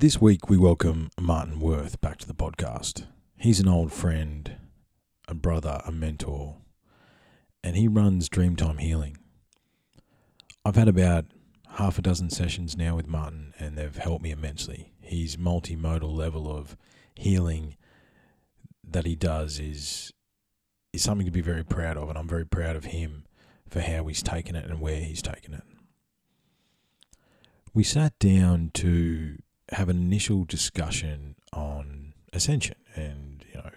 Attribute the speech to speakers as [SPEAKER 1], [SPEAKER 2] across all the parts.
[SPEAKER 1] This week we welcome Martin Worth back to the podcast. He's an old friend, a brother, a mentor, and he runs Dreamtime Healing. I've had about half a dozen sessions now with Martin, and they've helped me immensely. His multimodal level of healing that he does is is something to be very proud of, and I'm very proud of him for how he's taken it and where he's taken it. We sat down to have an initial discussion on ascension and you know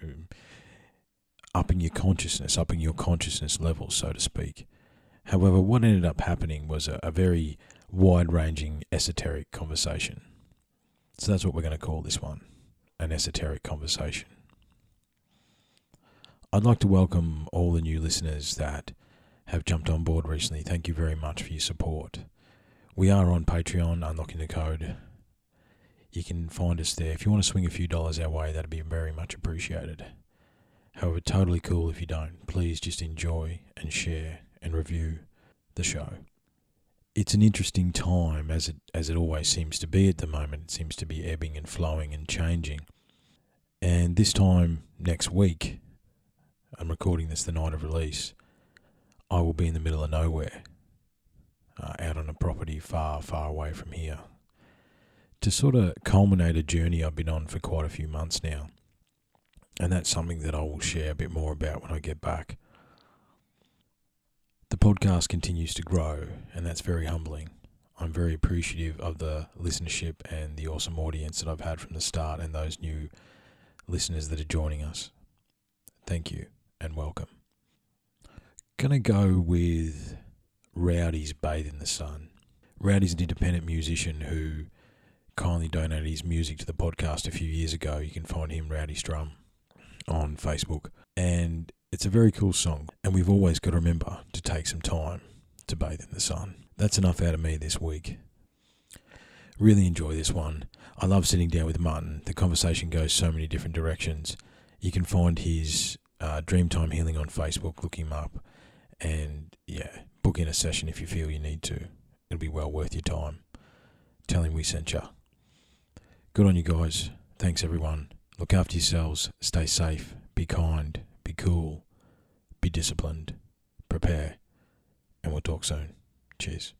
[SPEAKER 1] upping your consciousness, upping your consciousness level, so to speak. However, what ended up happening was a, a very wide ranging esoteric conversation. So that's what we're going to call this one an esoteric conversation. I'd like to welcome all the new listeners that have jumped on board recently. Thank you very much for your support. We are on Patreon, Unlocking the Code. You can find us there. If you want to swing a few dollars our way, that'd be very much appreciated. However, totally cool if you don't. Please just enjoy and share and review the show. It's an interesting time, as it as it always seems to be at the moment. It seems to be ebbing and flowing and changing. And this time next week, I'm recording this the night of release. I will be in the middle of nowhere, uh, out on a property far, far away from here, to sort of culminate a journey I've been on for quite a few months now. And that's something that I will share a bit more about when I get back. The podcast continues to grow, and that's very humbling. I'm very appreciative of the listenership and the awesome audience that I've had from the start and those new listeners that are joining us. Thank you and welcome. Gonna go with Rowdy's Bathe in the Sun. Rowdy's an independent musician who kindly donated his music to the podcast a few years ago. You can find him, Rowdy Strum, on Facebook. And it's a very cool song. And we've always got to remember to take some time to bathe in the sun. That's enough out of me this week. Really enjoy this one. I love sitting down with Martin. The conversation goes so many different directions. You can find his uh, Dreamtime Healing on Facebook, look him up, and yeah, book in a session if you feel you need to. It'll be well worth your time. Tell him we sent you. Good on you guys. Thanks everyone. Look after yourselves. Stay safe. Be kind. Be cool. Be disciplined. Prepare. And we'll talk soon. Cheers.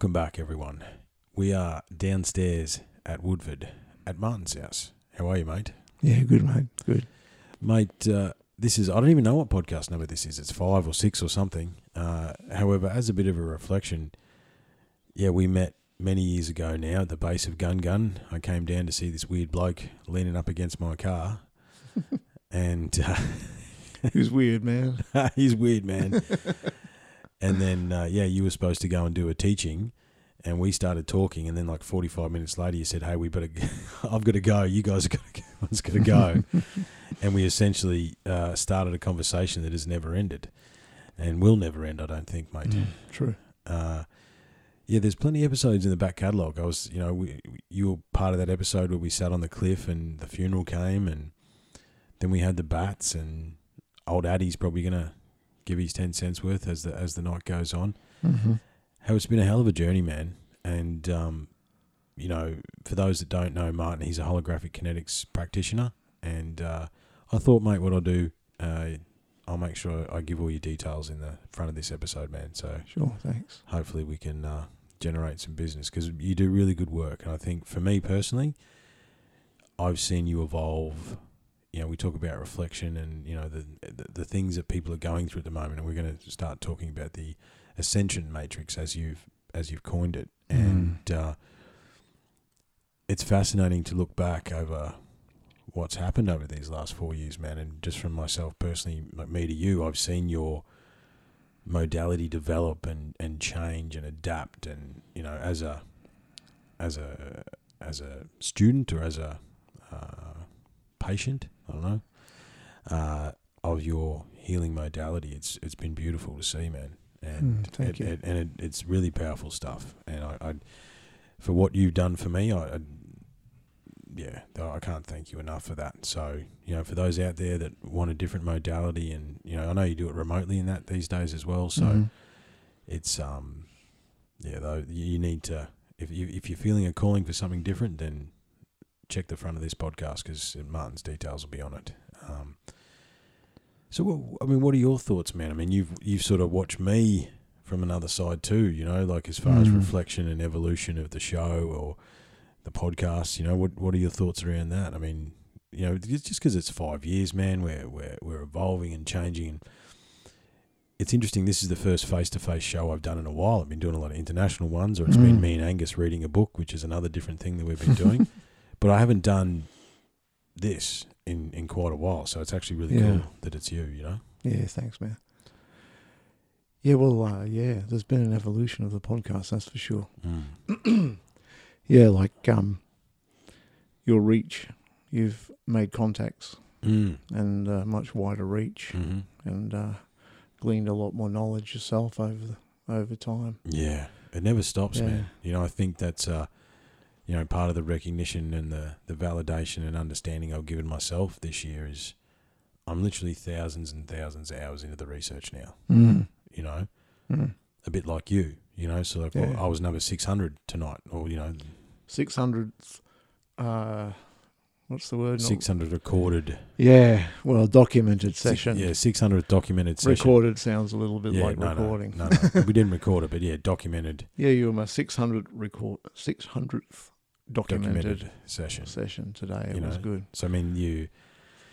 [SPEAKER 1] Welcome back, everyone. We are downstairs at Woodford at Martin's house. How are you, mate?
[SPEAKER 2] Yeah, good mate. Good.
[SPEAKER 1] Mate, uh, this is, I don't even know what podcast number this is. It's five or six or something. Uh, however, as a bit of a reflection, yeah, we met many years ago now at the base of Gun Gun. I came down to see this weird bloke leaning up against my car. and uh,
[SPEAKER 2] was weird, man.
[SPEAKER 1] he's weird, man. and then, uh, yeah, you were supposed to go and do a teaching. And we started talking, and then like forty five minutes later, you said, "Hey, we better. Go. I've got to go. You guys are going to one's got to go." and we essentially uh, started a conversation that has never ended, and will never end. I don't think, mate.
[SPEAKER 2] Mm, true.
[SPEAKER 1] Uh, yeah, there's plenty of episodes in the back catalogue. I was, you know, we, you were part of that episode where we sat on the cliff and the funeral came, and then we had the bats, and old Addy's probably gonna give his ten cents worth as the as the night goes on.
[SPEAKER 2] Mm-hmm.
[SPEAKER 1] How it's been a hell of a journey, man. And um, you know, for those that don't know Martin, he's a holographic kinetics practitioner. And uh, I thought, mate, what I'll do, uh, I'll make sure I give all your details in the front of this episode, man. So
[SPEAKER 2] Sure. Thanks.
[SPEAKER 1] hopefully we can uh, generate some business because you do really good work. And I think for me personally, I've seen you evolve. You know, we talk about reflection and you know the, the the things that people are going through at the moment, and we're going to start talking about the ascension matrix as you've as you've coined it. And uh, it's fascinating to look back over what's happened over these last four years, man. And just from myself personally, like me to you, I've seen your modality develop and, and change and adapt and you know as a as a as a student or as a uh, patient I don't know. Uh, of your healing modality it's it's been beautiful to see man. And
[SPEAKER 2] Mm, thank
[SPEAKER 1] it,
[SPEAKER 2] you.
[SPEAKER 1] It, and it, it's really powerful stuff. And I, I for what you've done for me I, I yeah I can't thank you enough for that. So you know for those out there that want a different modality and you know I know you do it remotely in that these days as well. So
[SPEAKER 2] Mhm.
[SPEAKER 1] it's um yeah though you need to if you if you're feeling a calling for something different then check the front of this podcast because Martin's details will be on it um so what, I mean what are your thoughts man I mean you've you've sort of watched me from another side too you know like as far as
[SPEAKER 2] Mm.
[SPEAKER 1] reflection and evolution of the show or the podcast you know what what are your thoughts around that I mean you know it's just because it's five years man we're we're we're evolving and changing and it's interesting. This is the first face-to-face show I've done in a while. I've been doing a lot of international ones, or it's been
[SPEAKER 2] Mm.
[SPEAKER 1] me and Angus reading a book, which is another different thing that we've been doing. but I haven't done this in in quite a while, so it's actually really
[SPEAKER 2] Yeah.
[SPEAKER 1] cool that it's you. You know.
[SPEAKER 2] Yeah. Thanks, man. Yeah. Well. Uh, yeah. There's been an evolution of the podcast. That's for sure.
[SPEAKER 1] Mm.
[SPEAKER 2] Yeah. Like um, your reach. You've made contacts
[SPEAKER 1] Mm.
[SPEAKER 2] and uh, much wider reach,
[SPEAKER 1] hmm
[SPEAKER 2] and uh, gleaned a lot more knowledge yourself over the, over time.
[SPEAKER 1] Yeah, it never stops,
[SPEAKER 2] Yeah.
[SPEAKER 1] man. You know, I think that's uh, you know, part of the recognition and the the validation and understanding I've given myself this year is I'm literally thousands and thousands of hours into the research now.
[SPEAKER 2] Mm.
[SPEAKER 1] You know,
[SPEAKER 2] Mm.
[SPEAKER 1] a bit like you, you know. So like, well, I was number six hundred tonight, or you know,
[SPEAKER 2] Six hundredth. Uh, what's the word?
[SPEAKER 1] Six hundred recorded
[SPEAKER 2] Yeah. Well, documented
[SPEAKER 1] six-
[SPEAKER 2] session.
[SPEAKER 1] yeah, six hundred documented session.
[SPEAKER 2] Recorded sounds a little bit
[SPEAKER 1] yeah,
[SPEAKER 2] like
[SPEAKER 1] no,
[SPEAKER 2] recording.
[SPEAKER 1] No, no, no. we didn't record it, but yeah, documented,
[SPEAKER 2] Yeah, you were my 600 record, 600th documented,
[SPEAKER 1] documented session.
[SPEAKER 2] session today. It
[SPEAKER 1] You
[SPEAKER 2] was
[SPEAKER 1] know.
[SPEAKER 2] good.
[SPEAKER 1] So I mean, you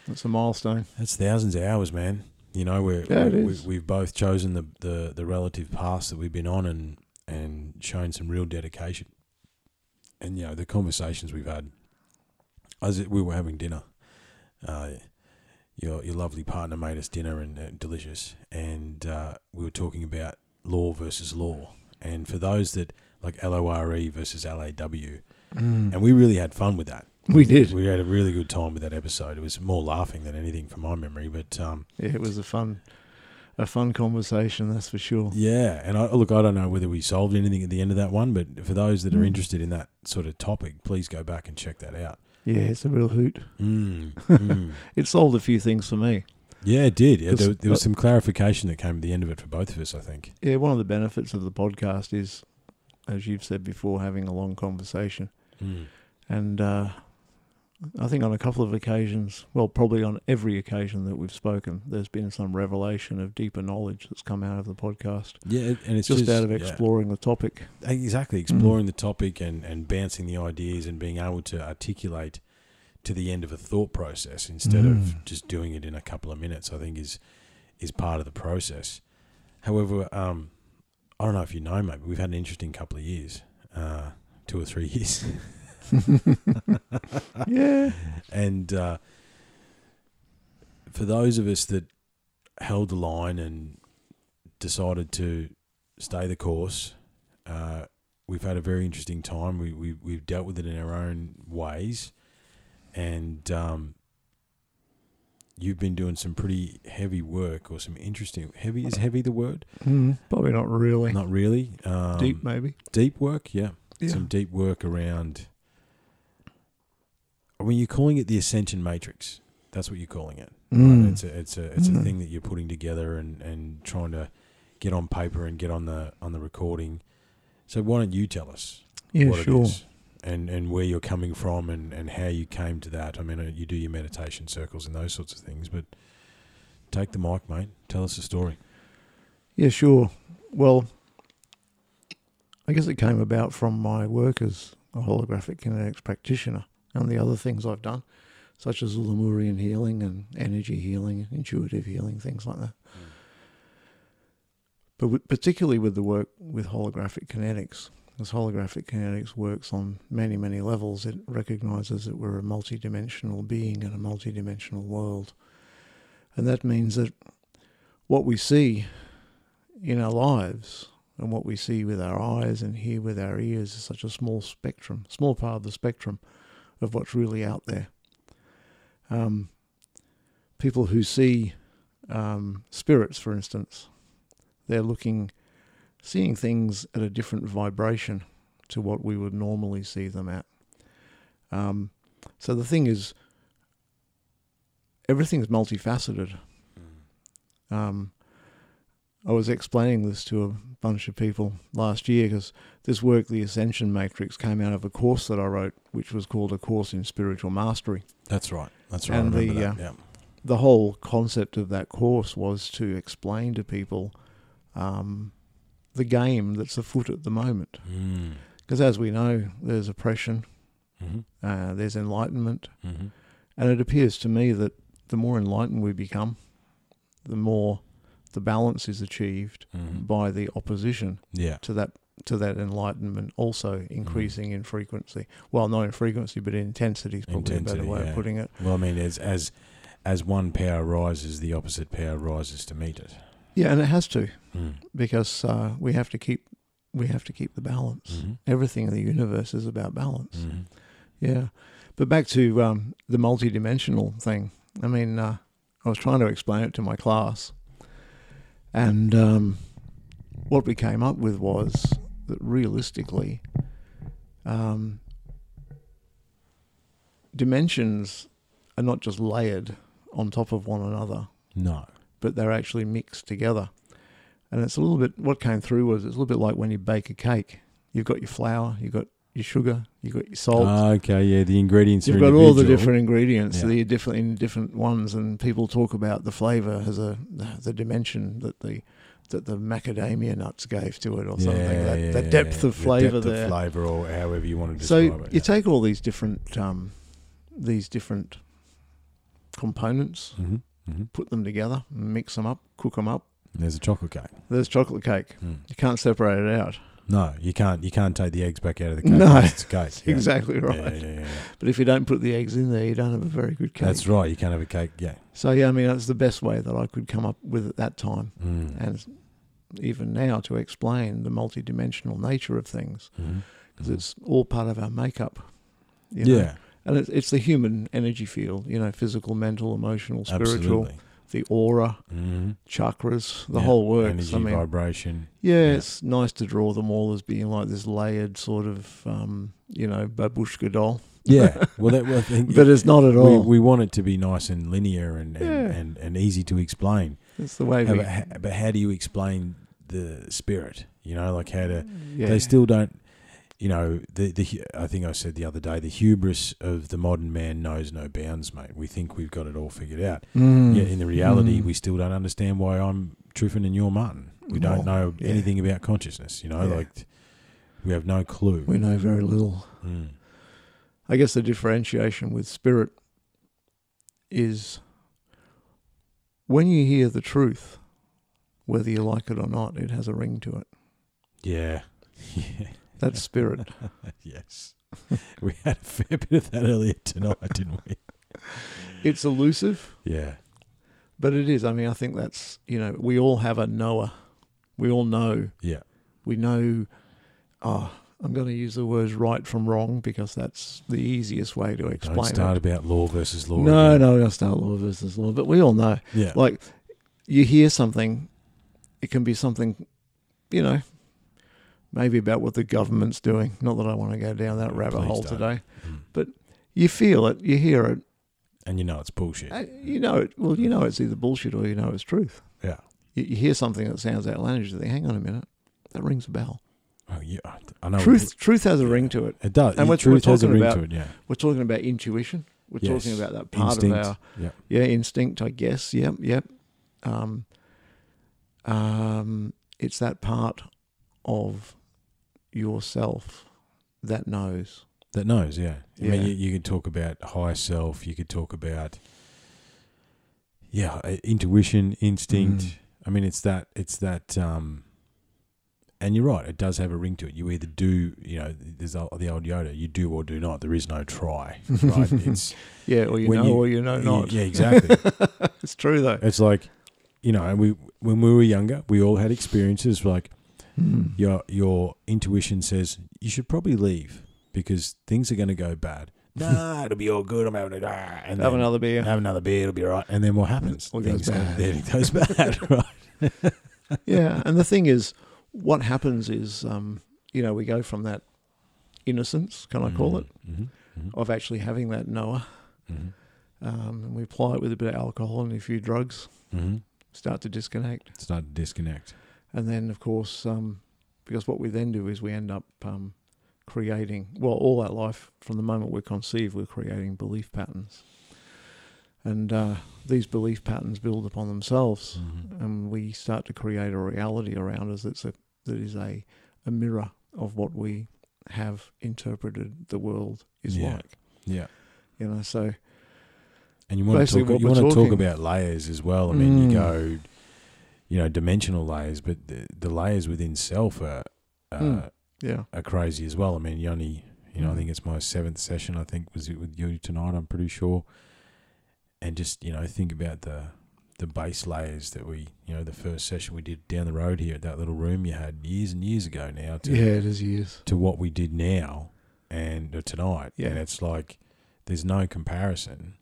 [SPEAKER 2] It's a milestone.
[SPEAKER 1] that's thousands of hours, man. You know, we're,
[SPEAKER 2] Yeah,
[SPEAKER 1] we, we've both chosen the, the the relative paths that we've been on, and and shown some real dedication. And you know, the conversations we've had as we were having dinner. Uh, your your lovely partner made us dinner and uh, delicious, and uh, we were talking about lore versus law. And for those that like L O R E versus L A W, and we really had fun with that.
[SPEAKER 2] We did.
[SPEAKER 1] We had a really good time with that episode. It was more laughing than anything from my memory, but um,
[SPEAKER 2] Yeah, it was a fun, a fun conversation, that's for sure.
[SPEAKER 1] Yeah, and I, look, I don't know whether we solved anything at the end of that one, but for those that are
[SPEAKER 2] Mm.
[SPEAKER 1] interested in that sort of topic, please go back and check that out.
[SPEAKER 2] Yeah, it's a real hoot.
[SPEAKER 1] Mm, mm.
[SPEAKER 2] It solved a few things for me.
[SPEAKER 1] Yeah, it did. Yeah, there, there was some clarification that came at the end of it for both of us, I think.
[SPEAKER 2] Yeah, one of the benefits of the podcast is, as you've said before, having a long conversation.
[SPEAKER 1] Mm.
[SPEAKER 2] And uh, I think on a couple of occasions, well, probably on every occasion that we've spoken, there's been some revelation of deeper knowledge that's come out of the podcast.
[SPEAKER 1] Yeah, and it's
[SPEAKER 2] just,
[SPEAKER 1] just,
[SPEAKER 2] out of
[SPEAKER 1] yeah.
[SPEAKER 2] exploring the topic.
[SPEAKER 1] Exactly, exploring the topic and, and bouncing the ideas and being able to articulate to the end of a thought process instead of
[SPEAKER 2] Mm.
[SPEAKER 1] just doing it in a couple of minutes. I think is is part of the process. However, um, I don't know if you know, mate, but we've had an interesting couple of years, uh, two or three years,
[SPEAKER 2] yeah.
[SPEAKER 1] and uh, for those of us that held the line and decided to stay the course, uh, we've had a very interesting time. We, we we've dealt with it in our own ways, and um, you've been doing some pretty heavy work or some interesting heavy is heavy the word?
[SPEAKER 2] Mm, probably not really.
[SPEAKER 1] Not really. Um,
[SPEAKER 2] Deep, maybe.
[SPEAKER 1] deep work. Yeah.
[SPEAKER 2] Yeah.
[SPEAKER 1] some deep work around. I mean, you're calling it the ascension matrix. That's what you're calling it. right?
[SPEAKER 2] Mm.
[SPEAKER 1] It's a it's a it's a
[SPEAKER 2] Mm.
[SPEAKER 1] thing that you're putting together and, and trying to get on paper and get on the on the recording. So why don't you tell us
[SPEAKER 2] yeah, sure.
[SPEAKER 1] And and where you're coming from and and how you came to that? I mean, uh, you do your meditation circles and those sorts of things, but take the mic, mate. Tell us a story.
[SPEAKER 2] Yeah, sure. Well, I guess it came about from my work as a holographic kinetics practitioner and the other things I've done, such as Lemurian healing and energy healing, intuitive healing, things like that. But with, particularly with the work with holographic kinetics, as holographic kinetics works on many, many levels, it recognizes that we're a multidimensional being in a multidimensional world. And that means that what we see in our lives and what we see with our eyes and hear with our ears is such a small spectrum, small part of the spectrum of what's really out there. Um, people who see um, spirits, for instance, they're looking, seeing things at a different vibration to what we would normally see them at. Um, so the thing is, everything's multifaceted. Um, I was explaining this to a bunch of people last year because this work, the Ascension Matrix, came out of a course that I wrote, which was called A Course in Spiritual Mastery.
[SPEAKER 1] That's right. That's right.
[SPEAKER 2] And the, uh,
[SPEAKER 1] yeah.
[SPEAKER 2] The whole concept of that course was to explain to people um, the game that's afoot at the moment.
[SPEAKER 1] Mm.
[SPEAKER 2] Because as we know, there's oppression,
[SPEAKER 1] hmm
[SPEAKER 2] uh, there's enlightenment,
[SPEAKER 1] hmm
[SPEAKER 2] and it appears to me that the more enlightened we become, the more the balance is achieved
[SPEAKER 1] hmm
[SPEAKER 2] by the opposition
[SPEAKER 1] Yeah.
[SPEAKER 2] to that to that enlightenment also increasing in frequency. Well, not in frequency, but in intensity is probably a
[SPEAKER 1] Intensity,
[SPEAKER 2] better way
[SPEAKER 1] yeah.
[SPEAKER 2] of putting it.
[SPEAKER 1] Well, I mean, as as as one power rises, the opposite power rises to meet it.
[SPEAKER 2] Yeah, and it has to
[SPEAKER 1] Mm.
[SPEAKER 2] because uh, we have to keep we have to keep the balance.
[SPEAKER 1] Mhm.
[SPEAKER 2] Everything in the universe is about balance.
[SPEAKER 1] Mhm.
[SPEAKER 2] Yeah, but back to um, the multidimensional thing. I mean, uh, I was trying to explain it to my class, and um, what we came up with was that realistically, um, dimensions are not just layered on top of one another,
[SPEAKER 1] No.
[SPEAKER 2] But they're actually mixed together. And it's a little bit, what came through was it's a little bit like when you bake a cake. You've got your flour, you've got your sugar, you've got your salt,
[SPEAKER 1] Ah, okay, yeah, the ingredients
[SPEAKER 2] You've got all the different ingredients,
[SPEAKER 1] Yeah.
[SPEAKER 2] the different in different ones, and people talk about the flavour as a the dimension that the that the macadamia nuts gave to it, or something.
[SPEAKER 1] Yeah,
[SPEAKER 2] that,
[SPEAKER 1] yeah,
[SPEAKER 2] that depth of flavour
[SPEAKER 1] the depth
[SPEAKER 2] there.
[SPEAKER 1] of flavour, or however you want to
[SPEAKER 2] so
[SPEAKER 1] describe it.
[SPEAKER 2] you
[SPEAKER 1] yeah.
[SPEAKER 2] take all these different um, these different components,
[SPEAKER 1] Mhm, mhm.
[SPEAKER 2] put them together, mix them up, cook them up.
[SPEAKER 1] There's a chocolate cake.
[SPEAKER 2] There's chocolate cake.
[SPEAKER 1] Mm.
[SPEAKER 2] You can't separate it out.
[SPEAKER 1] No, you can't. You can't take the eggs back out of the cake.
[SPEAKER 2] No.
[SPEAKER 1] It's cake. yeah.
[SPEAKER 2] Exactly right.
[SPEAKER 1] Yeah, yeah.
[SPEAKER 2] But if you don't put the eggs in there, you don't have a very good cake.
[SPEAKER 1] That's right. You can't have a cake. Yeah.
[SPEAKER 2] So yeah, I mean that's the best way that I could come up with at that time.
[SPEAKER 1] Mm.
[SPEAKER 2] and even now to explain the multidimensional nature of things because
[SPEAKER 1] mhm.
[SPEAKER 2] it's all part of our makeup. you know.
[SPEAKER 1] yeah,
[SPEAKER 2] and it's, it's the human energy field, you know, physical, mental, emotional, spiritual,
[SPEAKER 1] absolutely.
[SPEAKER 2] the aura,
[SPEAKER 1] Mm-hmm.
[SPEAKER 2] chakras, the
[SPEAKER 1] Yeah,
[SPEAKER 2] whole works.
[SPEAKER 1] Energy,
[SPEAKER 2] I mean,
[SPEAKER 1] vibration.
[SPEAKER 2] yeah,
[SPEAKER 1] yeah.
[SPEAKER 2] it's nice to draw them all as being like this layered sort of, um, you know, babushka doll.
[SPEAKER 1] Yeah. Well, that, well
[SPEAKER 2] But it's not at all.
[SPEAKER 1] we want it to be nice and linear and, and,
[SPEAKER 2] Yeah.
[SPEAKER 1] and, and easy to explain.
[SPEAKER 2] it's the way
[SPEAKER 1] How-
[SPEAKER 2] we.
[SPEAKER 1] but, how, but how do you explain the spirit? You know, like how to. They still don't. You know, the the I think I said the other day, the hubris of the modern man knows no bounds, mate. We think we've got it all figured out.
[SPEAKER 2] Mm.
[SPEAKER 1] Yet in the reality,
[SPEAKER 2] Mm.
[SPEAKER 1] we still don't understand why I'm Truffin and you're Martin. We don't
[SPEAKER 2] Well,
[SPEAKER 1] know
[SPEAKER 2] yeah.
[SPEAKER 1] anything about consciousness. You know,
[SPEAKER 2] Yeah.
[SPEAKER 1] like we have no clue.
[SPEAKER 2] We know very little.
[SPEAKER 1] Mm.
[SPEAKER 2] I guess the differentiation with spirit is when you hear the truth, whether you like it or not, it has a ring to it.
[SPEAKER 1] Yeah. Yeah.
[SPEAKER 2] That's spirit.
[SPEAKER 1] yes. we had a fair bit of that earlier tonight, didn't we?
[SPEAKER 2] it's elusive,
[SPEAKER 1] Yeah.
[SPEAKER 2] but it is. I mean, I think that's, you know, we all have a knower. We all know.
[SPEAKER 1] Yeah.
[SPEAKER 2] We know, oh, I'm going to use the words right from wrong because that's the easiest way to
[SPEAKER 1] Don't
[SPEAKER 2] explain
[SPEAKER 1] start
[SPEAKER 2] it.
[SPEAKER 1] about lore versus law.
[SPEAKER 2] No,
[SPEAKER 1] again.
[SPEAKER 2] no, to start lore versus law, but we all know.
[SPEAKER 1] Yeah.
[SPEAKER 2] Like, you hear something, it can be something, you know, maybe about what the government's doing. Not that I want to go down that rabbit
[SPEAKER 1] please
[SPEAKER 2] hole
[SPEAKER 1] don't.
[SPEAKER 2] today.
[SPEAKER 1] Mm.
[SPEAKER 2] You feel it, you hear it,
[SPEAKER 1] And you know it's bullshit.
[SPEAKER 2] uh, you know it. Well, you know it's either bullshit or you know it's truth.
[SPEAKER 1] Yeah.
[SPEAKER 2] You, you hear something that sounds outlandish, you think, hang on a minute, that rings a bell.
[SPEAKER 1] Oh, yeah. I know.
[SPEAKER 2] truth, truth has a
[SPEAKER 1] yeah.
[SPEAKER 2] ring to it.
[SPEAKER 1] It does.
[SPEAKER 2] And what
[SPEAKER 1] truth has a ring
[SPEAKER 2] about-
[SPEAKER 1] to it. Yeah.
[SPEAKER 2] We're talking about intuition. We're
[SPEAKER 1] Yes.
[SPEAKER 2] talking about that part
[SPEAKER 1] Instinct.
[SPEAKER 2] of our
[SPEAKER 1] Yeah.
[SPEAKER 2] yeah instinct, I guess. Yep, yep. Um, um, it's that part of yourself that knows.
[SPEAKER 1] That knows. Yeah. I mean, you, you could talk about higher self. You could talk about. Yeah, uh, intuition, instinct.
[SPEAKER 2] Mm.
[SPEAKER 1] I mean, it's that. It's that. Um, and you're right. It does have a ring to it. You either do, you know, there's the the old Yoda. You do or do not. There is no try. Right. It's
[SPEAKER 2] Yeah, or you know,
[SPEAKER 1] you-
[SPEAKER 2] or you know not.
[SPEAKER 1] Yeah, exactly.
[SPEAKER 2] it's true though.
[SPEAKER 1] it's like, you know, and we when we were younger, we all had experiences like
[SPEAKER 2] Mm.
[SPEAKER 1] your your intuition says you should probably leave because things are going to go bad. Nah, it'll be all good. I'm having a ah, and
[SPEAKER 2] Have
[SPEAKER 1] then
[SPEAKER 2] another beer.
[SPEAKER 1] have another beer. It'll be all right. And then what happens?
[SPEAKER 2] It goes
[SPEAKER 1] Things go-
[SPEAKER 2] bad.
[SPEAKER 1] Then it goes bad. right.
[SPEAKER 2] yeah, and the thing is, what happens is, um, you know, we go from that innocence, can I call it,
[SPEAKER 1] Mm-hmm.
[SPEAKER 2] of actually having that knower,
[SPEAKER 1] Mm-hmm.
[SPEAKER 2] um, and we apply it with a bit of alcohol and a few drugs,
[SPEAKER 1] Mm-hmm.
[SPEAKER 2] start to disconnect.
[SPEAKER 1] Start to disconnect.
[SPEAKER 2] And then, of course, um, because what we then do is we end up um, creating, well, all our life, from the moment we're conceived, we're creating belief patterns. And uh, these belief patterns build upon themselves,
[SPEAKER 1] Mm-hmm.
[SPEAKER 2] and we start to create a reality around us that's a, that is a, a mirror of what we have interpreted the world is
[SPEAKER 1] Yeah.
[SPEAKER 2] like.
[SPEAKER 1] Yeah.
[SPEAKER 2] You know, so
[SPEAKER 1] And you want to talk. You want to talk about layers as well. I mean,
[SPEAKER 2] Mm.
[SPEAKER 1] you go, you know, dimensional layers, but the, the layers within self are uh,
[SPEAKER 2] Mm. yeah,
[SPEAKER 1] are crazy as well. I mean, you only, you know, I
[SPEAKER 2] Mm.
[SPEAKER 1] think it's my seventh session. I think was it with you tonight. I'm pretty sure. And just you know, think about the the base layers that we, you know, the first session we did down the road here at that little room you had years and years ago now to
[SPEAKER 2] yeah, it is years.
[SPEAKER 1] to what we did now and or tonight.
[SPEAKER 2] Yeah.
[SPEAKER 1] And it's like there's no comparison.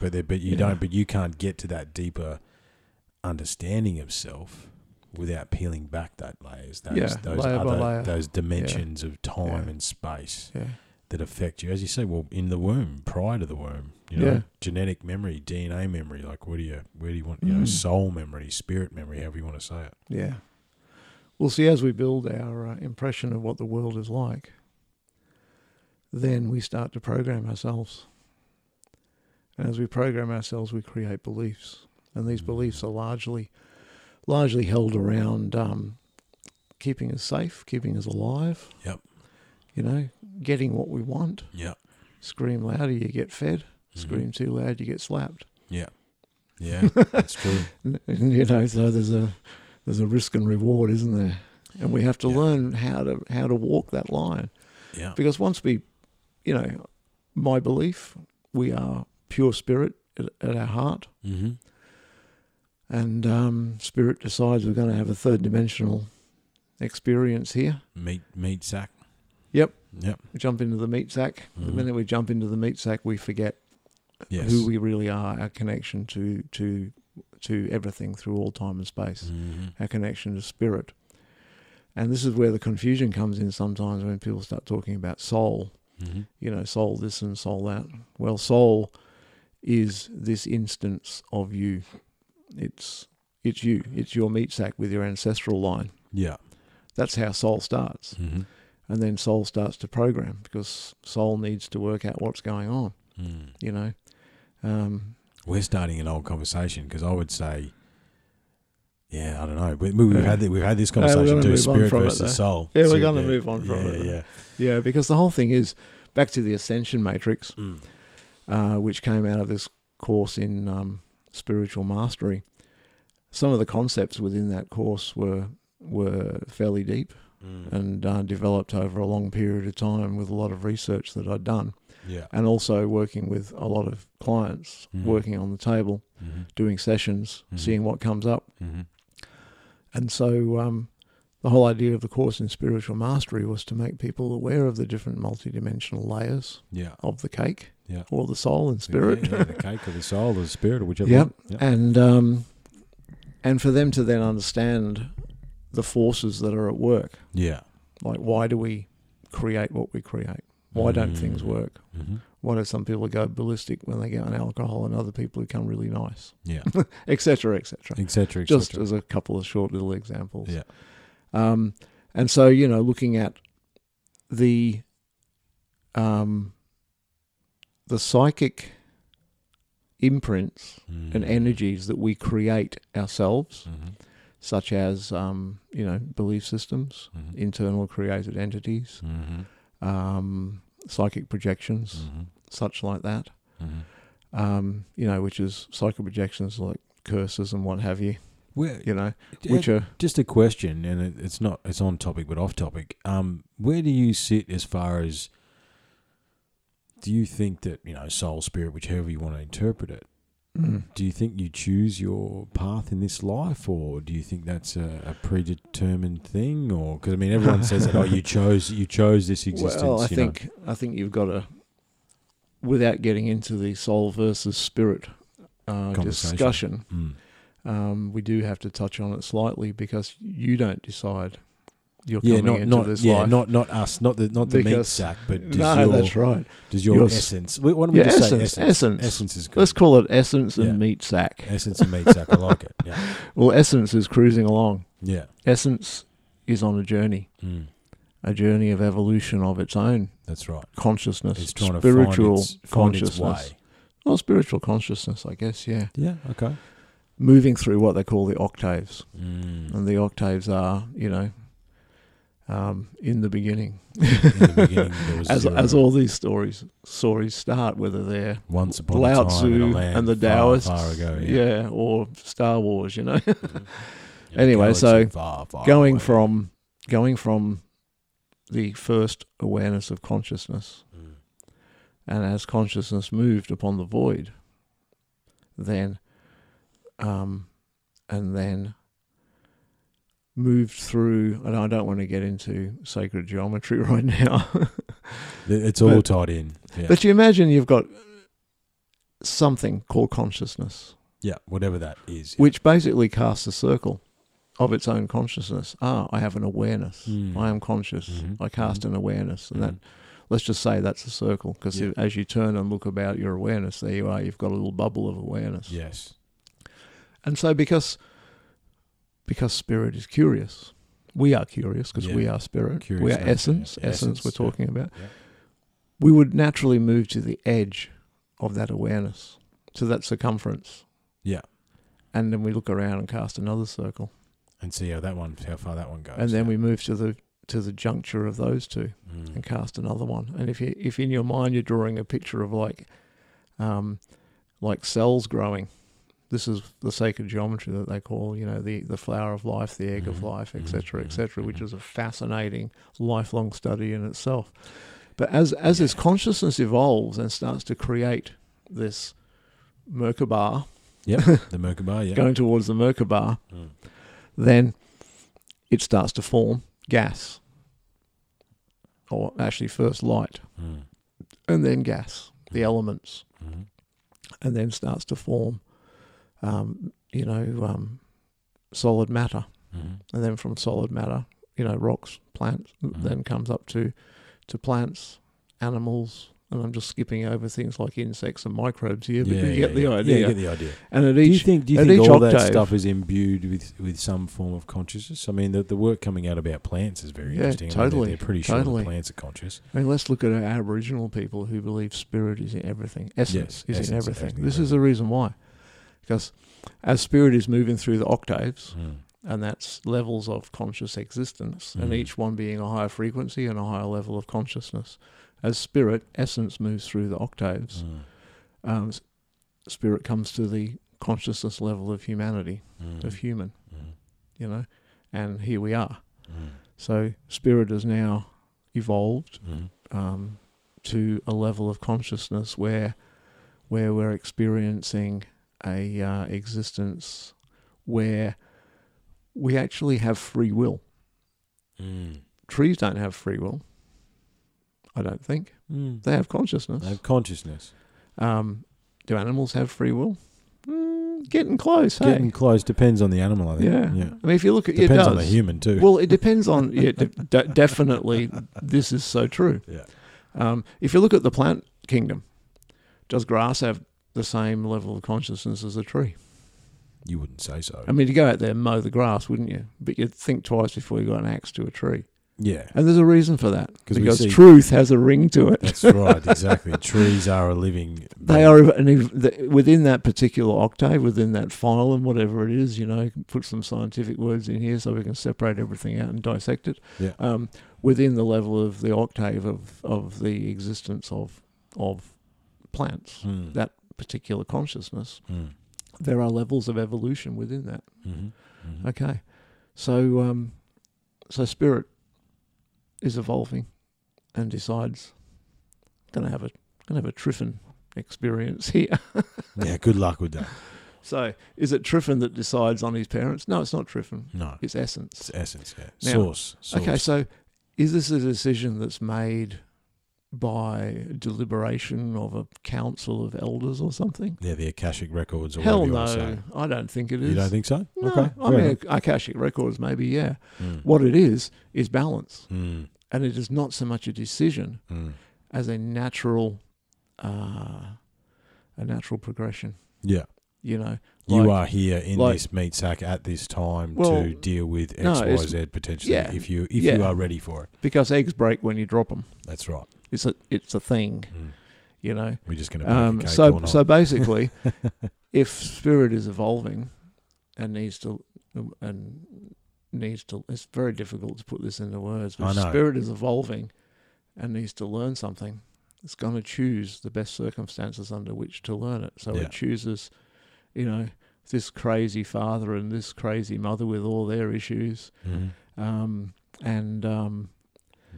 [SPEAKER 1] But there, but you
[SPEAKER 2] Yeah.
[SPEAKER 1] don't but you can't get to that deeper understanding of self without peeling back that layers. Those
[SPEAKER 2] Yeah,
[SPEAKER 1] those
[SPEAKER 2] layer
[SPEAKER 1] other
[SPEAKER 2] layer.
[SPEAKER 1] those dimensions of time
[SPEAKER 2] Yeah.
[SPEAKER 1] and space
[SPEAKER 2] Yeah,
[SPEAKER 1] that affect you. As you say, well, in the womb, prior to the womb. You know,
[SPEAKER 2] Yeah.
[SPEAKER 1] genetic memory, DNA memory, like what do you where do you want you know,
[SPEAKER 2] Mm.
[SPEAKER 1] soul memory, spirit memory, however you want to say it.
[SPEAKER 2] yeah. Well, see, as we build our uh, impression of what the world is like, then we start to program ourselves. And as we program ourselves, we create beliefs, and these beliefs are largely, largely held around um, keeping us safe, keeping us alive.
[SPEAKER 1] Yep.
[SPEAKER 2] You know, getting what we want.
[SPEAKER 1] Yeah.
[SPEAKER 2] Scream louder, you get fed.
[SPEAKER 1] Mhm.
[SPEAKER 2] Scream too loud, you get slapped.
[SPEAKER 1] Yeah. Yeah. That's true.
[SPEAKER 2] you know, so there's a there's a risk and reward, isn't there? And we have to learn how to how to walk that line.
[SPEAKER 1] Yeah.
[SPEAKER 2] Because once we, you know, my belief, we are pure spirit at, at our heart,
[SPEAKER 1] Mm-hmm.
[SPEAKER 2] And um, spirit decides we're going to have a third dimensional experience here.
[SPEAKER 1] Meat meat sack.
[SPEAKER 2] Yep.
[SPEAKER 1] Yep.
[SPEAKER 2] We jump into the meat sack. The
[SPEAKER 1] Mhm.
[SPEAKER 2] minute we jump into the meat sack, we forget
[SPEAKER 1] Yes.
[SPEAKER 2] who we really are, our connection to to to everything through all time and space,
[SPEAKER 1] Mhm.
[SPEAKER 2] our connection to spirit. And this is where the confusion comes in sometimes when people start talking about soul.
[SPEAKER 1] Mhm.
[SPEAKER 2] You know, soul this and soul that. Well, soul is this instance of you. It's it's you. It's your meat sack with your ancestral line.
[SPEAKER 1] Yeah.
[SPEAKER 2] That's how soul starts.
[SPEAKER 1] Mhm.
[SPEAKER 2] And then soul starts to program because soul needs to work out what's going on,
[SPEAKER 1] Mm.
[SPEAKER 2] you know. Um,
[SPEAKER 1] We're starting an old conversation because I would say, yeah, I don't know. We, we, we've
[SPEAKER 2] Yeah.
[SPEAKER 1] had the, we've had this conversation too. Spirit versus soul.
[SPEAKER 2] Yeah, we're
[SPEAKER 1] So,
[SPEAKER 2] gonna move on from
[SPEAKER 1] yeah,
[SPEAKER 2] it, though.
[SPEAKER 1] Yeah.
[SPEAKER 2] yeah, because the whole thing is back to the ascension matrix,
[SPEAKER 1] Mm.
[SPEAKER 2] uh, which came out of this course in um, spiritual mastery. Some of the concepts within that course were were fairly deep
[SPEAKER 1] Mm.
[SPEAKER 2] and uh, developed over a long period of time with a lot of research that I'd done,
[SPEAKER 1] Yeah.
[SPEAKER 2] and also working with a lot of clients,
[SPEAKER 1] Mhm.
[SPEAKER 2] working on the table,
[SPEAKER 1] Mhm.
[SPEAKER 2] doing sessions,
[SPEAKER 1] Mhm.
[SPEAKER 2] seeing what comes up.
[SPEAKER 1] Mhm.
[SPEAKER 2] And so um, the whole idea of the course in spiritual mastery was to make people aware of the different multidimensional layers
[SPEAKER 1] Yeah.
[SPEAKER 2] of the cake
[SPEAKER 1] Yeah.
[SPEAKER 2] or the soul and spirit.
[SPEAKER 1] Yeah, yeah, the cake or the soul or the spirit or whichever.
[SPEAKER 2] Yep.
[SPEAKER 1] Yep.
[SPEAKER 2] and um, and for them to then understand the forces that are at work.
[SPEAKER 1] Yeah.
[SPEAKER 2] Like why do we create what we create? Why don't things
[SPEAKER 1] Mm.
[SPEAKER 2] work?
[SPEAKER 1] Mhm.
[SPEAKER 2] Why do some people go ballistic when they get on alcohol and other people become really nice?
[SPEAKER 1] Yeah.
[SPEAKER 2] Etc. Etc.
[SPEAKER 1] Et cetera, et
[SPEAKER 2] Just as a couple of short little examples.
[SPEAKER 1] Yeah.
[SPEAKER 2] Um, and so, you know, looking at the um, the psychic imprints and
[SPEAKER 1] Mm.
[SPEAKER 2] energies that we create ourselves,
[SPEAKER 1] Mhm.
[SPEAKER 2] such as um, you know belief systems,
[SPEAKER 1] Mhm.
[SPEAKER 2] internal created entities,
[SPEAKER 1] Mhm.
[SPEAKER 2] um, psychic projections,
[SPEAKER 1] Mhm.
[SPEAKER 2] such like that.
[SPEAKER 1] Mhm.
[SPEAKER 2] Um, you know, which is psychic projections like curses and what have you.
[SPEAKER 1] Where,
[SPEAKER 2] You know, which are
[SPEAKER 1] just a question, and it, it's not it's on topic but off topic. Um, where do you sit as far as do you think that you know soul, spirit, whichever you want to interpret it?
[SPEAKER 2] mm,
[SPEAKER 1] Do you think you choose your path in this life, or do you think that's a, a predetermined thing? Or because I mean, everyone says that oh, you chose you chose this existence.
[SPEAKER 2] Well, I
[SPEAKER 1] you know.
[SPEAKER 2] think I think you've got to, without getting into the soul versus spirit uh, discussion,
[SPEAKER 1] Mm.
[SPEAKER 2] Um, we do have to touch on it slightly because you don't decide you're
[SPEAKER 1] Yeah,
[SPEAKER 2] coming
[SPEAKER 1] not
[SPEAKER 2] into
[SPEAKER 1] not
[SPEAKER 2] this
[SPEAKER 1] yeah,
[SPEAKER 2] life.
[SPEAKER 1] not not us, not the not the meat sack, but does
[SPEAKER 2] no,
[SPEAKER 1] your
[SPEAKER 2] that's right.
[SPEAKER 1] does your
[SPEAKER 2] Your
[SPEAKER 1] essence? Why don't we
[SPEAKER 2] Yeah,
[SPEAKER 1] just say
[SPEAKER 2] essence,
[SPEAKER 1] essence?
[SPEAKER 2] essence.
[SPEAKER 1] Essence is good.
[SPEAKER 2] Let's call it essence and
[SPEAKER 1] Yeah.
[SPEAKER 2] meat sack.
[SPEAKER 1] essence and meat sack. I like it. Yeah,
[SPEAKER 2] Well, essence is cruising along.
[SPEAKER 1] yeah.
[SPEAKER 2] Essence is on a journey,
[SPEAKER 1] Mm.
[SPEAKER 2] a journey of evolution of its own
[SPEAKER 1] That's right.
[SPEAKER 2] consciousness,
[SPEAKER 1] It's trying
[SPEAKER 2] spiritual
[SPEAKER 1] to find its, find its
[SPEAKER 2] consciousness.
[SPEAKER 1] way.
[SPEAKER 2] Well, spiritual consciousness, I guess. Yeah,
[SPEAKER 1] Yeah. Okay.
[SPEAKER 2] Moving through what they call the octaves.
[SPEAKER 1] Mm.
[SPEAKER 2] and the octaves are, you know, um, in the beginning,
[SPEAKER 1] In the beginning,
[SPEAKER 2] as as all these stories stories start, whether they're
[SPEAKER 1] once upon
[SPEAKER 2] Lao
[SPEAKER 1] a time
[SPEAKER 2] Tzu and the
[SPEAKER 1] far,
[SPEAKER 2] Taoists,
[SPEAKER 1] far ago.
[SPEAKER 2] yeah.
[SPEAKER 1] Yeah.
[SPEAKER 2] or Star Wars, you know,
[SPEAKER 1] a
[SPEAKER 2] Anyway, so
[SPEAKER 1] far, far
[SPEAKER 2] going
[SPEAKER 1] away.
[SPEAKER 2] from going from the first awareness of consciousness,
[SPEAKER 1] Mm.
[SPEAKER 2] and as consciousness moved upon the void, then, um, and then moved through. And I don't want to get into sacred geometry right now.
[SPEAKER 1] It's all
[SPEAKER 2] But-
[SPEAKER 1] tied in. Yeah.
[SPEAKER 2] But you imagine you've got something called consciousness,
[SPEAKER 1] yeah. Whatever that is.
[SPEAKER 2] which basically casts a circle of its own consciousness. Ah, I have an awareness.
[SPEAKER 1] Mm.
[SPEAKER 2] I am conscious.
[SPEAKER 1] Mhm.
[SPEAKER 2] I cast an awareness, and that
[SPEAKER 1] Mhm.
[SPEAKER 2] let's just say that's a circle because
[SPEAKER 1] Yeah.
[SPEAKER 2] as you turn and look about your awareness, there you are. You've got a little bubble of awareness.
[SPEAKER 1] Yes.
[SPEAKER 2] And so because because spirit is curious, we are curious because we are spirit.
[SPEAKER 1] Curious
[SPEAKER 2] we are essence.
[SPEAKER 1] yeah.
[SPEAKER 2] Essence,
[SPEAKER 1] Essence,
[SPEAKER 2] we're
[SPEAKER 1] yeah.
[SPEAKER 2] talking about.
[SPEAKER 1] Yeah.
[SPEAKER 2] We would naturally move to the edge of that awareness, to that circumference.
[SPEAKER 1] Yeah.
[SPEAKER 2] And then we look around and cast another circle.
[SPEAKER 1] And see how that one, how far that one goes.
[SPEAKER 2] and then
[SPEAKER 1] yeah.
[SPEAKER 2] we move to the to the juncture of those two
[SPEAKER 1] Mm.
[SPEAKER 2] and cast another one. And if you if in your mind you're drawing a picture of like um like cells growing, this is the sacred geometry that they call, you know, the, the flower of life, the egg of
[SPEAKER 1] Mhm,
[SPEAKER 2] life, etc.,
[SPEAKER 1] mhm,
[SPEAKER 2] etc., which
[SPEAKER 1] mhm.
[SPEAKER 2] is a fascinating lifelong study in itself. But as as this consciousness evolves and starts to create this Merkaba,
[SPEAKER 1] yeah, The Merkaba. Yeah.
[SPEAKER 2] going towards the Merkaba,
[SPEAKER 1] Mm.
[SPEAKER 2] then it starts to form gas. Or actually first light
[SPEAKER 1] Mm.
[SPEAKER 2] and then gas, the elements,
[SPEAKER 1] Mhm.
[SPEAKER 2] and then starts to form um, you know, um, solid matter,
[SPEAKER 1] Mhm.
[SPEAKER 2] and then from solid matter, you know, rocks, plants,
[SPEAKER 1] Mhm.
[SPEAKER 2] then comes up to to plants, animals. And I'm just skipping over things like insects and microbes here, but
[SPEAKER 1] Yeah,
[SPEAKER 2] you
[SPEAKER 1] yeah,
[SPEAKER 2] get the idea.
[SPEAKER 1] Yeah, you get the idea.
[SPEAKER 2] and at
[SPEAKER 1] Do you think? Do you think all that stuff is imbued with with some form of consciousness? I mean, the the work coming out about plants is very
[SPEAKER 2] Yeah,
[SPEAKER 1] interesting. I mean, they're-
[SPEAKER 2] totally,
[SPEAKER 1] they're, pretty sure
[SPEAKER 2] totally.
[SPEAKER 1] the plants are conscious.
[SPEAKER 2] I mean, let's look at our Aboriginal people who believe spirit is in everything. Essence
[SPEAKER 1] Yes,
[SPEAKER 2] is
[SPEAKER 1] essence
[SPEAKER 2] in everything. This is the reason why. Because as spirit is moving through the octaves,
[SPEAKER 1] Mm.
[SPEAKER 2] and that's levels of conscious existence, and
[SPEAKER 1] Mhm.
[SPEAKER 2] each one being a higher frequency and a higher level of consciousness. As spirit, essence moves through the octaves,
[SPEAKER 1] Mm.
[SPEAKER 2] um, spirit comes to the consciousness level of humanity,
[SPEAKER 1] Mm.
[SPEAKER 2] of human,
[SPEAKER 1] Mm.
[SPEAKER 2] you know, and here we are.
[SPEAKER 1] Mm.
[SPEAKER 2] So spirit has now evolved
[SPEAKER 1] Mm.
[SPEAKER 2] um, to a level of consciousness where where we're experiencing a uh, existence where we actually have free will.
[SPEAKER 1] Mm.
[SPEAKER 2] Trees don't have free will. I don't think
[SPEAKER 1] Mm.
[SPEAKER 2] they have consciousness.
[SPEAKER 1] They have consciousness.
[SPEAKER 2] Um, do animals have free will? Mm, getting close. Hey?
[SPEAKER 1] Getting close depends on the animal. I think.
[SPEAKER 2] yeah.
[SPEAKER 1] yeah.
[SPEAKER 2] I mean, if you look at it
[SPEAKER 1] Depends
[SPEAKER 2] does.
[SPEAKER 1] on the human too.
[SPEAKER 2] Well, it depends on. Yeah, de- definitely. This is so true.
[SPEAKER 1] yeah.
[SPEAKER 2] Um, if you look at the plant kingdom, does grass have the same level of consciousness as a tree?
[SPEAKER 1] You wouldn't say so.
[SPEAKER 2] I mean, you go out there and mow the grass, wouldn't you? But you'd think twice before you got an axe to a tree.
[SPEAKER 1] yeah.
[SPEAKER 2] And there's a reason for that.
[SPEAKER 1] 'Cause
[SPEAKER 2] Because
[SPEAKER 1] see-
[SPEAKER 2] truth has a ring to it.
[SPEAKER 1] That's right. Exactly. Trees are a living.
[SPEAKER 2] They are an, ev- the- within that particular octave, within that phylum, whatever it is, you know, you can put some scientific words in here so we can separate everything out and dissect it.
[SPEAKER 1] Yeah.
[SPEAKER 2] Um, within the level of the octave of, of the existence of of plants,
[SPEAKER 1] Mm.
[SPEAKER 2] that particular consciousness,
[SPEAKER 1] Mm.
[SPEAKER 2] there are levels of evolution within that.
[SPEAKER 1] Mhm. Mhm.
[SPEAKER 2] Okay, so um, so spirit is evolving and decides gonna have a gonna have a Triffin experience here.
[SPEAKER 1] Yeah. Good luck with that.
[SPEAKER 2] So is it Triffin that decides on his parents? No, it's not Triffin.
[SPEAKER 1] No.
[SPEAKER 2] It's essence.
[SPEAKER 1] It's essence. Yeah.
[SPEAKER 2] Now-
[SPEAKER 1] source. source.
[SPEAKER 2] Okay, so is this a decision that's made by deliberation of a council of elders or something?
[SPEAKER 1] Yeah, the Akashic records. Or
[SPEAKER 2] Hell
[SPEAKER 1] whatever
[SPEAKER 2] no,
[SPEAKER 1] want to say.
[SPEAKER 2] I don't think it is.
[SPEAKER 1] You don't think so?
[SPEAKER 2] No,
[SPEAKER 1] okay.
[SPEAKER 2] I mean,
[SPEAKER 1] enough.
[SPEAKER 2] Akashic records, maybe, yeah.
[SPEAKER 1] Mm.
[SPEAKER 2] What it is, is balance.
[SPEAKER 1] Mm.
[SPEAKER 2] And it is not so much a decision
[SPEAKER 1] Mm.
[SPEAKER 2] as a natural, uh, a natural progression.
[SPEAKER 1] Yeah.
[SPEAKER 2] You know,
[SPEAKER 1] You are here in
[SPEAKER 2] like-
[SPEAKER 1] this meat sack at this time
[SPEAKER 2] Well,
[SPEAKER 1] to deal with
[SPEAKER 2] no,
[SPEAKER 1] X, Y,
[SPEAKER 2] it's-
[SPEAKER 1] Z potentially
[SPEAKER 2] yeah,
[SPEAKER 1] if you if
[SPEAKER 2] yeah.
[SPEAKER 1] you are ready for it.
[SPEAKER 2] because eggs break when you drop them.
[SPEAKER 1] That's right.
[SPEAKER 2] It's a it's a thing.
[SPEAKER 1] Mm.
[SPEAKER 2] You know.
[SPEAKER 1] We're just going to
[SPEAKER 2] Um, so
[SPEAKER 1] or not.
[SPEAKER 2] so basically, if spirit is evolving and needs to and needs to, it's very difficult to put this into words. But spirit is evolving and needs to learn something. It's going to choose the best circumstances under which to learn it. So
[SPEAKER 1] Yeah.
[SPEAKER 2] it chooses, you know, this crazy father and this crazy mother with all their issues,
[SPEAKER 1] Mhm.
[SPEAKER 2] um, and um,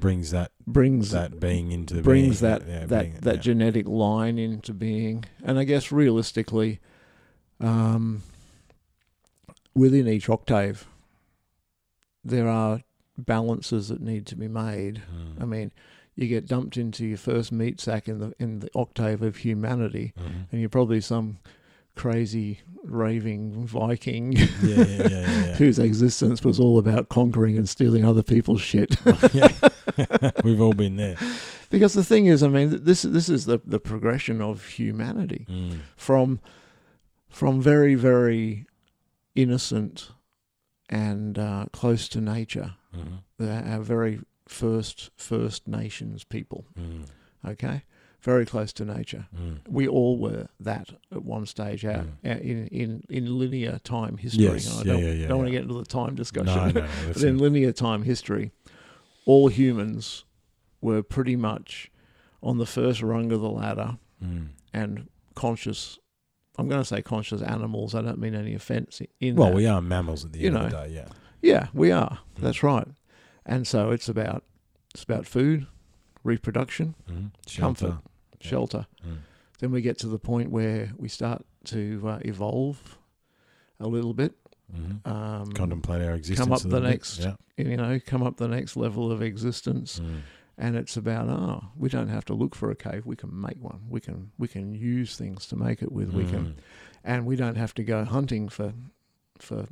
[SPEAKER 1] brings that
[SPEAKER 2] brings
[SPEAKER 1] that being into
[SPEAKER 2] brings
[SPEAKER 1] being.
[SPEAKER 2] that
[SPEAKER 1] yeah,
[SPEAKER 2] that
[SPEAKER 1] being-
[SPEAKER 2] that
[SPEAKER 1] yeah.
[SPEAKER 2] genetic line into being. And I guess realistically, um, within each octave, there are balances that need to be made.
[SPEAKER 1] Mm.
[SPEAKER 2] I mean, you get dumped into your first meat sack in the in the octave of humanity,
[SPEAKER 1] Mhm.
[SPEAKER 2] and you're probably some crazy raving Viking
[SPEAKER 1] yeah, yeah, yeah,
[SPEAKER 2] whose existence was all about conquering and stealing other people's shit.
[SPEAKER 1] We've all been there.
[SPEAKER 2] because the thing is, I mean, this this is the the progression of humanity
[SPEAKER 1] Mm.
[SPEAKER 2] from from very very innocent and uh, close to nature.
[SPEAKER 1] Mhm.
[SPEAKER 2] They're our very first First Nations people.
[SPEAKER 1] Mm.
[SPEAKER 2] Okay, very close to nature.
[SPEAKER 1] Mm.
[SPEAKER 2] We all were that at one stage out,
[SPEAKER 1] Mm.
[SPEAKER 2] out in, in in linear time history.
[SPEAKER 1] Yes,
[SPEAKER 2] I don't,
[SPEAKER 1] yeah, yeah,
[SPEAKER 2] don't want to get into the time discussion.
[SPEAKER 1] No, no,
[SPEAKER 2] but in linear time history, all humans were pretty much on the first rung of the ladder
[SPEAKER 1] Mm.
[SPEAKER 2] and conscious. I'm going to say conscious animals. I don't mean any offence in
[SPEAKER 1] Well,
[SPEAKER 2] that.
[SPEAKER 1] we are mammals at the
[SPEAKER 2] You
[SPEAKER 1] end of the day. Yeah.
[SPEAKER 2] Yeah, we are.
[SPEAKER 1] Mm.
[SPEAKER 2] That's right. And so it's about it's about food, reproduction,
[SPEAKER 1] Mm.
[SPEAKER 2] Comfort.
[SPEAKER 1] Shelter. Mm.
[SPEAKER 2] Then we get to the point where we start to uh, evolve a little bit.
[SPEAKER 1] Mhm.
[SPEAKER 2] Um,
[SPEAKER 1] Contemplate our existence.
[SPEAKER 2] Come
[SPEAKER 1] up
[SPEAKER 2] the next-
[SPEAKER 1] Yeah.
[SPEAKER 2] you know, come up the next level of existence,
[SPEAKER 1] Mm.
[SPEAKER 2] and it's about oh, we don't have to look for a cave. We can make one. We can we can use things to make it with. We can,
[SPEAKER 1] Mm.
[SPEAKER 2] and we don't have to go hunting for for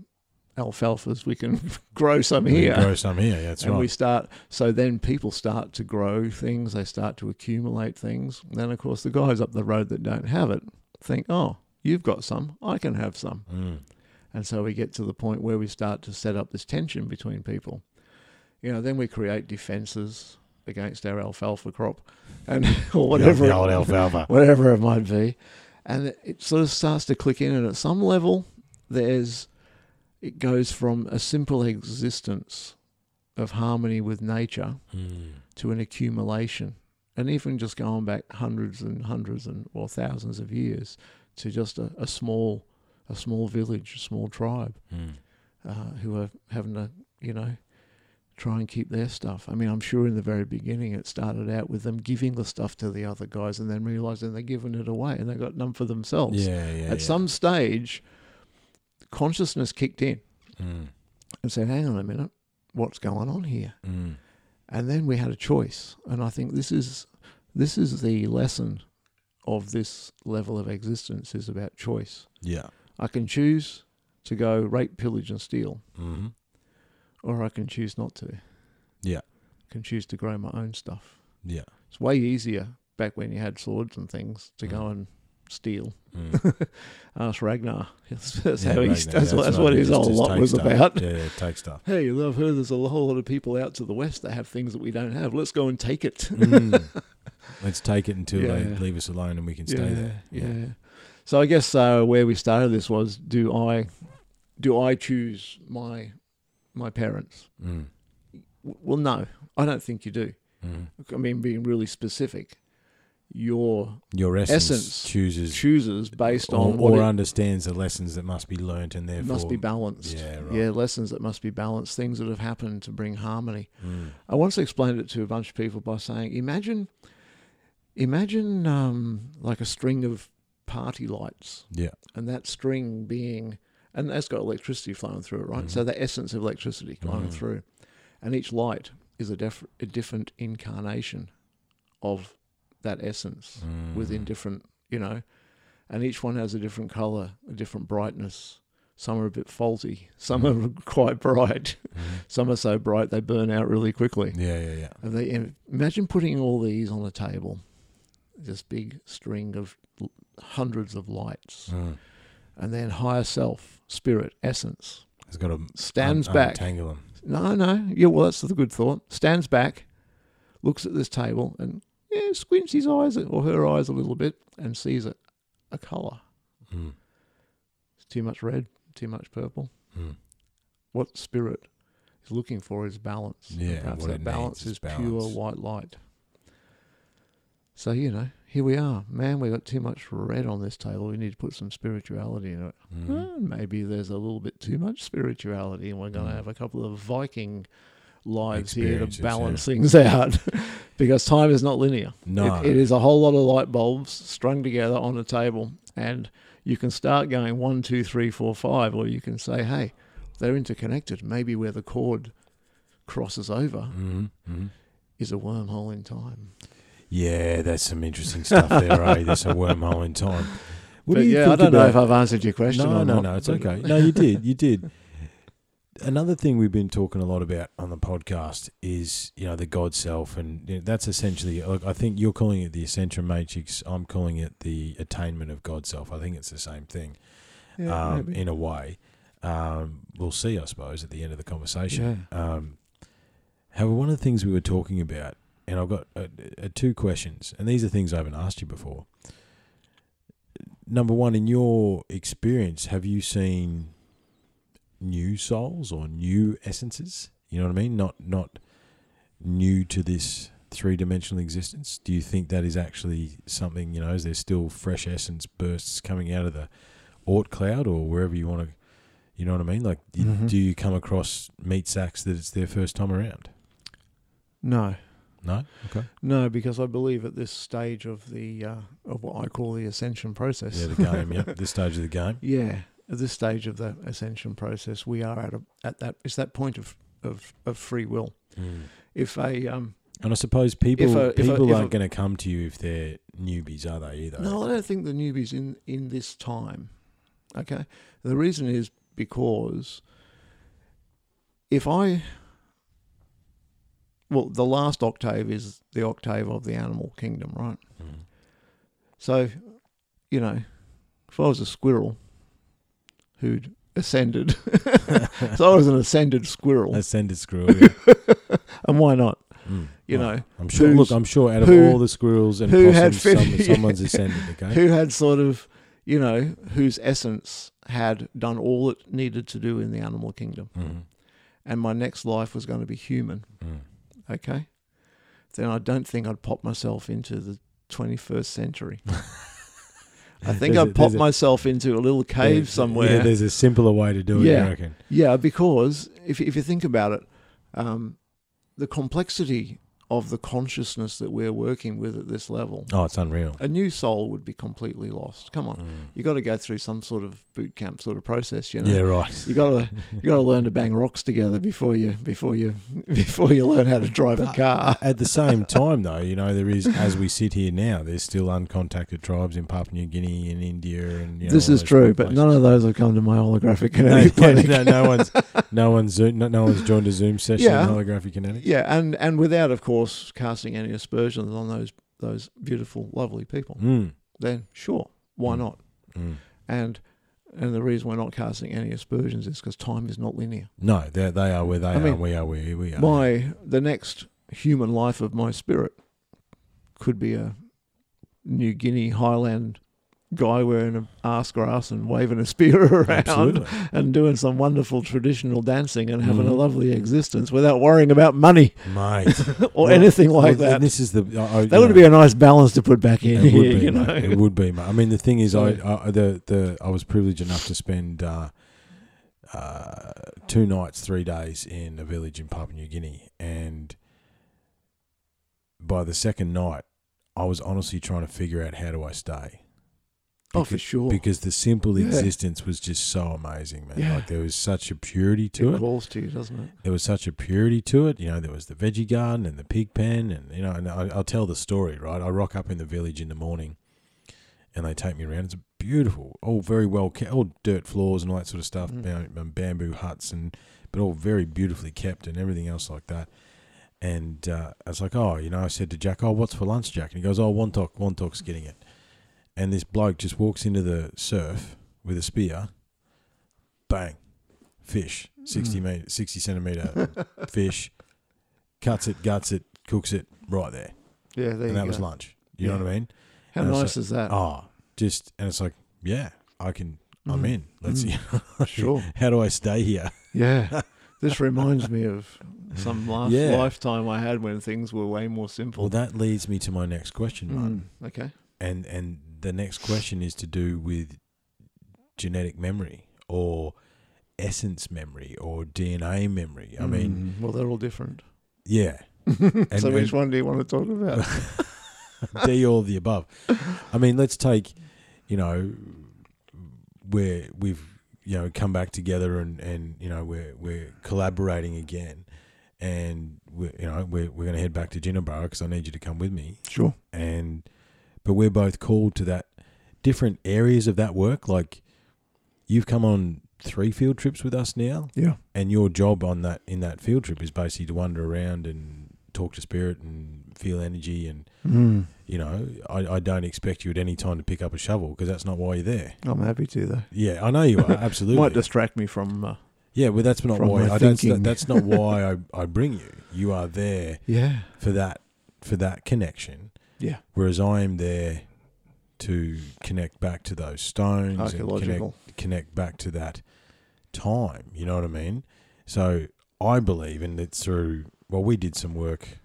[SPEAKER 2] alfalfas. We can grow some
[SPEAKER 1] We
[SPEAKER 2] here.
[SPEAKER 1] grow some here. Yeah, that's
[SPEAKER 2] and
[SPEAKER 1] right.
[SPEAKER 2] we start so then people start to grow things they start to accumulate things and then of course the guys up the road that don't have it think oh you've got some i can have some
[SPEAKER 1] Mm.
[SPEAKER 2] and so we get to the point where we start to set up this tension between people you know then we create defenses against our alfalfa crop and or whatever
[SPEAKER 1] The old alfalfa.
[SPEAKER 2] whatever it might be. And it- it sort of starts to click in, and at some level, there's it goes from a simple existence of harmony with nature
[SPEAKER 1] Mm.
[SPEAKER 2] to an accumulation, and even just going back hundreds and hundreds and or thousands of years to just a, a small a small village, a small tribe
[SPEAKER 1] Mm.
[SPEAKER 2] uh, who are having to you know try and keep their stuff. I mean, I'm sure in the very beginning it started out with them giving the stuff to the other guys and then realizing they're giving it away and they got none for themselves.
[SPEAKER 1] Yeah, yeah.
[SPEAKER 2] At
[SPEAKER 1] yeah.
[SPEAKER 2] some stage, consciousness kicked in
[SPEAKER 1] Mm.
[SPEAKER 2] and said, "Hang on a minute, what's going on here?"
[SPEAKER 1] Mm.
[SPEAKER 2] And then we had a choice, and I think this is this is the lesson of this level of existence is about choice.
[SPEAKER 1] Yeah.
[SPEAKER 2] I can choose to go rape, pillage, and steal,
[SPEAKER 1] hmm
[SPEAKER 2] or I can choose not to.
[SPEAKER 1] Yeah.
[SPEAKER 2] can choose to grow my own stuff.
[SPEAKER 1] Yeah.
[SPEAKER 2] It's way easier back when you had swords and things to go
[SPEAKER 1] Mm.
[SPEAKER 2] and steal.
[SPEAKER 1] Mm.
[SPEAKER 2] Ask Ragnar. That's, that's
[SPEAKER 1] Yeah,
[SPEAKER 2] how
[SPEAKER 1] Ragnar,
[SPEAKER 2] he's, that's, what, that's
[SPEAKER 1] right.
[SPEAKER 2] what his
[SPEAKER 1] Just-
[SPEAKER 2] whole
[SPEAKER 1] just
[SPEAKER 2] lot was
[SPEAKER 1] stuff.
[SPEAKER 2] about.
[SPEAKER 1] Yeah, yeah, take stuff.
[SPEAKER 2] Hey, I've heard there's a whole lot of people out to the west that have things that we don't have. Let's go and take it.
[SPEAKER 1] Mm. Let's take it until they leave us alone and we can stay there.
[SPEAKER 2] Yeah. So I guess uh, where we started this was: do I, do I choose my, my parents?
[SPEAKER 1] Mm.
[SPEAKER 2] Well, no, I don't think you do.
[SPEAKER 1] Mm.
[SPEAKER 2] I mean, being really specific, your
[SPEAKER 1] Your essence,
[SPEAKER 2] Essence
[SPEAKER 1] chooses
[SPEAKER 2] chooses based
[SPEAKER 1] or,
[SPEAKER 2] on what
[SPEAKER 1] or
[SPEAKER 2] it
[SPEAKER 1] understands the lessons that must be learnt and therefore
[SPEAKER 2] must be balanced.
[SPEAKER 1] Yeah, right.
[SPEAKER 2] Yeah, lessons that must be balanced, things that have happened to bring harmony.
[SPEAKER 1] Mm.
[SPEAKER 2] I once explained it to a bunch of people by saying, imagine, imagine um, like a string of party lights,
[SPEAKER 1] Yeah.
[SPEAKER 2] and that string being, and that's got electricity flowing through it, right?
[SPEAKER 1] Mhm.
[SPEAKER 2] So the essence of electricity going
[SPEAKER 1] Mhm.
[SPEAKER 2] through, and each light is a, def- a different incarnation of that essence within
[SPEAKER 1] Mm.
[SPEAKER 2] different, you know, and each one has a different color, a different brightness. Some are a bit faulty, some are quite bright,
[SPEAKER 1] Mhm.
[SPEAKER 2] some are so bright they burn out really quickly.
[SPEAKER 1] Yeah, yeah, yeah.
[SPEAKER 2] And they imagine putting all these on a table, this big string of l- hundreds of lights,
[SPEAKER 1] Mm.
[SPEAKER 2] and then higher self, spirit, essence
[SPEAKER 1] It's got to
[SPEAKER 2] stands back.
[SPEAKER 1] Untangle them.
[SPEAKER 2] No, no, yeah, well, that's the good thought. Stands back, looks at this table, and yeah, squints his eyes or her eyes a little bit, and sees a, a color.
[SPEAKER 1] Mm.
[SPEAKER 2] It's too much red, too much purple.
[SPEAKER 1] Mm.
[SPEAKER 2] What spirit is looking for is balance.
[SPEAKER 1] Yeah,
[SPEAKER 2] perhaps
[SPEAKER 1] what
[SPEAKER 2] that balance
[SPEAKER 1] is
[SPEAKER 2] is pure white light. So you know, here we are. Man, we got too much red on this table. We need to put some spirituality in it.
[SPEAKER 1] Mm.
[SPEAKER 2] Well, maybe there's a little bit too much spirituality, and we're going to
[SPEAKER 1] Mm.
[SPEAKER 2] have a couple of Viking lives here to balance things out, because time is not linear.
[SPEAKER 1] No.
[SPEAKER 2] It, it is a whole lot of light bulbs strung together on a table, and you can start going one, two, three, four, five, or you can say, hey, they're interconnected. Maybe where the cord crosses over
[SPEAKER 1] Mhm, mhm.
[SPEAKER 2] is a wormhole in time.
[SPEAKER 1] Yeah, that's some interesting stuff there, eh? There's a wormhole in time. What
[SPEAKER 2] but
[SPEAKER 1] do you
[SPEAKER 2] yeah, I don't know if I've answered your question.
[SPEAKER 1] No,
[SPEAKER 2] or
[SPEAKER 1] no,
[SPEAKER 2] not,
[SPEAKER 1] no, it's okay. No, you did, you did. Another thing we've been talking a lot about on the podcast is, you know, the God self, and you know, that's essentially. Like, I think you're calling it the ascension matrix. I'm calling it the attainment of God self. I think it's the same thing,
[SPEAKER 2] Yeah,
[SPEAKER 1] um, in a way. Um, we'll see, I suppose, at the end of the conversation. Um, however, one of the things we were talking about, and I've got uh, uh, two questions, and these are things I haven't asked you before. Number one, in your experience, have you seen new souls or new essences? You know what I mean? Not not new to this three dimensional existence. Do you think that is actually something? You know, is there still fresh essence bursts coming out of the Oort cloud or wherever you want to? You know what I mean? Like, do,
[SPEAKER 2] Mhm.
[SPEAKER 1] do you come across meat sacks that it's their first time around?
[SPEAKER 2] No,
[SPEAKER 1] No. Okay.
[SPEAKER 2] no, because I believe at this stage of the uh, of what I call the ascension process.
[SPEAKER 1] Yeah, the game. yeah, this stage of the game.
[SPEAKER 2] Yeah, at this stage of the ascension process, we are at a at that it's that point of of, of free will.
[SPEAKER 1] Mm.
[SPEAKER 2] If a um,
[SPEAKER 1] And I suppose people
[SPEAKER 2] If a- if a-
[SPEAKER 1] people
[SPEAKER 2] if
[SPEAKER 1] aren't going to come to you if they're newbies, are they? Either.
[SPEAKER 2] No, I don't think the newbies in in this time. Okay, the reason is because if I, well, the last octave is the octave of the animal kingdom, right?
[SPEAKER 1] Mm.
[SPEAKER 2] So, you know, if I was a squirrel who'd ascended, so I was an ascended squirrel,
[SPEAKER 1] Ascended squirrel. Yeah.
[SPEAKER 2] and why not?
[SPEAKER 1] Mm.
[SPEAKER 2] You know,
[SPEAKER 1] I'm sure. Look, I'm sure out of
[SPEAKER 2] who-
[SPEAKER 1] all the squirrels and
[SPEAKER 2] who had
[SPEAKER 1] possums, some,
[SPEAKER 2] fin-
[SPEAKER 1] someone's ascended. Okay.
[SPEAKER 2] who had sort of, you know, whose essence had done all it needed to do in the animal kingdom,
[SPEAKER 1] Mm.
[SPEAKER 2] and my next life was going to be human.
[SPEAKER 1] Mm.
[SPEAKER 2] Okay, then I don't think I'd pop myself into the 21st century. I think
[SPEAKER 1] a-
[SPEAKER 2] I'd
[SPEAKER 1] a-
[SPEAKER 2] myself into a little cave somewhere.
[SPEAKER 1] Yeah, there's a simpler way to do it.
[SPEAKER 2] Yeah.
[SPEAKER 1] I reckon.
[SPEAKER 2] Yeah, because if if you think about it, um, the complexity of the consciousness that we're working with at this level,
[SPEAKER 1] Oh, it's unreal.
[SPEAKER 2] a new soul would be completely lost. Come on,
[SPEAKER 1] Mm.
[SPEAKER 2] you got to go through some sort of boot camp sort of process. You know,
[SPEAKER 1] Yeah, right.
[SPEAKER 2] you got to you got to learn to bang rocks together before you before you before you learn how to drive a car.
[SPEAKER 1] At the same time, though, you know, there is, as we sit here now, there's still uncontacted tribes in Papua New Guinea and India, and you know,
[SPEAKER 2] this is true, but
[SPEAKER 1] places.
[SPEAKER 2] none of those have come to my holographic
[SPEAKER 1] No,
[SPEAKER 2] kinetic clinic.
[SPEAKER 1] no, no one's, no one's, no, no one's joined a Zoom session
[SPEAKER 2] Yeah.
[SPEAKER 1] in holographic kinetics.
[SPEAKER 2] Yeah, and and without, of course, casting any aspersions on those those beautiful, lovely people,
[SPEAKER 1] Mm.
[SPEAKER 2] then sure, why
[SPEAKER 1] Mm.
[SPEAKER 2] not?
[SPEAKER 1] Mm.
[SPEAKER 2] And and the reason we're not casting any aspersions is because time is not linear.
[SPEAKER 1] No, they they are where they
[SPEAKER 2] I
[SPEAKER 1] are.
[SPEAKER 2] mean,
[SPEAKER 1] we are where we are.
[SPEAKER 2] My the next human life of my spirit could be a New Guinea Highland guy wearing a ass grass and waving a spear around
[SPEAKER 1] Absolutely.
[SPEAKER 2] and doing some wonderful traditional dancing and having a
[SPEAKER 1] Mhm.
[SPEAKER 2] lovely existence without worrying about money
[SPEAKER 1] mate.
[SPEAKER 2] or
[SPEAKER 1] Well,
[SPEAKER 2] anything like
[SPEAKER 1] well,
[SPEAKER 2] that.
[SPEAKER 1] This is the. I,
[SPEAKER 2] That would be a nice balance to put back in
[SPEAKER 1] It
[SPEAKER 2] here,
[SPEAKER 1] would be,
[SPEAKER 2] you
[SPEAKER 1] mate.
[SPEAKER 2] know.
[SPEAKER 1] It would be, mate. I mean, the thing is, I, I the the I was privileged enough to spend uh, uh, two nights, three days in a village in Papua New Guinea, and by the second night, I was honestly trying to figure out how do I stay.
[SPEAKER 2] Oh, for sure.
[SPEAKER 1] Because the simple
[SPEAKER 2] Yeah.
[SPEAKER 1] existence was just so amazing, man.
[SPEAKER 2] Yeah.
[SPEAKER 1] Like there was such a purity to
[SPEAKER 2] it
[SPEAKER 1] it.
[SPEAKER 2] calls to you, doesn't it?
[SPEAKER 1] There was such a purity to it. You know, there was the veggie garden and the pig pen, and you know, and I, I'll tell the story. Right, I rock up in the village in the morning, and they take me around. It's beautiful, all very well kept, all dirt floors and all that sort of stuff,
[SPEAKER 2] Mm.
[SPEAKER 1] um, bamboo huts, and but all very beautifully kept and everything else like that. And uh, I was like, oh, you know, I said to Jack, oh, what's for lunch, Jack? And he goes, oh, Wontok, Wontok's getting it. And this bloke just walks into the surf with a spear, bang, fish, 60
[SPEAKER 2] Mm.
[SPEAKER 1] meter, 60 centimeter fish, cuts it, guts it, cooks it right there.
[SPEAKER 2] Yeah, there
[SPEAKER 1] and that
[SPEAKER 2] go.
[SPEAKER 1] was lunch. You
[SPEAKER 2] Yeah.
[SPEAKER 1] know what I mean?
[SPEAKER 2] How
[SPEAKER 1] and
[SPEAKER 2] nice is that?
[SPEAKER 1] Oh, just, and it's like, yeah, I can, I'm
[SPEAKER 2] Mm.
[SPEAKER 1] in. Let's
[SPEAKER 2] Mm.
[SPEAKER 1] see.
[SPEAKER 2] Sure.
[SPEAKER 1] How do I stay here?
[SPEAKER 2] Yeah. This reminds me of some last
[SPEAKER 1] Yeah.
[SPEAKER 2] lifetime I had when things were way more simple.
[SPEAKER 1] Well, that leads me to my next question, Martin.
[SPEAKER 2] Mm, okay.
[SPEAKER 1] And and the next question is to do with genetic memory or essence memory or DNA memory. I mean,
[SPEAKER 2] Mm, well, they're all different.
[SPEAKER 1] yeah,
[SPEAKER 2] so which one do you want to talk about?
[SPEAKER 1] D all the above. I mean, let's take, you know, where we've you know come back together and and you know we're we're collaborating again, and we you know we're we're going to head back to Jinnabara because I need you to come with me.
[SPEAKER 2] sure.
[SPEAKER 1] and but we're both called to that different areas of that work like you've come on three field trips with us now
[SPEAKER 2] Yeah.
[SPEAKER 1] and your job on that in that field trip is basically to wander around and talk to spirit and feel energy and
[SPEAKER 2] Mm.
[SPEAKER 1] you know I, I don't expect you at any time to pick up a shovel because that's not why you're there
[SPEAKER 2] I'm happy to though.
[SPEAKER 1] yeah I know you are absolutely
[SPEAKER 2] Might distract me from. Uh,
[SPEAKER 1] yeah but that's not why I don't, that's not why I, I bring you you are there
[SPEAKER 2] yeah.
[SPEAKER 1] for that for that connection
[SPEAKER 2] Yeah.
[SPEAKER 1] Whereas I am there to connect back to those stones and connect,
[SPEAKER 2] Archaeological.
[SPEAKER 1] connect back to that time. You know what I mean? So I believe, and it's through, well, we did some work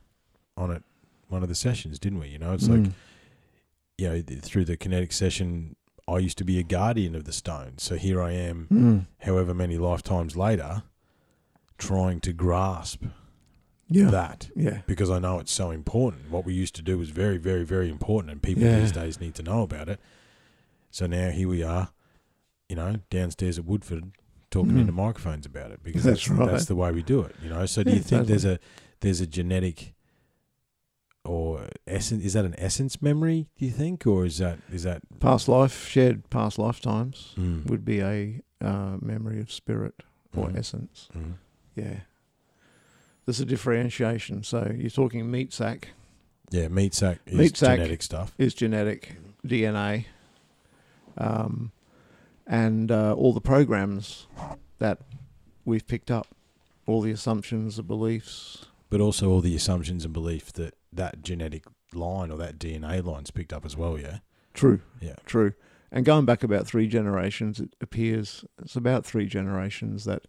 [SPEAKER 1] on it, one of the sessions, didn't we? You know, it's like,
[SPEAKER 2] Mm.
[SPEAKER 1] you know, th- through the kinetic session, I used to be a guardian of the stone. So here I am,
[SPEAKER 2] Mm.
[SPEAKER 1] however many lifetimes later, trying to grasp
[SPEAKER 2] Yeah.
[SPEAKER 1] that
[SPEAKER 2] Yeah.
[SPEAKER 1] because I know it's so important. What we used to do was very, very, very important, and people
[SPEAKER 2] Yeah.
[SPEAKER 1] these days need to know about it. So now here we are, you know, downstairs at Woodford, talking
[SPEAKER 2] Mhm.
[SPEAKER 1] into microphones about it because
[SPEAKER 2] That's
[SPEAKER 1] that's
[SPEAKER 2] right.
[SPEAKER 1] that's the way we do it. You know. So do
[SPEAKER 2] Yeah,
[SPEAKER 1] you think there's a there's a genetic or essence is that an essence memory? Do you think, or is that is that
[SPEAKER 2] Past life, shared past lifetimes
[SPEAKER 1] mm,
[SPEAKER 2] would be a uh, memory of spirit or
[SPEAKER 1] Mhm.
[SPEAKER 2] essence.
[SPEAKER 1] mhm.
[SPEAKER 2] Yeah. There's a differentiation. So you're talking meat sack
[SPEAKER 1] yeah meat sack is
[SPEAKER 2] Meat sack.
[SPEAKER 1] genetic stuff.
[SPEAKER 2] is genetic DNA, um, and uh, all the programs that we've picked up, all the assumptions, the beliefs.
[SPEAKER 1] but also all the assumptions and belief that that genetic line or that DNA line's picked up as well. Yeah,
[SPEAKER 2] True.
[SPEAKER 1] Yeah.
[SPEAKER 2] True. And going back about three generations, it appears it's about three generations that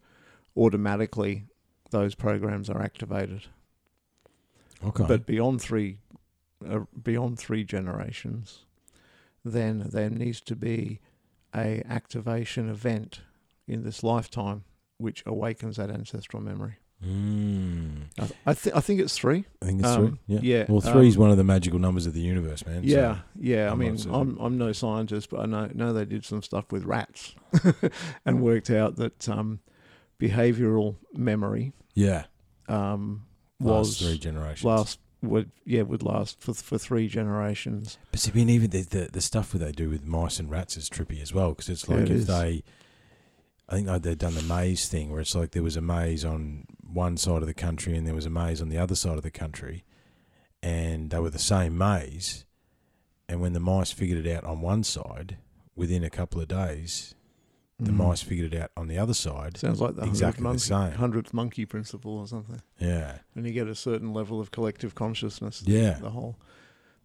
[SPEAKER 2] automatically those programs are activated.
[SPEAKER 1] okay.
[SPEAKER 2] But beyond three, uh, beyond three generations, then there needs to be a activation event in this lifetime which awakens that ancestral memory.
[SPEAKER 1] mm,
[SPEAKER 2] I, th- I, th- I think it's three.
[SPEAKER 1] I think it's
[SPEAKER 2] Um,
[SPEAKER 1] three. Yeah.
[SPEAKER 2] yeah,
[SPEAKER 1] Well, three is
[SPEAKER 2] um,
[SPEAKER 1] one of the magical numbers of the universe, man. so-
[SPEAKER 2] Yeah, yeah. I mean. I'm I'm no scientist, but I know know they did some stuff with rats, and worked out that um, behavioural memory
[SPEAKER 1] yeah.
[SPEAKER 2] um,
[SPEAKER 1] Last
[SPEAKER 2] was
[SPEAKER 1] three generations.
[SPEAKER 2] last would yeah would last for for three generations.
[SPEAKER 1] But see, I mean, even the, the the stuff that they do with mice and rats is trippy as well because it's
[SPEAKER 2] Yeah,
[SPEAKER 1] like
[SPEAKER 2] it
[SPEAKER 1] if
[SPEAKER 2] is.
[SPEAKER 1] they, I think like they've done the maze thing where it's like there was a maze on one side of the country and there was a maze on the other side of the country, and they were the same maze, and when the mice figured it out on one side, within a couple of days, the
[SPEAKER 2] Mm.
[SPEAKER 1] mice figured it out on the other side.
[SPEAKER 2] sounds like the
[SPEAKER 1] exactly the
[SPEAKER 2] hundredth
[SPEAKER 1] same.
[SPEAKER 2] monkey, hundredth monkey principle or something.
[SPEAKER 1] Yeah,
[SPEAKER 2] When you get a certain level of collective consciousness,
[SPEAKER 1] yeah.
[SPEAKER 2] the whole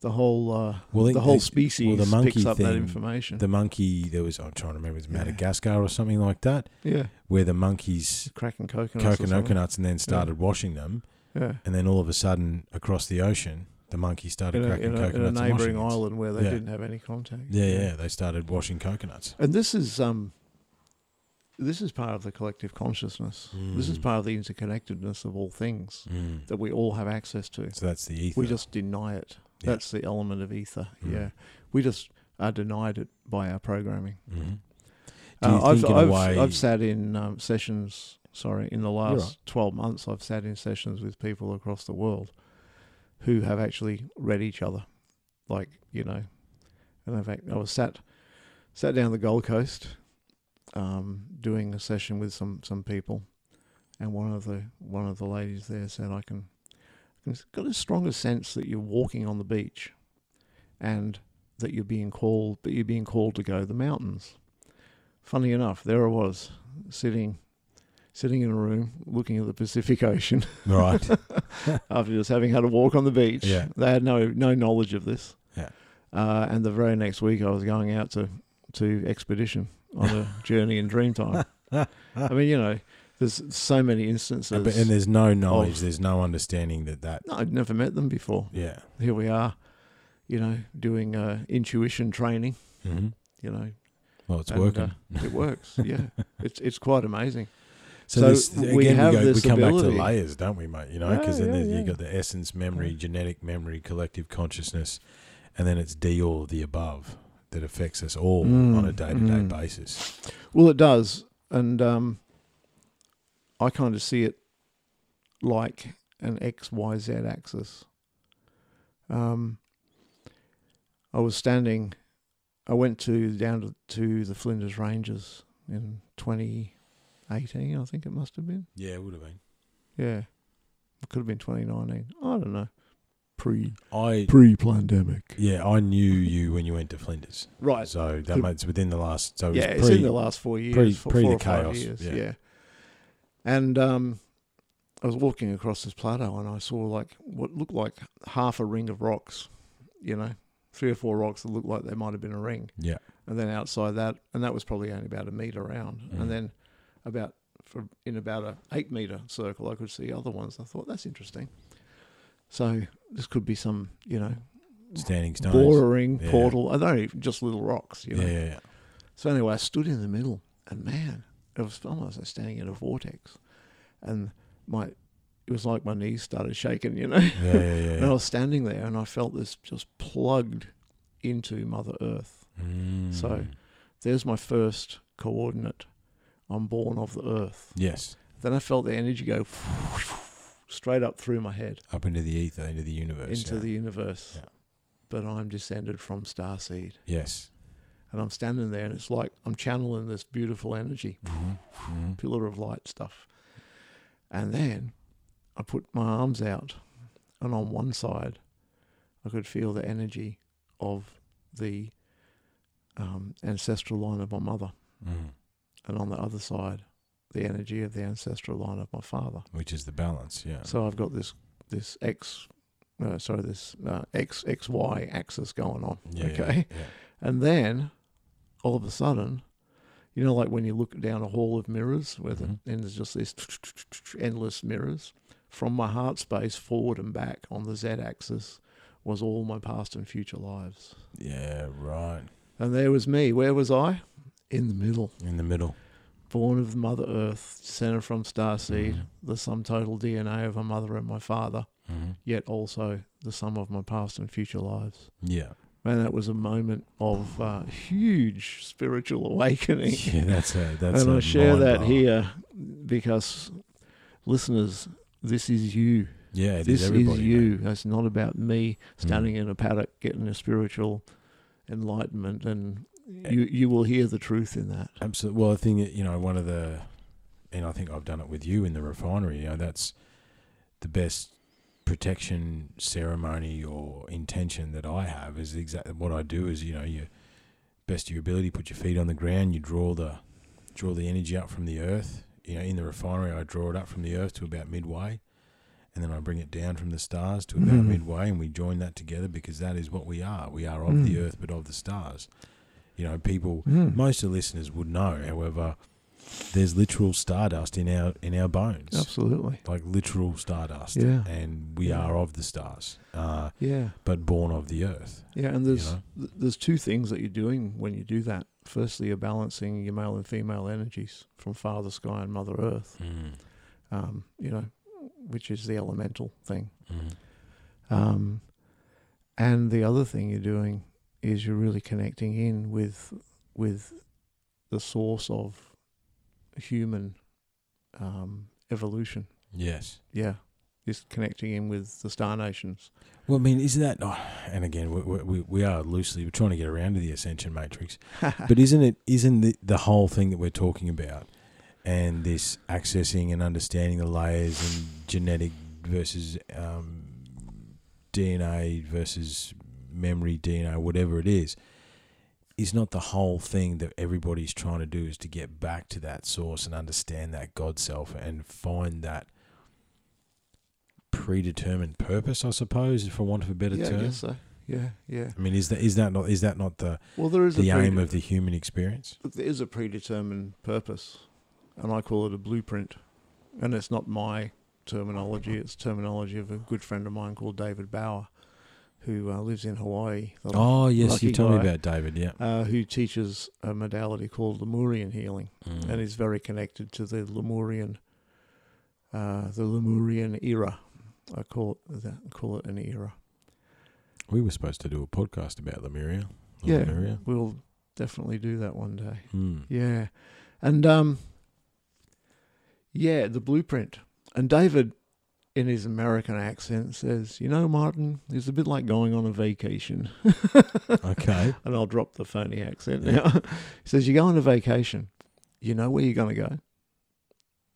[SPEAKER 2] the whole uh,
[SPEAKER 1] Well,
[SPEAKER 2] the whole species
[SPEAKER 1] well, the monkey
[SPEAKER 2] picks up that information.
[SPEAKER 1] The monkey, there was I'm trying to remember, it was
[SPEAKER 2] Yeah.
[SPEAKER 1] Madagascar or something like that,
[SPEAKER 2] yeah,
[SPEAKER 1] where the monkeys
[SPEAKER 2] cracking coconuts.
[SPEAKER 1] coconuts and then started washing them,
[SPEAKER 2] Yeah.
[SPEAKER 1] and then all of a sudden across the ocean, the monkeys started
[SPEAKER 2] in a,
[SPEAKER 1] cracking
[SPEAKER 2] in a, in a
[SPEAKER 1] coconuts
[SPEAKER 2] neighbouring island where they
[SPEAKER 1] Yeah.
[SPEAKER 2] didn't have any contact.
[SPEAKER 1] Yeah, yeah, they started washing coconuts.
[SPEAKER 2] And this is um, this is part of the collective consciousness. This is
[SPEAKER 1] Mm.
[SPEAKER 2] part of the interconnectedness of all things
[SPEAKER 1] Mm.
[SPEAKER 2] that we all have access to.
[SPEAKER 1] So that's the ether.
[SPEAKER 2] We just deny it.
[SPEAKER 1] Yeah.
[SPEAKER 2] That's the element of ether.
[SPEAKER 1] Mm.
[SPEAKER 2] Yeah, we just are denied it by our programming.
[SPEAKER 1] Do you
[SPEAKER 2] Uh, I've I've,
[SPEAKER 1] way?
[SPEAKER 2] I've sat in um, sessions. Sorry, in the last
[SPEAKER 1] right.
[SPEAKER 2] twelve months, I've sat in sessions with people across the world who have actually read each other, like you know. And in fact, I was sat sat down the Gold Coast, um, doing a session with some some people, and one of the one of the ladies there said, "I can, I can got a stronger sense that you're walking on the beach, and that you're being called, but you're being called to go to the mountains." Funny enough, there I was sitting, sitting in a room looking at the Pacific Ocean
[SPEAKER 1] right.
[SPEAKER 2] after just having had a walk on the beach.
[SPEAKER 1] Yeah.
[SPEAKER 2] They had no no knowledge of this.
[SPEAKER 1] Yeah.
[SPEAKER 2] Uh, and the very next week, I was going out to to expedition on a journey in Dreamtime. I mean, you know, there's so many instances.
[SPEAKER 1] And, but, and there's no knowledge,
[SPEAKER 2] of-
[SPEAKER 1] there's no understanding that that.
[SPEAKER 2] no, I'd never met them before.
[SPEAKER 1] Yeah.
[SPEAKER 2] Here we are, you know, doing uh, intuition training.
[SPEAKER 1] hmm
[SPEAKER 2] You know,
[SPEAKER 1] Well, it's
[SPEAKER 2] and,
[SPEAKER 1] working.
[SPEAKER 2] uh, it works. Yeah, it's it's quite amazing.
[SPEAKER 1] So,
[SPEAKER 2] So
[SPEAKER 1] this,
[SPEAKER 2] we
[SPEAKER 1] again,
[SPEAKER 2] have
[SPEAKER 1] we, go, we come back to the layers, don't we, mate? You know,
[SPEAKER 2] Yeah,
[SPEAKER 1] because then
[SPEAKER 2] yeah, yeah.
[SPEAKER 1] you got the essence memory, genetic memory, collective consciousness, and then it's D all of the above that affects us all
[SPEAKER 2] Mm,
[SPEAKER 1] on a day to day
[SPEAKER 2] mm.
[SPEAKER 1] basis.
[SPEAKER 2] Well, it does, and um, I kind of see it like an X Y Z axis. Um, I was standing. I went to down to, to the Flinders Ranges in 2018. I think it must have been.
[SPEAKER 1] Yeah, it would have been.
[SPEAKER 2] Yeah, it could have been 2019. I don't know. Pre
[SPEAKER 1] I
[SPEAKER 2] pre pandemic.
[SPEAKER 1] yeah, I knew you when you went to Flinders,
[SPEAKER 2] Right.
[SPEAKER 1] so that makes within the last. So it
[SPEAKER 2] yeah, it's in the last four years,
[SPEAKER 1] pre-
[SPEAKER 2] four,
[SPEAKER 1] pre
[SPEAKER 2] four
[SPEAKER 1] the chaos,
[SPEAKER 2] years,
[SPEAKER 1] yeah.
[SPEAKER 2] yeah. And um, I was walking across this plateau, and I saw like what looked like half a ring of rocks, you know, three or four rocks that looked like they might have been a ring,
[SPEAKER 1] yeah,
[SPEAKER 2] and then outside that, and that was probably only about a meter around,
[SPEAKER 1] Mm.
[SPEAKER 2] and then about for in about a eight meter circle, I could see other ones. I thought that's interesting. So this could be some, you know,
[SPEAKER 1] standing stones.
[SPEAKER 2] bordering
[SPEAKER 1] Yeah.
[SPEAKER 2] portal. I don't even, just little rocks, you know.
[SPEAKER 1] yeah, yeah.
[SPEAKER 2] So anyway, I stood in the middle, and man, it was almost like standing in a vortex, and my it was like my knees started shaking, you know.
[SPEAKER 1] Yeah, yeah, yeah,
[SPEAKER 2] and I was standing there, and I felt this just plugged into Mother Earth.
[SPEAKER 1] Mm.
[SPEAKER 2] So- There's my first coordinate. I'm born of the Earth.
[SPEAKER 1] yes,
[SPEAKER 2] Then I felt the energy go, straight up through my head
[SPEAKER 1] Up into the ether, into the universe.
[SPEAKER 2] into
[SPEAKER 1] yeah.
[SPEAKER 2] the universe.
[SPEAKER 1] Yeah.
[SPEAKER 2] But I'm descended from starseed,
[SPEAKER 1] yes.
[SPEAKER 2] and I'm standing there, and it's like I'm channeling this beautiful energy,
[SPEAKER 1] Mm-hmm.
[SPEAKER 2] pillar of light stuff. And then I put my arms out, and on one side, I could feel the energy of the um, ancestral line of my mother,
[SPEAKER 1] Mm.
[SPEAKER 2] and on the other side, the energy of the ancestral line of my father.
[SPEAKER 1] Which is the balance, yeah.
[SPEAKER 2] So I've got this this X, uh, sorry, this uh, X X Y axis going on.
[SPEAKER 1] yeah,
[SPEAKER 2] okay,
[SPEAKER 1] Yeah.
[SPEAKER 2] and then all of a sudden, you know, like when you look down a hall of mirrors, where the,
[SPEAKER 1] Mhm.
[SPEAKER 2] and there's just these endless mirrors. From my heart space forward and back on the Z axis was all my past and future lives.
[SPEAKER 1] Yeah, right.
[SPEAKER 2] And there was me. Where was I? In the middle.
[SPEAKER 1] In the middle.
[SPEAKER 2] Born of Mother Earth, descended from Starseed,
[SPEAKER 1] Mhm.
[SPEAKER 2] the sum total DNA of my mother and my father,
[SPEAKER 1] hmm
[SPEAKER 2] yet also the sum of my past and future lives.
[SPEAKER 1] Yeah.
[SPEAKER 2] Man, that was a moment of uh, huge spiritual awakening.
[SPEAKER 1] Yeah, that's a that's
[SPEAKER 2] and
[SPEAKER 1] a
[SPEAKER 2] I share that
[SPEAKER 1] blower.
[SPEAKER 2] here because, listeners, this is you.
[SPEAKER 1] Yeah, it is
[SPEAKER 2] this is
[SPEAKER 1] everybody. mate.
[SPEAKER 2] you. It's not about me
[SPEAKER 1] Mm.
[SPEAKER 2] standing in a paddock getting a spiritual enlightenment, and. You you will hear the truth in that.
[SPEAKER 1] Absolutely. Well, I think you know one of the, and I think I've done it with you in the refinery. You know, that's the best protection ceremony or intention that I have is exactly what I do. Is you know you best of your ability, put your feet on the ground. You draw the draw the energy up from the earth. You know, in the refinery, I draw it up from the earth to about midway, and then I bring it down from the stars to about
[SPEAKER 2] Mhm.
[SPEAKER 1] midway, and we join that together because that is what we are. We are of the
[SPEAKER 2] Mm.
[SPEAKER 1] earth, but of the stars. You know, people
[SPEAKER 2] Mm.
[SPEAKER 1] most of the listeners would know. However, there's literal stardust in our in our bones,
[SPEAKER 2] Absolutely.
[SPEAKER 1] like literal stardust,
[SPEAKER 2] Yeah.
[SPEAKER 1] and we
[SPEAKER 2] Yeah.
[SPEAKER 1] are of the stars, uh,
[SPEAKER 2] Yeah.
[SPEAKER 1] but born of the earth.
[SPEAKER 2] Yeah, and there's
[SPEAKER 1] know?
[SPEAKER 2] there's two things that you're doing when you do that. Firstly, you're balancing your male and female energies from Father Sky and Mother Earth. Um, you know, which is the elemental thing.
[SPEAKER 1] Mm.
[SPEAKER 2] Um, and the other thing you're doing is you're really connecting in with with the source of human um, evolution.
[SPEAKER 1] Yes.
[SPEAKER 2] Yeah, Just connecting in with the star nations.
[SPEAKER 1] Well, I mean, isn't that? Oh, and again, we, we we are loosely we're trying to get around to the ascension matrix, but isn't it? Isn't the the whole thing that we're talking about, and this accessing and understanding the layers and genetic versus um, DNA versus memory DNA, whatever it is, is not the whole thing that everybody's trying to do is to get back to that source and understand that God self and find that predetermined purpose, I suppose, if for want of a better
[SPEAKER 2] yeah, I
[SPEAKER 1] term.
[SPEAKER 2] guess so. Yeah, yeah.
[SPEAKER 1] I mean, is that is that not is that not the
[SPEAKER 2] Well, there is
[SPEAKER 1] the aim of the human experience?
[SPEAKER 2] Look, there is a predetermined purpose, and I call it a blueprint. And it's not my terminology; it's terminology of a good friend of mine called David Bauer, who uh, lives in Hawaii.
[SPEAKER 1] Oh yes, you told me about David. Yeah,
[SPEAKER 2] uh, who teaches a modality called Lemurian healing,
[SPEAKER 1] Mm.
[SPEAKER 2] and is very connected to the Lemurian, uh, the Lemurian era. I call it that. Call it an era.
[SPEAKER 1] we were supposed to do a podcast about Lemuria.
[SPEAKER 2] Yeah,
[SPEAKER 1] Lemuria.
[SPEAKER 2] we'll definitely do that one day.
[SPEAKER 1] Hmm.
[SPEAKER 2] Yeah. And um yeah, the blueprint. And David in his American accent says, "You know, Martin, it's a bit like going on a vacation."
[SPEAKER 1] Okay.
[SPEAKER 2] and I'll drop the phony accent now. he says, "You go on a vacation. You know where you're going to go.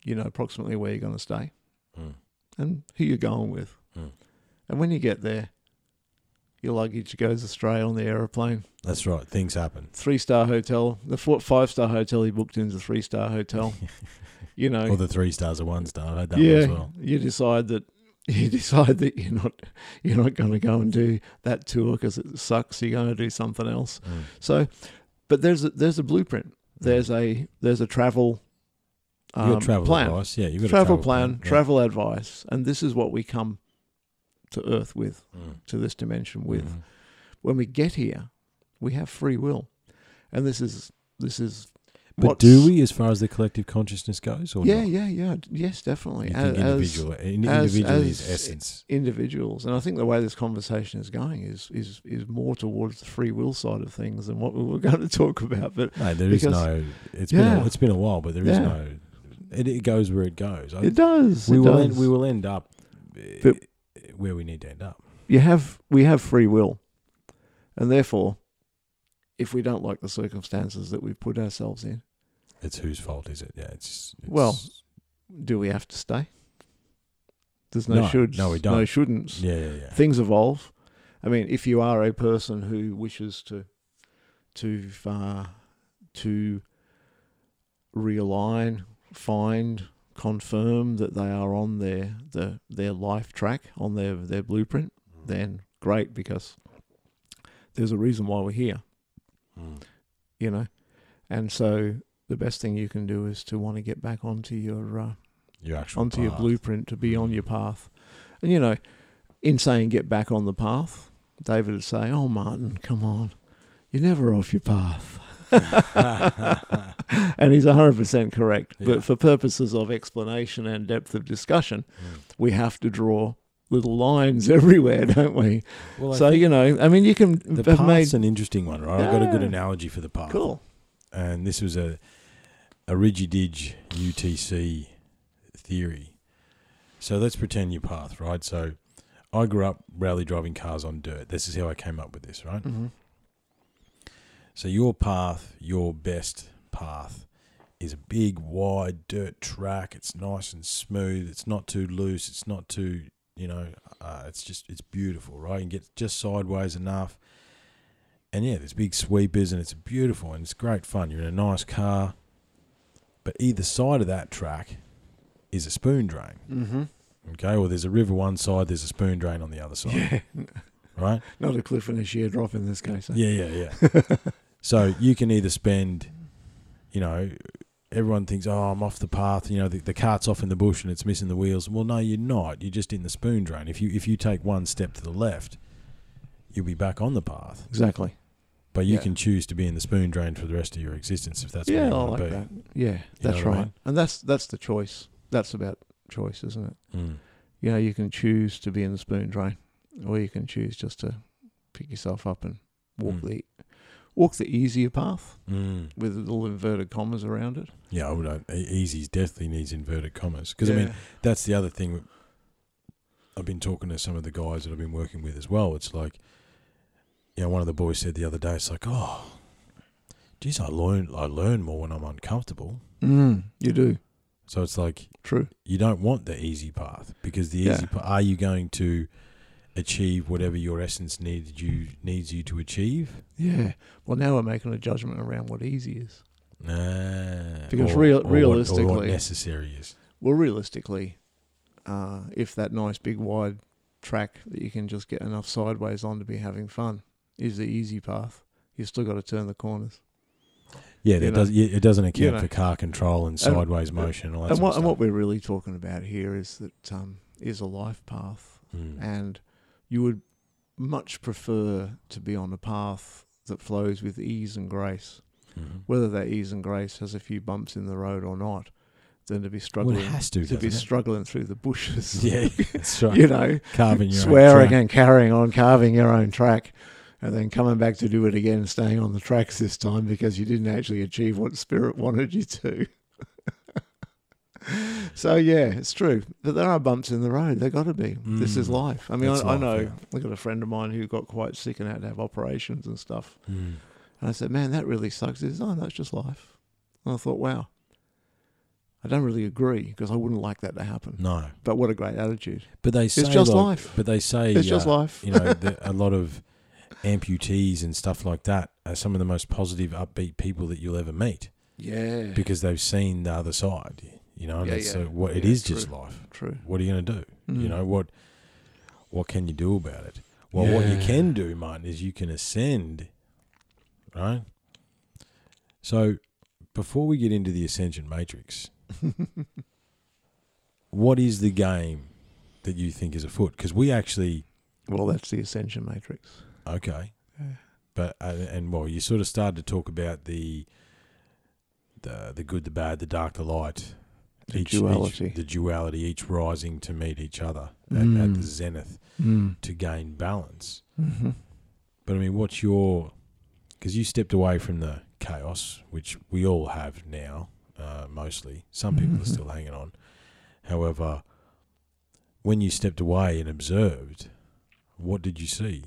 [SPEAKER 2] You know approximately where you're going to stay
[SPEAKER 1] Mm.
[SPEAKER 2] and who you're going with.
[SPEAKER 1] Mm.
[SPEAKER 2] And when you get there, your luggage goes astray on the aeroplane.
[SPEAKER 1] That's right. Things happen.
[SPEAKER 2] Three star hotel, the four, five star hotel he booked in is a three star hotel. You know,
[SPEAKER 1] Or the three stars or one star. I had that one as well.
[SPEAKER 2] you decide that you decide that you're not you're not going to go and do that tour because it sucks. You're going to do something else.
[SPEAKER 1] Mm.
[SPEAKER 2] So, but there's a, there's a blueprint. There's a there's a travel um,
[SPEAKER 1] got travel
[SPEAKER 2] plan,
[SPEAKER 1] advice. Yeah, you got
[SPEAKER 2] travel,
[SPEAKER 1] a travel
[SPEAKER 2] plan,
[SPEAKER 1] Yeah.
[SPEAKER 2] travel advice, and this is what we come to Earth with,
[SPEAKER 1] Mm.
[SPEAKER 2] to this dimension with.
[SPEAKER 1] Mhm.
[SPEAKER 2] When we get here, we have free will, and this is this is.
[SPEAKER 1] But do we, as far as the collective consciousness goes, or
[SPEAKER 2] Yeah,
[SPEAKER 1] not?
[SPEAKER 2] yeah, yeah. Yes, definitely.
[SPEAKER 1] You
[SPEAKER 2] As-
[SPEAKER 1] think individual, in- individual is
[SPEAKER 2] as-
[SPEAKER 1] essence.
[SPEAKER 2] individuals, and I think the way this conversation is going is is is more towards the free will side of things than what we were going to talk about. But
[SPEAKER 1] No, there is
[SPEAKER 2] because-
[SPEAKER 1] no. It's been a, it's been a while, but there is
[SPEAKER 2] Yeah.
[SPEAKER 1] no. It, it goes where it goes. I,
[SPEAKER 2] it does.
[SPEAKER 1] we
[SPEAKER 2] it
[SPEAKER 1] will
[SPEAKER 2] does.
[SPEAKER 1] end, we will end up
[SPEAKER 2] But-
[SPEAKER 1] where we need to end up.
[SPEAKER 2] You have we have free will, and therefore, if we don't like the circumstances that we've put ourselves in,
[SPEAKER 1] It's whose fault is it? Yeah, it's, it's
[SPEAKER 2] Well, do we have to stay? There's no,
[SPEAKER 1] No,
[SPEAKER 2] shoulds,
[SPEAKER 1] no, we don't.
[SPEAKER 2] No shouldn'ts.
[SPEAKER 1] yeah, yeah, yeah.
[SPEAKER 2] Things evolve. I mean, if you are a person who wishes to to uh, to realign, find, confirm that they are on their the, their life track, on their their blueprint, then great because there's a reason why we're here,
[SPEAKER 1] Mm.
[SPEAKER 2] you know. And so the best thing you can do is to want to get back onto your uh,
[SPEAKER 1] Your actual
[SPEAKER 2] onto your blueprint to be on your path. And you know, in saying get back on the path, David would say, "Oh, Martin, come on, you're never off your path." and he's 100% correct.
[SPEAKER 1] Yeah.
[SPEAKER 2] But for purposes of explanation and depth of discussion,
[SPEAKER 1] Mm.
[SPEAKER 2] we have to draw little lines everywhere, don't we?
[SPEAKER 1] Well,
[SPEAKER 2] so, you know, I mean, you can
[SPEAKER 1] the path's
[SPEAKER 2] made.
[SPEAKER 1] an interesting one, right? I've got a good analogy for the path.
[SPEAKER 2] Cool.
[SPEAKER 1] and this was a a Rigididge UTC theory. So let's pretend your path, right? So I grew up rally driving cars on dirt. This is how I came up with this, right?
[SPEAKER 2] hmm
[SPEAKER 1] So your path, your best path, is a big wide dirt track. It's nice and smooth. It's not too loose. It's not too, you know, uh, it's just it's beautiful, right? You can get just sideways enough. And yeah, there's big sweepers and it's beautiful and it's great fun. You're in a nice car. But either side of that track is a spoon drain.
[SPEAKER 2] hmm
[SPEAKER 1] Okay, well, there's a river one side, there's a spoon drain on the other side.
[SPEAKER 2] Yeah.
[SPEAKER 1] Right?
[SPEAKER 2] Not a cliff and a sheer drop in this case. eh?
[SPEAKER 1] Yeah, yeah, yeah. so you can either spend, you know, everyone thinks, oh, I'm off the path. You know, the, the cart's off in the bush and it's missing the wheels. Well, no, you're not. You're just in the spoon drain. If you if you take one step to the left, you'll be back on the path.
[SPEAKER 2] Exactly.
[SPEAKER 1] But you
[SPEAKER 2] Yeah.
[SPEAKER 1] can choose to be in the spoon drain for the rest of your existence if that's
[SPEAKER 2] yeah,
[SPEAKER 1] where
[SPEAKER 2] I
[SPEAKER 1] want
[SPEAKER 2] like
[SPEAKER 1] to be.
[SPEAKER 2] that. Yeah, that's
[SPEAKER 1] know what I
[SPEAKER 2] right.
[SPEAKER 1] mean?
[SPEAKER 2] And that's that's the choice. That's about choice, isn't it?
[SPEAKER 1] Mm.
[SPEAKER 2] You know, you can choose to be in the spoon drain, or you can choose just to pick yourself up and walk
[SPEAKER 1] Mm.
[SPEAKER 2] the walk the easier path
[SPEAKER 1] Mm.
[SPEAKER 2] with little inverted commas around it.
[SPEAKER 1] Yeah, I would. Uh, e- definitely needs inverted commas because I mean that's the other thing. I've been talking to some of the guys that I've been working with as well. It's like, you know, one of the boys said the other day, it's like, oh, geez, I learn, I learn more when I'm uncomfortable.
[SPEAKER 2] mm, you do
[SPEAKER 1] So it's like
[SPEAKER 2] true.
[SPEAKER 1] you don't want the easy path because the
[SPEAKER 2] Yeah.
[SPEAKER 1] easy path. Are you going to achieve whatever your essence needs you needs you to achieve?
[SPEAKER 2] Yeah. Well, now we're making a judgment around what easy is.
[SPEAKER 1] Nah.
[SPEAKER 2] Because
[SPEAKER 1] or,
[SPEAKER 2] real-
[SPEAKER 1] or what- or what
[SPEAKER 2] realistically-
[SPEAKER 1] necessary is.
[SPEAKER 2] Well, realistically, uh, if that nice big wide track that you can just get enough sideways on to be having fun is the easy path, you've still got to turn the corners.
[SPEAKER 1] Yeah,
[SPEAKER 2] you
[SPEAKER 1] that does. It doesn't account
[SPEAKER 2] know.
[SPEAKER 1] for car control and sideways motion and all that
[SPEAKER 2] And
[SPEAKER 1] sort
[SPEAKER 2] what, and what we're really talking about here is that um, is a life path,
[SPEAKER 1] Mm.
[SPEAKER 2] and you would much prefer to be on a path that flows with ease and grace,
[SPEAKER 1] Mhm.
[SPEAKER 2] whether that ease and grace has a few bumps in the road or not, than to be
[SPEAKER 1] Well,
[SPEAKER 2] struggling
[SPEAKER 1] it has to,
[SPEAKER 2] to be
[SPEAKER 1] it?
[SPEAKER 2] struggling through the bushes.
[SPEAKER 1] Yeah, that's right.
[SPEAKER 2] you know,
[SPEAKER 1] Carving your own
[SPEAKER 2] swearing
[SPEAKER 1] track.
[SPEAKER 2] and carrying on, carving your own track, and then coming back to do it again, staying on the tracks this time because you didn't actually achieve what spirit wanted you to. so yeah, it's true, but there are bumps in the road. There got to be. This is
[SPEAKER 1] Mm.
[SPEAKER 2] life. I mean, I, I know.
[SPEAKER 1] yeah.
[SPEAKER 2] I got a friend of mine who got quite sick and had to have operations and stuff.
[SPEAKER 1] Mm.
[SPEAKER 2] And I said, "Man, that really sucks." He says, "Oh, that's just life." And I thought, "Wow." I don't really agree because I wouldn't like that to happen.
[SPEAKER 1] No,
[SPEAKER 2] But what a great attitude!
[SPEAKER 1] but they say it's
[SPEAKER 2] just
[SPEAKER 1] like-
[SPEAKER 2] life.
[SPEAKER 1] But they say
[SPEAKER 2] It's just
[SPEAKER 1] uh,
[SPEAKER 2] life.
[SPEAKER 1] you know, a lot of amputees and stuff like that are some of the most positive, upbeat people that you'll ever meet
[SPEAKER 2] Yeah.
[SPEAKER 1] because they've seen the other side. You know,
[SPEAKER 2] Yeah, yeah.
[SPEAKER 1] uh, what it is just life.
[SPEAKER 2] True.
[SPEAKER 1] What are you going to do? You
[SPEAKER 2] Mm.
[SPEAKER 1] know what? What can you do about it? Well, what you can do, Martin, is you can ascend. Right. So, before we get into the ascension matrix, what is the game that you think is afoot? Because we actually
[SPEAKER 2] Well, that's the Ascension Matrix.
[SPEAKER 1] okay,
[SPEAKER 2] Yeah.
[SPEAKER 1] but uh, and well, you sort of started to talk about the the the good, the bad, the dark, the light,
[SPEAKER 2] The duality.
[SPEAKER 1] the duality, each rising to meet each other at, at
[SPEAKER 2] Mm.
[SPEAKER 1] the zenith
[SPEAKER 2] Mm.
[SPEAKER 1] to gain balance.
[SPEAKER 2] hmm
[SPEAKER 1] But I mean, what's your? Because you stepped away from the chaos, which we all have now, uh, mostly. Some people
[SPEAKER 2] Mhm.
[SPEAKER 1] are still hanging on. However, when you stepped away and observed, what did you see?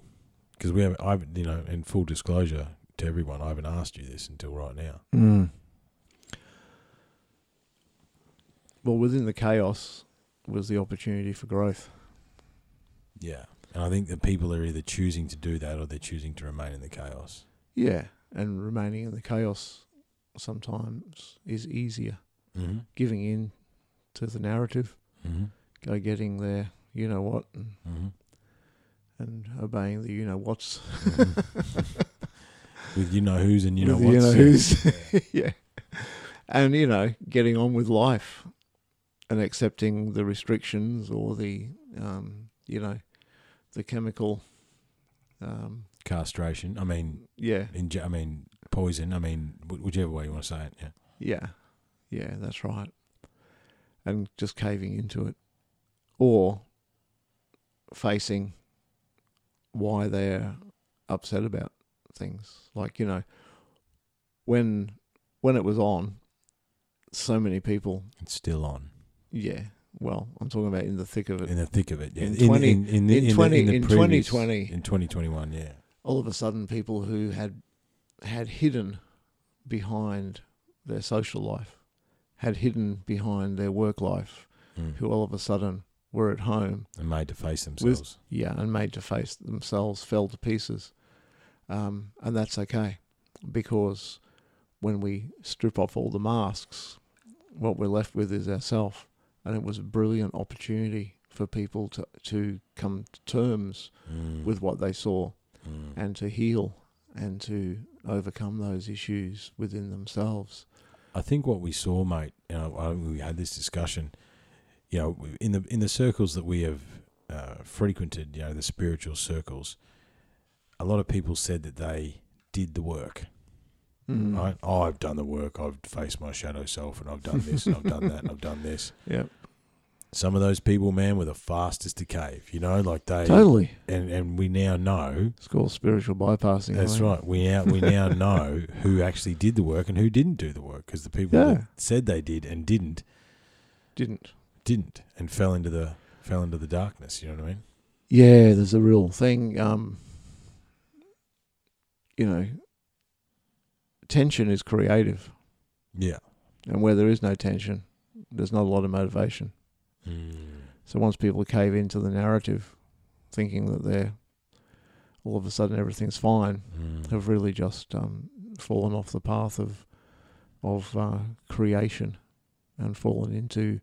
[SPEAKER 1] Because we have, I've, you know, in full disclosure to everyone, I haven't asked you this until right now.
[SPEAKER 2] Mm. Well, within the chaos was the opportunity for growth.
[SPEAKER 1] Yeah, and I think that people are either choosing to do that or they're choosing to remain in the chaos.
[SPEAKER 2] Yeah, and remaining in the chaos sometimes is easier.
[SPEAKER 1] Mm-hmm.
[SPEAKER 2] Giving in to the narrative,
[SPEAKER 1] Mm-hmm.
[SPEAKER 2] go getting there, you know what, and,
[SPEAKER 1] Mm-hmm.
[SPEAKER 2] and obeying the you know what's.
[SPEAKER 1] With you know who's and you know what's.
[SPEAKER 2] you know who's. yeah. And, you know, getting on with life and accepting the restrictions or the, um, you know, the chemical, um,
[SPEAKER 1] Castration. I mean,
[SPEAKER 2] yeah,
[SPEAKER 1] I mean, poison. I mean, whichever way you want to say it. Yeah.
[SPEAKER 2] yeah, yeah, that's right. And just caving into it or facing why they're upset about things. Like, you know, when when it was on, so many people
[SPEAKER 1] It's still on
[SPEAKER 2] Yeah. Well, I'm talking about in the thick of it.
[SPEAKER 1] in the thick of it. Yeah.
[SPEAKER 2] In 20
[SPEAKER 1] in, in,
[SPEAKER 2] in
[SPEAKER 1] in
[SPEAKER 2] 20
[SPEAKER 1] in, the previous-
[SPEAKER 2] 2020.
[SPEAKER 1] in 2021. Yeah.
[SPEAKER 2] All of a sudden, people who had had hidden behind their social life, had hidden behind their work life,
[SPEAKER 1] Mm.
[SPEAKER 2] who all of a sudden were at home,
[SPEAKER 1] And made to face themselves.
[SPEAKER 2] yeah, and made to face themselves, fell to pieces, um, and that's okay, because when we strip off all the masks, what we're left with is ourself, and it was a brilliant opportunity for people to to come to terms
[SPEAKER 1] Mm.
[SPEAKER 2] with what they saw
[SPEAKER 1] Mm.
[SPEAKER 2] and to heal and to overcome those issues within themselves.
[SPEAKER 1] I think what we saw, mate, you know, we had this discussion, you know, in the in the circles that we have uh, frequented, you know, the spiritual circles, a lot of people said that they did the work,
[SPEAKER 2] Mm.
[SPEAKER 1] right? Oh, I've done the work. I've faced my shadow self, and I've done this, and I've done that, and I've done this.
[SPEAKER 2] Yeah,
[SPEAKER 1] Some of those people, man, were the fastest to cave. You know, like they
[SPEAKER 2] totally.
[SPEAKER 1] and and we now know
[SPEAKER 2] It's called spiritual bypassing.
[SPEAKER 1] That's
[SPEAKER 2] think.
[SPEAKER 1] right. We now we now know who actually did the work and who didn't do the work because the people
[SPEAKER 2] Yeah.
[SPEAKER 1] that said they did and didn't
[SPEAKER 2] Didn't.
[SPEAKER 1] didn't and fell into the fell into the darkness. You know what I mean?
[SPEAKER 2] Yeah, there's a real thing. Um, you know, tension is creative,
[SPEAKER 1] Yeah.
[SPEAKER 2] and where there is no tension, there's not a lot of motivation.
[SPEAKER 1] Mm.
[SPEAKER 2] So once people cave into the narrative, thinking that they're all of a sudden everything's fine,
[SPEAKER 1] Mm.
[SPEAKER 2] have really just um, fallen off the path of of uh, creation and fallen into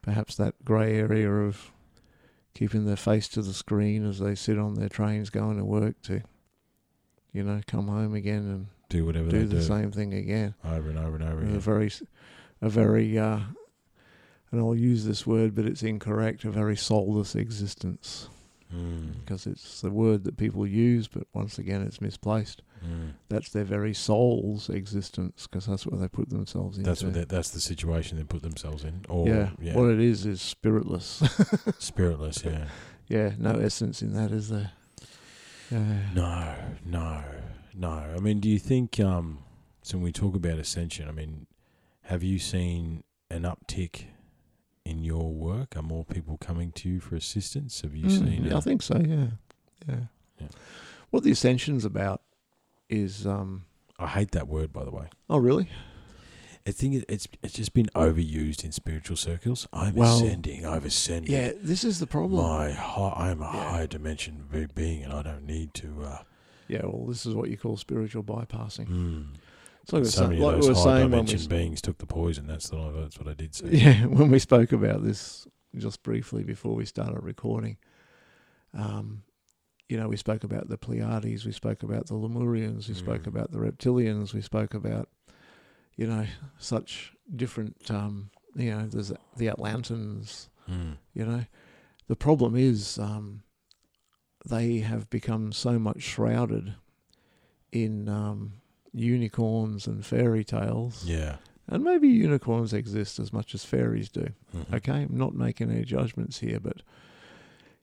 [SPEAKER 2] perhaps that grey area of keeping their face to the screen as they sit on their trains going to work to, you know, come home again and
[SPEAKER 1] Do whatever
[SPEAKER 2] do
[SPEAKER 1] they
[SPEAKER 2] the
[SPEAKER 1] do
[SPEAKER 2] same thing again.
[SPEAKER 1] over and over and over
[SPEAKER 2] A
[SPEAKER 1] again.
[SPEAKER 2] very, s- a very, uh, and I'll use this word, but it's incorrect. A very soulless existence,
[SPEAKER 1] Mm.
[SPEAKER 2] because it's the word that people use, but once again, it's misplaced.
[SPEAKER 1] Mm.
[SPEAKER 2] That's their very soul's existence, because that's what they put themselves into.
[SPEAKER 1] That's what that, that's the situation they put themselves in. Or
[SPEAKER 2] yeah.
[SPEAKER 1] yeah,
[SPEAKER 2] What it is is spiritless.
[SPEAKER 1] spiritless. Yeah.
[SPEAKER 2] yeah, no essence in that, is there? Yeah.
[SPEAKER 1] No, no, no. I mean, do you think? Um, so when we talk about ascension, I mean, have you seen an uptick in your work? Are more people coming to you for assistance? Have you
[SPEAKER 2] Mm,
[SPEAKER 1] seen?
[SPEAKER 2] yeah,
[SPEAKER 1] a-
[SPEAKER 2] I think so. Yeah. yeah,
[SPEAKER 1] Yeah.
[SPEAKER 2] What the ascension's about is, um,
[SPEAKER 1] I hate that word, by the way.
[SPEAKER 2] oh really?
[SPEAKER 1] I think it, it's it's just been overused in spiritual circles. I'm
[SPEAKER 2] Well,
[SPEAKER 1] ascending. I'm ascending.
[SPEAKER 2] Yeah, this is the problem.
[SPEAKER 1] My hi- I'm a
[SPEAKER 2] Yeah.
[SPEAKER 1] higher dimension being, and I don't need to. Uh,
[SPEAKER 2] Yeah, well, this is what you call spiritual bypassing.
[SPEAKER 1] mm.
[SPEAKER 2] It's like,
[SPEAKER 1] So many
[SPEAKER 2] sa-
[SPEAKER 1] of
[SPEAKER 2] like
[SPEAKER 1] those
[SPEAKER 2] we were
[SPEAKER 1] high
[SPEAKER 2] saying when we,
[SPEAKER 1] beings took the poison. That's what I, that's what I did say.
[SPEAKER 2] yeah, when we spoke about this just briefly before we started recording. Um, you know, we spoke about the Pleiades, we spoke about the Lemurians, we spoke
[SPEAKER 1] Mm.
[SPEAKER 2] about the reptilians, we spoke about, you know, such different, um, you know, there's the Atlantans,
[SPEAKER 1] Mm.
[SPEAKER 2] you know. The problem is um, they have become so much shrouded in um, unicorns and fairy tales.
[SPEAKER 1] Yeah.
[SPEAKER 2] And maybe unicorns exist as much as fairies do.
[SPEAKER 1] Mhm.
[SPEAKER 2] Okay, I'm not making any judgments here, but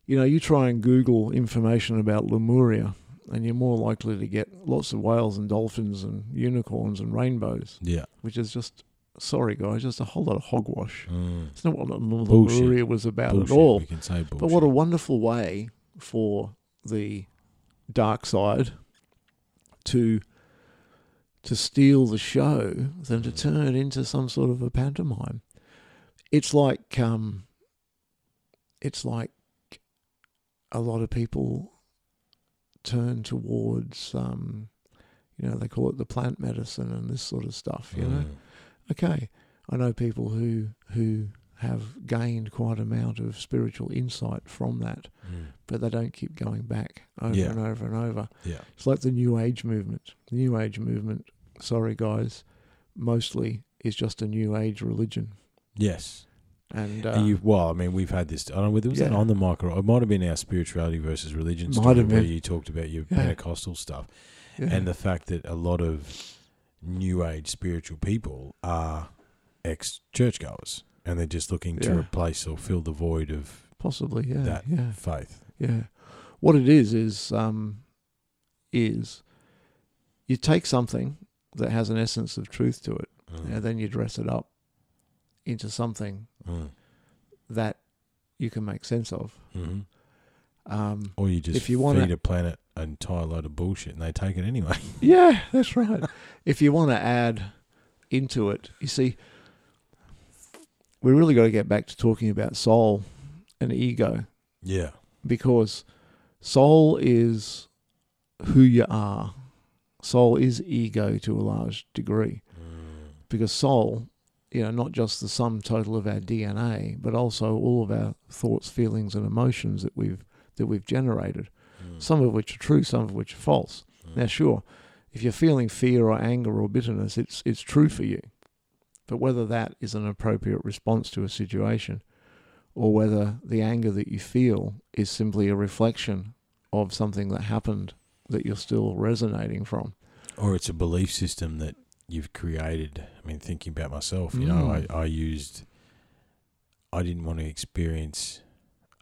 [SPEAKER 2] you know, you try and Google information about Lemuria, and you're more likely to get lots of whales and dolphins and unicorns and rainbows,
[SPEAKER 1] Yeah.
[SPEAKER 2] which is just sorry guys, just a whole lot of hogwash.
[SPEAKER 1] Mm.
[SPEAKER 2] It's not what the
[SPEAKER 1] Bullshit.
[SPEAKER 2] Lemuria was about
[SPEAKER 1] Bullshit.
[SPEAKER 2] at all.
[SPEAKER 1] We can say bullshit.
[SPEAKER 2] But what a wonderful way for the dark side to to steal the show than to
[SPEAKER 1] Mm.
[SPEAKER 2] turn it into some sort of a pantomime. It's like um it's like a lot of people turn towards um you know they call it the plant medicine and this sort of stuff you know
[SPEAKER 1] Mm.
[SPEAKER 2] okay i know people who who have gained quite a amount of spiritual insight from that
[SPEAKER 1] Mm.
[SPEAKER 2] but they don't keep going back over
[SPEAKER 1] Yeah.
[SPEAKER 2] and over and over
[SPEAKER 1] Yeah.
[SPEAKER 2] it's like the new age movement the new age movement sorry guys mostly is just a new age religion
[SPEAKER 1] Yes.
[SPEAKER 2] and, uh,
[SPEAKER 1] And you, well, I mean, we've had this. I don't know whether it was that
[SPEAKER 2] Yeah.
[SPEAKER 1] on the mic or it might have been our spirituality versus religion
[SPEAKER 2] Might
[SPEAKER 1] story
[SPEAKER 2] have
[SPEAKER 1] where
[SPEAKER 2] been.
[SPEAKER 1] you talked about your
[SPEAKER 2] Yeah.
[SPEAKER 1] Pentecostal stuff
[SPEAKER 2] yeah.
[SPEAKER 1] and the fact that a lot of new age spiritual people are ex churchgoers and they're just looking to
[SPEAKER 2] Yeah.
[SPEAKER 1] replace or fill the void of
[SPEAKER 2] possibly yeah
[SPEAKER 1] that
[SPEAKER 2] yeah
[SPEAKER 1] faith.
[SPEAKER 2] Yeah. What it is is um is you take something that has an essence of truth to it
[SPEAKER 1] Mm.
[SPEAKER 2] and then you dress it up into something
[SPEAKER 1] Mm.
[SPEAKER 2] that you can make sense of.
[SPEAKER 1] hmm
[SPEAKER 2] Um
[SPEAKER 1] Or you just
[SPEAKER 2] If you
[SPEAKER 1] feed
[SPEAKER 2] wanna-
[SPEAKER 1] a planet an entire load of bullshit and they take it anyway.
[SPEAKER 2] yeah, that's right. if you want to add into it, you see we really got to get back to talking about soul and ego
[SPEAKER 1] yeah.
[SPEAKER 2] because soul is who you are. Soul is ego to a large degree
[SPEAKER 1] Mm.
[SPEAKER 2] because soul, you know, not just the sum total of our DNA, but also all of our thoughts, feelings, and emotions that we've that we've generated.
[SPEAKER 1] Mm.
[SPEAKER 2] Some of which are true, some of which are false.
[SPEAKER 1] Mm.
[SPEAKER 2] Now, sure, if you're feeling fear or anger or bitterness, it's it's true for you. But whether that is an appropriate response to a situation, or whether the anger that you feel is simply a reflection of something that happened that you're still resonating from.
[SPEAKER 1] or it's a belief system that you've created. I mean, thinking about myself, you know,
[SPEAKER 2] Mm.
[SPEAKER 1] I, I used, I didn't want to experience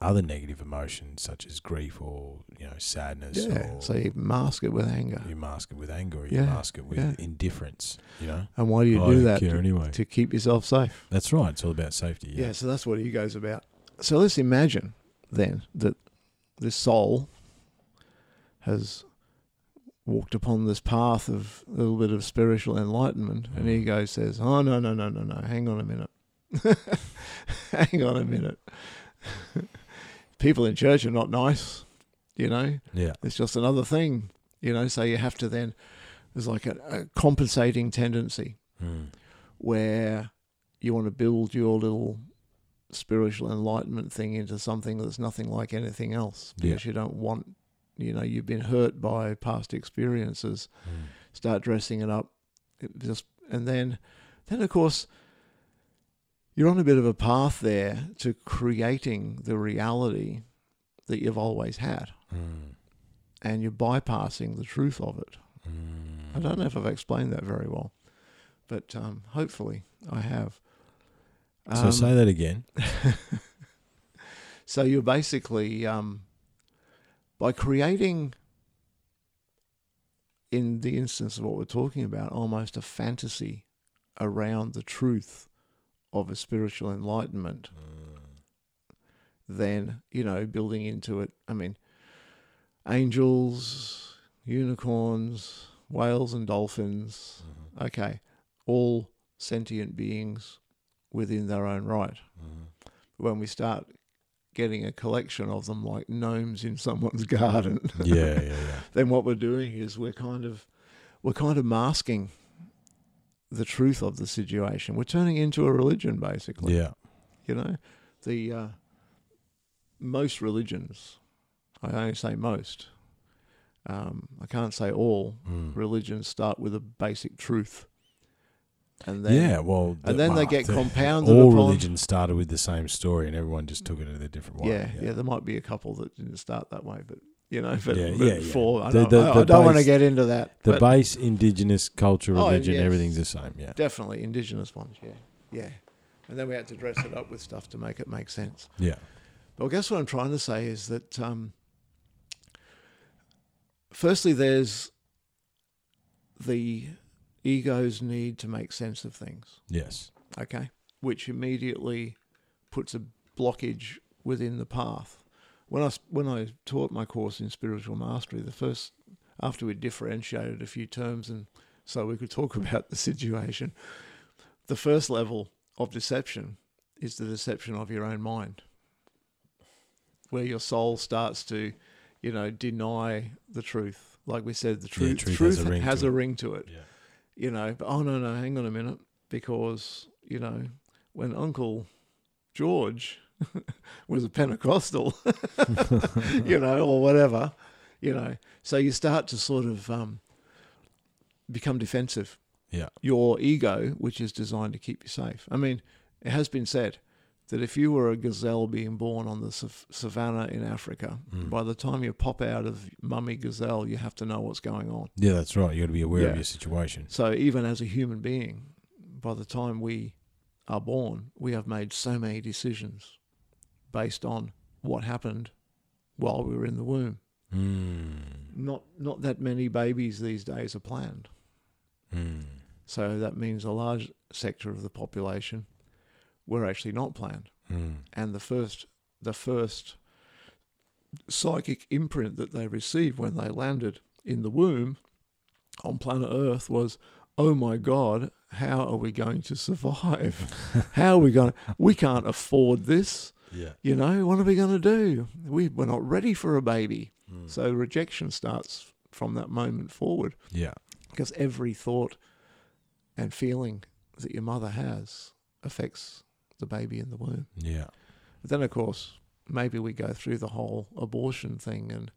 [SPEAKER 1] other negative emotions such as grief or, you know, sadness
[SPEAKER 2] Yeah.
[SPEAKER 1] or
[SPEAKER 2] So you mask it with anger.
[SPEAKER 1] you mask it with anger or you
[SPEAKER 2] Yeah,
[SPEAKER 1] mask it with
[SPEAKER 2] yeah.
[SPEAKER 1] indifference, you know.
[SPEAKER 2] And why do you
[SPEAKER 1] I
[SPEAKER 2] do that?
[SPEAKER 1] care
[SPEAKER 2] To,
[SPEAKER 1] anyway.
[SPEAKER 2] to keep yourself safe.
[SPEAKER 1] That's right. It's all about safety.
[SPEAKER 2] Yeah.
[SPEAKER 1] Yeah.
[SPEAKER 2] so that's what ego's about. So let's imagine then that this soul has walked upon this path of a little bit of spiritual enlightenment, and
[SPEAKER 1] Mm.
[SPEAKER 2] ego says, "Oh no, no, no, no, no! Hang on a minute, hang on a minute. People in church are not nice, you know.
[SPEAKER 1] Yeah.
[SPEAKER 2] It's just another thing, you know. So you have to then there's like a, a compensating tendency
[SPEAKER 1] Mm.
[SPEAKER 2] where you want to build your little spiritual enlightenment thing into something that's nothing like anything else
[SPEAKER 1] Yeah.
[SPEAKER 2] because you don't want you know you've been hurt by past experiences
[SPEAKER 1] Mm.
[SPEAKER 2] start dressing it up it just and then then of course you're on a bit of a path there to creating the reality that you've always had
[SPEAKER 1] Mm.
[SPEAKER 2] and you're bypassing the truth of it
[SPEAKER 1] Mm.
[SPEAKER 2] I don't know if I've explained that very well, but um, hopefully I have.
[SPEAKER 1] So
[SPEAKER 2] Um,
[SPEAKER 1] say that again.
[SPEAKER 2] so you're basically um, by creating, in the instance of what we're talking about, almost a fantasy around the truth of a spiritual enlightenment.
[SPEAKER 1] Mm.
[SPEAKER 2] Then you know, building into it. I mean, angels, unicorns, whales, and dolphins.
[SPEAKER 1] Mhm.
[SPEAKER 2] okay, all sentient beings within their own right.
[SPEAKER 1] Mhm.
[SPEAKER 2] When we start getting a collection of them like gnomes in someone's garden,
[SPEAKER 1] Yeah, yeah, yeah.
[SPEAKER 2] then what we're doing is we're kind of we're kind of masking the truth of the situation. We're turning into a religion basically.
[SPEAKER 1] Yeah.
[SPEAKER 2] You know? The uh, most religions, I only say most, um, I can't say all,
[SPEAKER 1] Mm.
[SPEAKER 2] religions start with a basic truth. And then
[SPEAKER 1] yeah, well,
[SPEAKER 2] and
[SPEAKER 1] the-
[SPEAKER 2] then they get
[SPEAKER 1] the-
[SPEAKER 2] compounded
[SPEAKER 1] All
[SPEAKER 2] upon-
[SPEAKER 1] religions started with the same story, and everyone just took it in a different way.
[SPEAKER 2] yeah, yeah, there might be a couple that didn't start that way, but you know, but,
[SPEAKER 1] Yeah,
[SPEAKER 2] but
[SPEAKER 1] yeah, yeah.
[SPEAKER 2] for I
[SPEAKER 1] The-
[SPEAKER 2] don't,
[SPEAKER 1] the-
[SPEAKER 2] I,
[SPEAKER 1] the
[SPEAKER 2] I don't want to get into that.
[SPEAKER 1] The
[SPEAKER 2] but
[SPEAKER 1] base indigenous culture,
[SPEAKER 2] Oh,
[SPEAKER 1] religion,
[SPEAKER 2] yes.
[SPEAKER 1] everything's the same. Yeah,
[SPEAKER 2] definitely indigenous ones, yeah, yeah. And then we had to dress it up with stuff to make it make sense.
[SPEAKER 1] yeah,
[SPEAKER 2] But I guess what I'm trying to say is that, um, firstly, there's the egos need to make sense of things.
[SPEAKER 1] Yes.
[SPEAKER 2] okay, which immediately puts a blockage within the path. When I when I taught my course in spiritual mastery, the first after we differentiated a few terms and so we could talk about the situation, the first level of deception is the deception of your own mind, where your soul starts to, you know, deny the truth. Like we said, the
[SPEAKER 1] Yeah,
[SPEAKER 2] truth,
[SPEAKER 1] truth
[SPEAKER 2] truth,
[SPEAKER 1] has a ring
[SPEAKER 2] has
[SPEAKER 1] to
[SPEAKER 2] a
[SPEAKER 1] it.
[SPEAKER 2] ring to it
[SPEAKER 1] Yeah.
[SPEAKER 2] you know, but, oh no, no, hang on a minute, because you know, when Uncle George was a Pentecostal, you know, or whatever, you know, so you start to sort of um, become defensive.
[SPEAKER 1] Yeah.
[SPEAKER 2] Your ego, which is designed to keep you safe. I mean, it has been said that if you were a gazelle being born on the sav- savannah in Africa,
[SPEAKER 1] Mm.
[SPEAKER 2] by the time you pop out of mummy gazelle, you have to know what's going on.
[SPEAKER 1] Yeah, that's right. You got to be aware
[SPEAKER 2] Yeah.
[SPEAKER 1] of your situation.
[SPEAKER 2] So even as a human being, by the time we are born, we have made so many decisions based on what happened while we were in the womb.
[SPEAKER 1] Mm.
[SPEAKER 2] Not not that many babies these days are planned.
[SPEAKER 1] Mm.
[SPEAKER 2] So that means a large sector of the population were actually not planned.
[SPEAKER 1] Mm.
[SPEAKER 2] And the first the first psychic imprint that they received when they landed in the womb on planet Earth was, "Oh my God, how are we going to survive? how are we going? To, We can't afford this.
[SPEAKER 1] Yeah.
[SPEAKER 2] You know, what are we going to do? We we're not ready for a baby."
[SPEAKER 1] Mm.
[SPEAKER 2] So rejection starts from that moment forward
[SPEAKER 1] yeah.
[SPEAKER 2] because every thought and feeling that your mother has affects the baby in the womb.
[SPEAKER 1] Yeah.
[SPEAKER 2] But then, of course, maybe we go through the whole abortion thing, and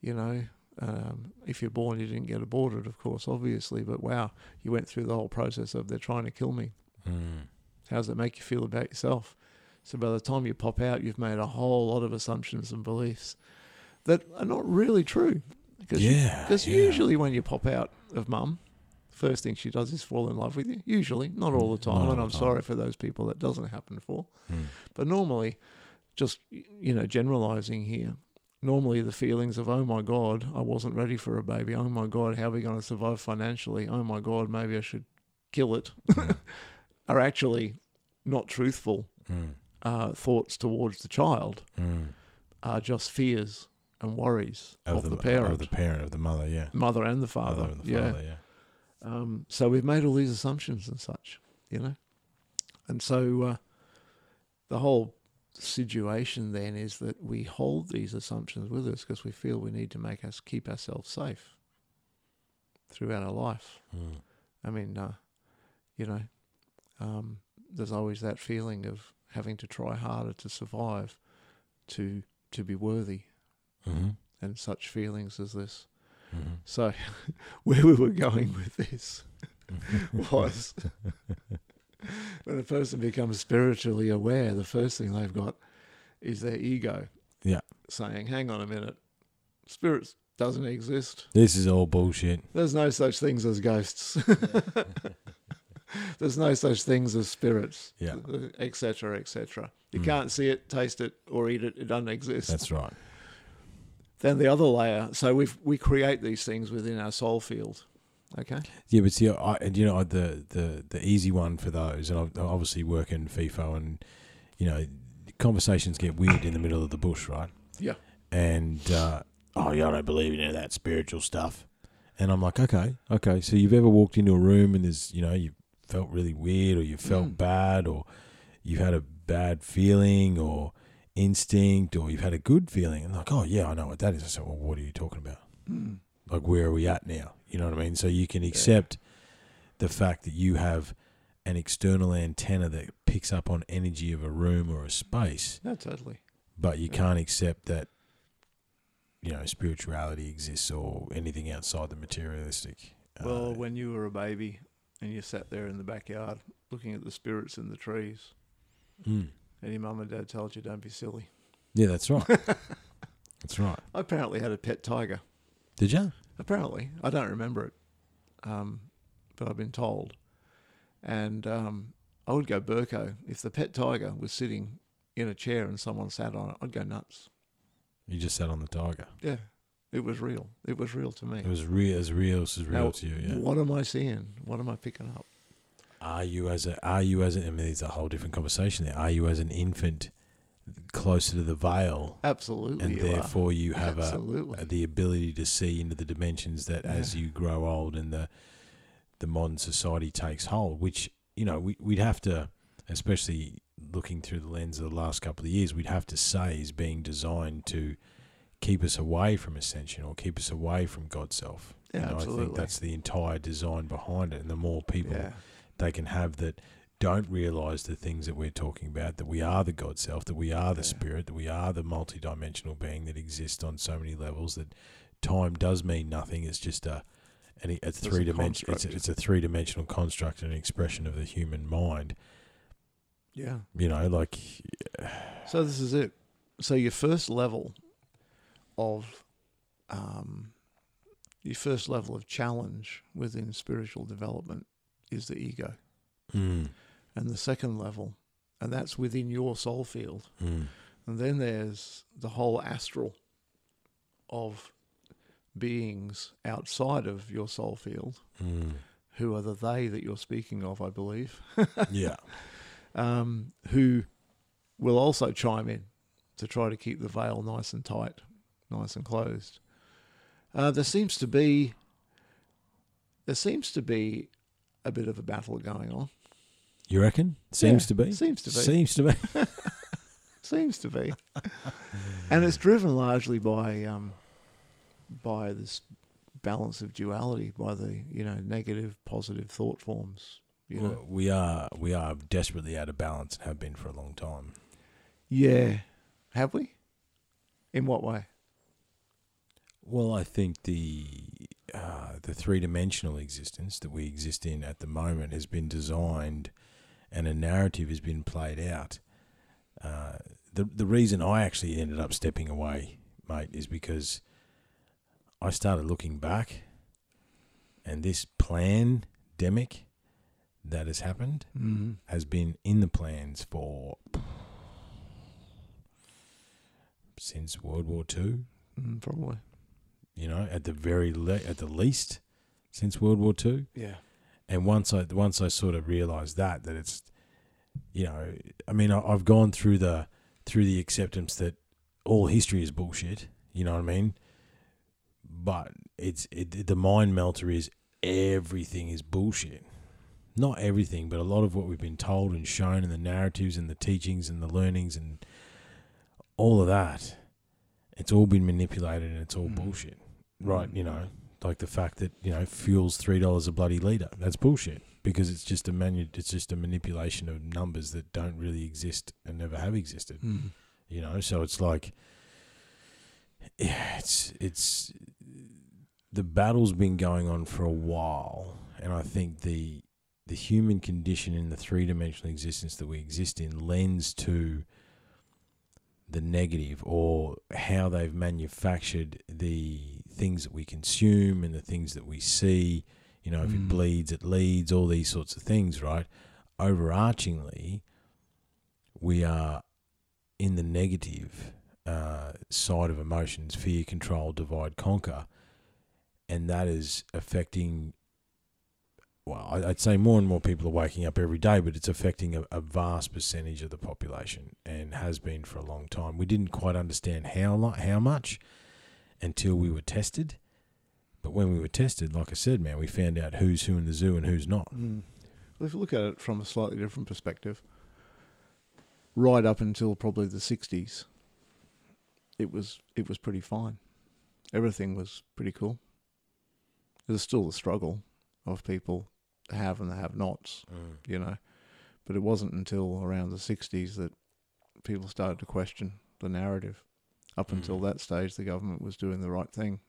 [SPEAKER 2] you know, um, if you're born, you didn't get aborted, of course, obviously. But wow, you went through the whole process of they're trying to kill me.
[SPEAKER 1] Mm.
[SPEAKER 2] How does that make you feel about yourself? So by the time you pop out, you've made a whole lot of assumptions and beliefs that are not really true. Because
[SPEAKER 1] Yeah.
[SPEAKER 2] because
[SPEAKER 1] yeah.
[SPEAKER 2] usually when you pop out of mum, first thing she does is fall in love with you. Usually, not all the
[SPEAKER 1] Mm,
[SPEAKER 2] time,
[SPEAKER 1] not
[SPEAKER 2] and I'm
[SPEAKER 1] time.
[SPEAKER 2] sorry for those people that doesn't happen for.
[SPEAKER 1] Mm.
[SPEAKER 2] But normally, just you know, generalizing here. Normally, the feelings of "Oh my God, I wasn't ready for a baby. Oh my God, how are we going to survive financially? Oh my God, maybe I should kill it,"
[SPEAKER 1] Mm.
[SPEAKER 2] are actually not truthful
[SPEAKER 1] Mm.
[SPEAKER 2] Uh, thoughts towards the child.
[SPEAKER 1] Mm.
[SPEAKER 2] Are just fears and worries of, the,
[SPEAKER 1] mo-
[SPEAKER 2] parent,
[SPEAKER 1] Of the parent, of the mother, yeah.
[SPEAKER 2] mother and the father.
[SPEAKER 1] Mother and the
[SPEAKER 2] yeah.
[SPEAKER 1] father, yeah.
[SPEAKER 2] Um, so we've made all these assumptions and such, you know, and so uh, the whole situation then is that we hold these assumptions with us because we feel we need to make us keep ourselves safe throughout our life.
[SPEAKER 1] Mm.
[SPEAKER 2] I mean, uh, you know, um, there's always that feeling of having to try harder to survive, to to be worthy,
[SPEAKER 1] Mm-hmm.
[SPEAKER 2] and such feelings as this.
[SPEAKER 1] Mm-hmm.
[SPEAKER 2] So, where we were going with this was when a person becomes spiritually aware, the first thing they've got is their ego.
[SPEAKER 1] Yeah.
[SPEAKER 2] Saying, hang on a minute, spirits doesn't exist.
[SPEAKER 1] This is all bullshit.
[SPEAKER 2] There's no such things as ghosts. There's no such things as spirits,
[SPEAKER 1] Yeah.
[SPEAKER 2] etc., etc. You
[SPEAKER 1] Mm.
[SPEAKER 2] can't see it, taste it, or eat it. It doesn't exist.
[SPEAKER 1] That's right.
[SPEAKER 2] then the other layer. So we we create these things within our soul field. Okay.
[SPEAKER 1] Yeah, but see, I, and you know, the, the, the easy one for those, and I I obviously work in FIFO, and you know, conversations get weird in the middle of the bush, right?
[SPEAKER 2] Yeah.
[SPEAKER 1] And uh, oh, yeah, I don't believe in any of that spiritual stuff. And I'm like, okay, okay. So you've ever walked into a room and there's, you know, you felt really weird, or you felt
[SPEAKER 2] Mm.
[SPEAKER 1] bad, or you've had a bad feeling, or instinct, or you've had a good feeling, and like, oh yeah, I know what that is. I said, well, what are you talking about?
[SPEAKER 2] Mm.
[SPEAKER 1] like where are we at now you know what i mean so you can accept the fact that you have an external antenna that picks up on energy of a room or a space
[SPEAKER 2] No, totally.
[SPEAKER 1] but you
[SPEAKER 2] Yeah.
[SPEAKER 1] can't accept that you know spirituality exists or anything outside the materialistic
[SPEAKER 2] Well,
[SPEAKER 1] Uh,
[SPEAKER 2] when you were a baby and you sat there in the backyard looking at the spirits in the trees,
[SPEAKER 1] mm.
[SPEAKER 2] and your mum and dad told you, "Don't be silly."
[SPEAKER 1] yeah that's right that's right
[SPEAKER 2] I apparently had a pet tiger.
[SPEAKER 1] did you
[SPEAKER 2] Apparently, I don't remember it, um, but I've been told. And um, I would go Burko if the pet tiger was sitting in a chair and someone sat on it. I'd go nuts.
[SPEAKER 1] you just sat on the tiger
[SPEAKER 2] Yeah, It was real. It was real to me.
[SPEAKER 1] It was real as real as real
[SPEAKER 2] Now,
[SPEAKER 1] to you. Yeah.
[SPEAKER 2] What am I seeing? What am I picking up?
[SPEAKER 1] Are you as a are you as a, I mean it's a whole different conversation there. Are you as an infant closer to the veil
[SPEAKER 2] Absolutely.
[SPEAKER 1] and
[SPEAKER 2] you are.
[SPEAKER 1] therefore you have a, the ability to see into the dimensions that as you grow old and the the modern society takes hold, which you know we we'd have to, especially looking through the lens of the last couple of years, we'd have to say is being designed to keep us away from ascension or keep us away from God's self.
[SPEAKER 2] Yeah,
[SPEAKER 1] You know, I think that's the entire design behind it, and the more people
[SPEAKER 2] yeah.
[SPEAKER 1] they can have that don't realize the things that we're talking about that we are the God self, that we are the
[SPEAKER 2] Yeah.
[SPEAKER 1] spirit, that we are the multidimensional being that exists on so many levels that time does mean nothing. It's just a and it's
[SPEAKER 2] It's
[SPEAKER 1] three dimension. It's, it's a three dimensional construct and an expression of the human mind.
[SPEAKER 2] Yeah.
[SPEAKER 1] You know, like
[SPEAKER 2] So this is it. So your first level of um, your first level of challenge within spiritual development is the ego,
[SPEAKER 1] mm,
[SPEAKER 2] and the second level, and that's within your soul field.
[SPEAKER 1] mm,
[SPEAKER 2] And then there's the whole astral of beings outside of your soul field,
[SPEAKER 1] mm,
[SPEAKER 2] who are the they that you're speaking of, I believe,
[SPEAKER 1] yeah,
[SPEAKER 2] um, who will also chime in to try to keep the veil nice and tight, nice and closed. Uh, there seems to be there seems to be a bit of a battle going on.
[SPEAKER 1] you reckon? Seems
[SPEAKER 2] Yeah,
[SPEAKER 1] to be.
[SPEAKER 2] Seems to be.
[SPEAKER 1] Seems to be.
[SPEAKER 2] Seems to be. and it's driven largely by um, by this balance of duality, by the you know negative, positive thought forms. You know,
[SPEAKER 1] we are we are desperately out of balance and have been for a long time.
[SPEAKER 2] yeah. Have we? In what way?
[SPEAKER 1] Well, I think the uh, the three dimensional existence that we exist in at the moment has been designed, and a narrative has been played out. Uh, the the reason I actually ended up stepping away, mate, is because I started looking back, and this plan demic that has happened
[SPEAKER 2] Mm-hmm.
[SPEAKER 1] has been in the plans for since World War Two
[SPEAKER 2] Mm, probably.
[SPEAKER 1] You know, at the very le- at the least since World War Two.
[SPEAKER 2] Yeah.
[SPEAKER 1] And once I once I sort of realised that that it's, you know, I mean I, I've gone through the through the acceptance that all history is bullshit. You know what I mean? But it's it, the mind melter is everything is bullshit. Not everything, but a lot of what we've been told and shown, and the narratives and the teachings and the learnings and all of that, it's all been manipulated and it's all
[SPEAKER 2] Mm.
[SPEAKER 1] bullshit. Right, you know, like the fact that you know fuel's three dollars a bloody liter. That's bullshit because it's just a manu- It's just a manipulation of numbers that don't really exist and never have existed.
[SPEAKER 2] Mm.
[SPEAKER 1] You know, so it's like, yeah, it's it's the battle's been going on for a while, and I think the the human condition in the three dimensional existence that we exist in lends to the negative or how they've manufactured the things that we consume and the things that we see. You know, if it
[SPEAKER 2] Mm.
[SPEAKER 1] bleeds, it leads, all these sorts of things, right? Overarchingly, we are in the negative uh, side of emotions fear, control, divide, conquer. And that is affecting, well, I'd say more and more people are waking up every day, but it's affecting a, a vast percentage of the population and has been for a long time. We didn't quite understand how, how much until we were tested. But when we were tested, like I said, man, we found out who's who in the zoo and who's not.
[SPEAKER 2] Mm. Well, if you look at it from a slightly different perspective, right up until probably the '60s, it was it was pretty fine. Everything was pretty cool. There's still the struggle of people have and the have-nots, you know, but it wasn't until around the '60s that people started to question the narrative. Up until
[SPEAKER 1] Mm.
[SPEAKER 2] that stage, the government was doing the right thing.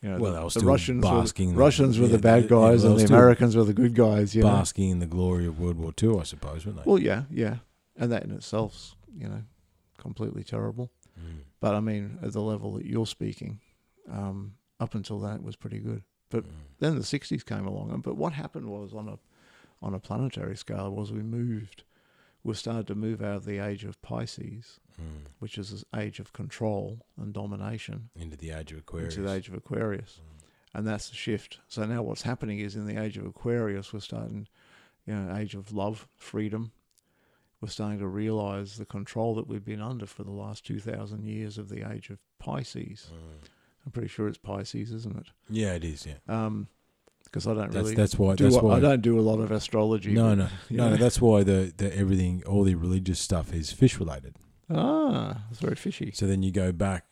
[SPEAKER 2] You know,
[SPEAKER 1] Well,
[SPEAKER 2] the, the Russians were the,
[SPEAKER 1] the-
[SPEAKER 2] Russians were
[SPEAKER 1] yeah,
[SPEAKER 2] the bad
[SPEAKER 1] yeah,
[SPEAKER 2] guys
[SPEAKER 1] they
[SPEAKER 2] and the Americans were the good guys. You know?
[SPEAKER 1] Basking in the glory of World War Two, I suppose, weren't they?
[SPEAKER 2] Well, yeah, yeah, and that in itself's you know completely terrible.
[SPEAKER 1] Mm.
[SPEAKER 2] But I mean, at the level that you're speaking, um, up until that it was pretty good. But
[SPEAKER 1] Mm.
[SPEAKER 2] then the '60s came along, and but what happened was on a on a planetary scale was we moved we've started to move out of the age of Pisces,
[SPEAKER 1] Mm.
[SPEAKER 2] which is this age of control and domination,
[SPEAKER 1] Into the age of Aquarius.
[SPEAKER 2] into the age of Aquarius.
[SPEAKER 1] Mm.
[SPEAKER 2] And that's the shift. So now what's happening is in the age of Aquarius, we're starting, you know, age of love, freedom. We're starting to realize the control that we've been under for the last 2,000 years of the age of Pisces.
[SPEAKER 1] Mm.
[SPEAKER 2] I'm pretty sure it's Pisces, isn't it?
[SPEAKER 1] Yeah, it is. Yeah,
[SPEAKER 2] Um, because I don't
[SPEAKER 1] that's
[SPEAKER 2] really
[SPEAKER 1] that's why.
[SPEAKER 2] do.
[SPEAKER 1] That's why.
[SPEAKER 2] I don't do a lot of astrology.
[SPEAKER 1] no,
[SPEAKER 2] but-
[SPEAKER 1] no, no,
[SPEAKER 2] know.
[SPEAKER 1] That's why the, the everything, all the religious stuff is fish related.
[SPEAKER 2] Ah, that's very fishy.
[SPEAKER 1] So then you go back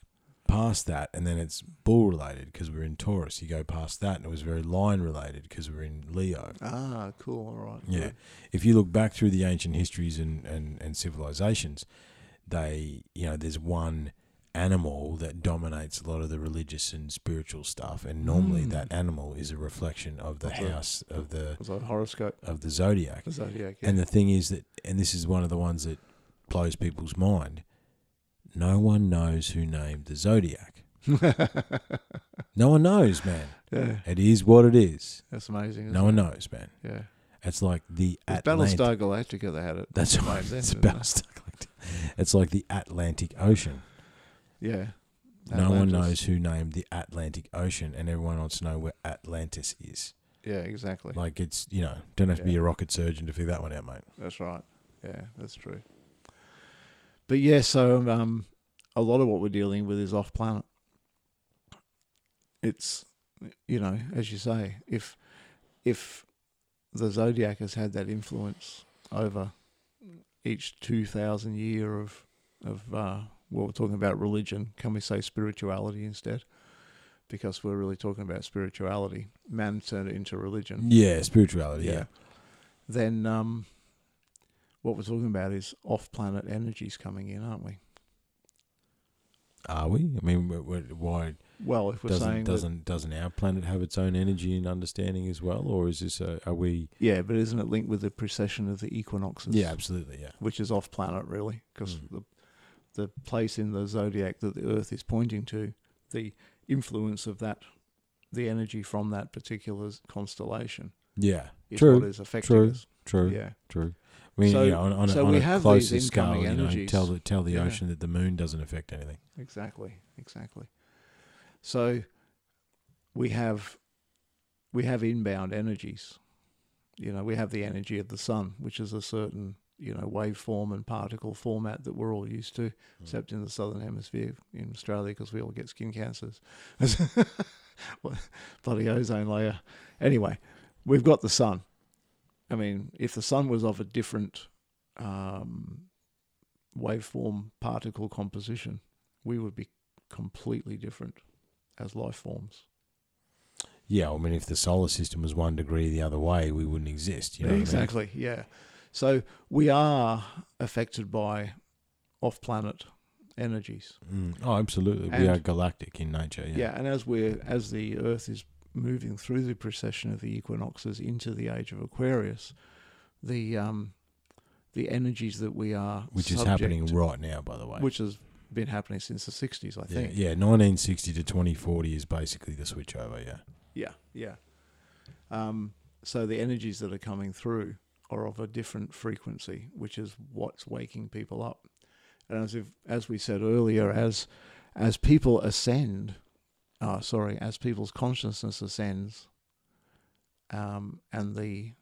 [SPEAKER 1] past that, and then it's bull related because we're in Taurus. You go past that, and it was very lion related because we're in Leo.
[SPEAKER 2] Ah, cool. All right.
[SPEAKER 1] Yeah.
[SPEAKER 2] good.
[SPEAKER 1] If you look back through the ancient histories and, and, and civilizations, they, you know, there's one animal that dominates a lot of the religious and spiritual stuff, and normally
[SPEAKER 2] Mm.
[SPEAKER 1] that animal is a reflection of the
[SPEAKER 2] the-
[SPEAKER 1] house of the
[SPEAKER 2] horoscope?
[SPEAKER 1] of the zodiac.
[SPEAKER 2] The zodiac. Yeah.
[SPEAKER 1] And the thing is that, and this is one of the ones that blows people's mind. No one knows who named the zodiac. No one knows, man.
[SPEAKER 2] yeah,
[SPEAKER 1] It is what it is.
[SPEAKER 2] that's amazing.
[SPEAKER 1] No one knows, man.
[SPEAKER 2] Yeah.
[SPEAKER 1] It's like the
[SPEAKER 2] It's
[SPEAKER 1] Atlantic.
[SPEAKER 2] Battlestar Galactica. They had it.
[SPEAKER 1] That's right. It's? Battlestar Galactica. It's like the Atlantic Ocean.
[SPEAKER 2] Yeah.
[SPEAKER 1] No one knows who named the Atlantic Ocean, and everyone wants to know where Atlantis is.
[SPEAKER 2] Yeah, exactly.
[SPEAKER 1] Like it's you know, don't have to be a rocket surgeon to figure that one out, mate.
[SPEAKER 2] That's right. Yeah, that's true. But yeah, so um, a lot of what we're dealing with is off planet. It's, you know, as you say, if if the zodiac has had that influence over each two thousand year of of uh, what we're talking about religion, can we say spirituality instead? Because we're really talking about spirituality. Man turned it into religion
[SPEAKER 1] Yeah, spirituality. Yeah.
[SPEAKER 2] then um, what we're talking about is off-planet energies coming in, aren't we?
[SPEAKER 1] Are we? I mean, wh- wh- why
[SPEAKER 2] Well, if we're
[SPEAKER 1] doesn't
[SPEAKER 2] saying
[SPEAKER 1] doesn't doesn't our planet have its own energy and understanding as well, or is this a, are we?
[SPEAKER 2] yeah, but isn't it linked with the precession of the equinoxes?
[SPEAKER 1] Yeah, absolutely. Yeah.
[SPEAKER 2] which is off-planet really, because
[SPEAKER 1] Mm.
[SPEAKER 2] the the place in the zodiac that the Earth is pointing to, the influence of that, the energy from that particular constellation
[SPEAKER 1] Yeah.
[SPEAKER 2] is
[SPEAKER 1] True,
[SPEAKER 2] what is affecting
[SPEAKER 1] true,
[SPEAKER 2] us.
[SPEAKER 1] True.
[SPEAKER 2] Yeah,
[SPEAKER 1] True. I mean,
[SPEAKER 2] So-
[SPEAKER 1] you know, on, on,
[SPEAKER 2] so
[SPEAKER 1] a, on
[SPEAKER 2] we
[SPEAKER 1] a
[SPEAKER 2] have
[SPEAKER 1] closer
[SPEAKER 2] these
[SPEAKER 1] scale,
[SPEAKER 2] incoming
[SPEAKER 1] you know,
[SPEAKER 2] energies.
[SPEAKER 1] tell the tell the
[SPEAKER 2] Yeah.
[SPEAKER 1] ocean that the moon doesn't affect anything.
[SPEAKER 2] exactly, exactly. So we have we have inbound energies. You know, we have the energy of the sun, which is a certain you know waveform and particle format that we're all used to, except in the southern hemisphere in Australia because we all get skin cancers. Bloody ozone layer. Anyway, we've got the sun. I mean, if the sun was of a different um, waveform particle composition, we would be completely different as life forms.
[SPEAKER 1] Yeah, I mean, if the solar system was one degree the other way, we wouldn't exist. You know what I mean?
[SPEAKER 2] exactly. Yeah. So we are affected by off-planet energies.
[SPEAKER 1] Mm. Oh, absolutely. we are galactic in nature. Yeah.
[SPEAKER 2] Yeah, and as we're as the Earth is moving through the precession of the equinoxes into the age of Aquarius, the um, the energies that we are
[SPEAKER 1] Which is happening right now, by the way.
[SPEAKER 2] which has been happening since the sixties, I think.
[SPEAKER 1] yeah, 1960 to 2040 is basically the switch over. Yeah.
[SPEAKER 2] Yeah, yeah. Um, so the energies that are coming through are of a different frequency, which is what's waking people up. And as if, as we said earlier, as as people ascend, uh, sorry, as people's consciousness ascends, um, and the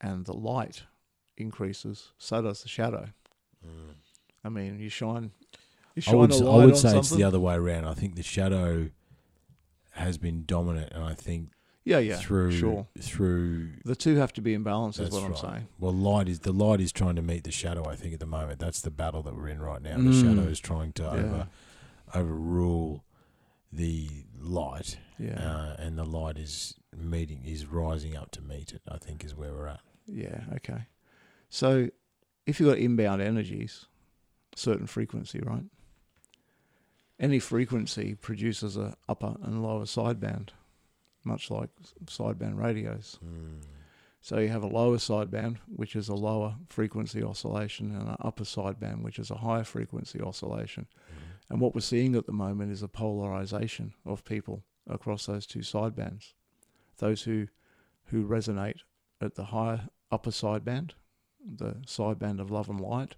[SPEAKER 2] and the light increases, so does the shadow. I mean, you shine, you
[SPEAKER 1] I would,
[SPEAKER 2] a
[SPEAKER 1] s-
[SPEAKER 2] light
[SPEAKER 1] I would say it's the other way around. I think the shadow has been dominant, and I think
[SPEAKER 2] yeah, yeah,
[SPEAKER 1] through
[SPEAKER 2] sure.
[SPEAKER 1] through
[SPEAKER 2] The two have to be in balance, is what I'm saying.
[SPEAKER 1] Well, light is the light is trying to meet the shadow. I think at the moment that's the battle that we're in right now. The
[SPEAKER 2] Mm.
[SPEAKER 1] shadow is trying to
[SPEAKER 2] Yeah.
[SPEAKER 1] over overrule the light,
[SPEAKER 2] Yeah.
[SPEAKER 1] uh, and the light is meeting is rising up to meet it. I think is where we're at.
[SPEAKER 2] Yeah, okay. So if you've got inbound energies, certain frequency, right? Any frequency produces a upper and lower sideband, much like sideband radios. Hmm. So you have a lower sideband, which is a lower frequency oscillation, and an upper sideband, which is a higher frequency oscillation. Hmm. And what we're seeing at the moment is a polarization of people across those two sidebands. Those who who resonate at the higher upper sideband the sideband of love and light,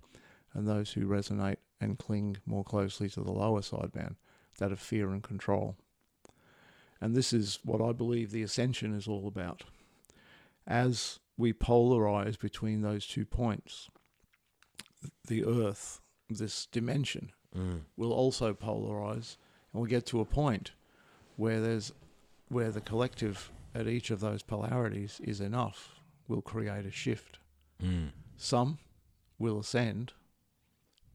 [SPEAKER 2] and those who resonate and cling more closely to the lower sideband, that of fear and control. And this is what I believe the ascension is all about. As we polarize between those two points, the earth, this dimension,
[SPEAKER 1] Mm.
[SPEAKER 2] will also polarize and we'll get to a point where there's where the collective at each of those polarities is enough will create a shift
[SPEAKER 1] Mm.
[SPEAKER 2] some will ascend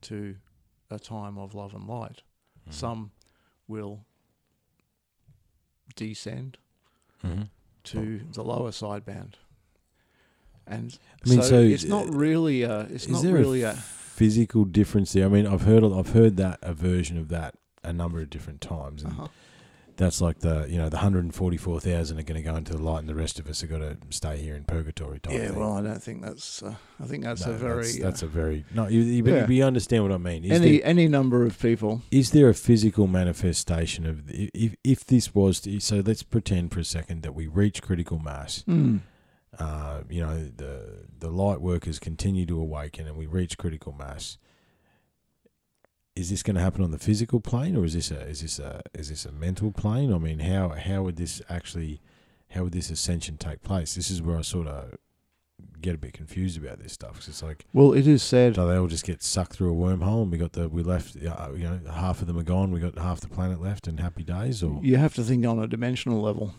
[SPEAKER 2] to a time of love and light
[SPEAKER 1] Mm.
[SPEAKER 2] some will descend
[SPEAKER 1] Mhm.
[SPEAKER 2] to the lower sideband and
[SPEAKER 1] I mean,
[SPEAKER 2] so,
[SPEAKER 1] so,
[SPEAKER 2] it's not
[SPEAKER 1] uh,
[SPEAKER 2] really a it's
[SPEAKER 1] Is
[SPEAKER 2] not
[SPEAKER 1] there
[SPEAKER 2] really
[SPEAKER 1] a
[SPEAKER 2] a
[SPEAKER 1] physical difference there? I mean, I've heard I've heard that a version of that a number of different times, and
[SPEAKER 2] uh-huh.
[SPEAKER 1] That's like the you know the hundred and forty four thousand are going to go into the light, and the rest of us are going to stay here in purgatory. Type
[SPEAKER 2] yeah
[SPEAKER 1] thing.
[SPEAKER 2] well I don't think that's uh, I think that's
[SPEAKER 1] No,
[SPEAKER 2] a very
[SPEAKER 1] that's,
[SPEAKER 2] uh,
[SPEAKER 1] that's a very no. You, you,
[SPEAKER 2] Yeah.
[SPEAKER 1] but you understand what I mean? Is
[SPEAKER 2] any
[SPEAKER 1] there,
[SPEAKER 2] any number of people
[SPEAKER 1] is there a physical manifestation of if if this was to, so? Let's pretend for a second that we reach critical mass.
[SPEAKER 2] Hmm.
[SPEAKER 1] Uh, you know the the light workers continue to awaken, and we reach critical mass. Is this going to happen on the physical plane, or is this a is this a is this a mental plane? I mean, how how would this actually how would this ascension take place? This is where I sort of get a bit confused about this stuff. 'cause it's like
[SPEAKER 2] Well, it is said.
[SPEAKER 1] do they all just get sucked through a wormhole, and we got the we left. Uh, you know, half of them are gone. We got half the planet left, and happy days. Or
[SPEAKER 2] You have to think on a dimensional level,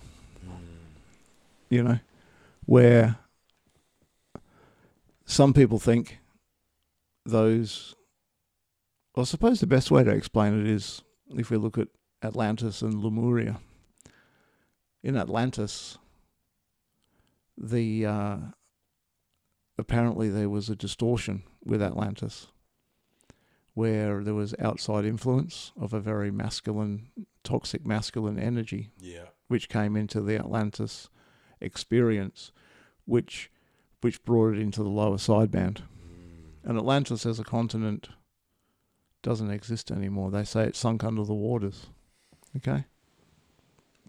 [SPEAKER 2] you know, where some people think those. Well, I suppose the best way to explain it is if we look at Atlantis and Lemuria. In Atlantis, the uh, apparently there was a distortion with Atlantis, where there was outside influence of a very masculine, toxic masculine energy
[SPEAKER 1] yeah,
[SPEAKER 2] which came into the Atlantis experience, which which brought it into the lower sideband. And Atlantis as a continent doesn't exist anymore. They say it sunk under the waters. Okay?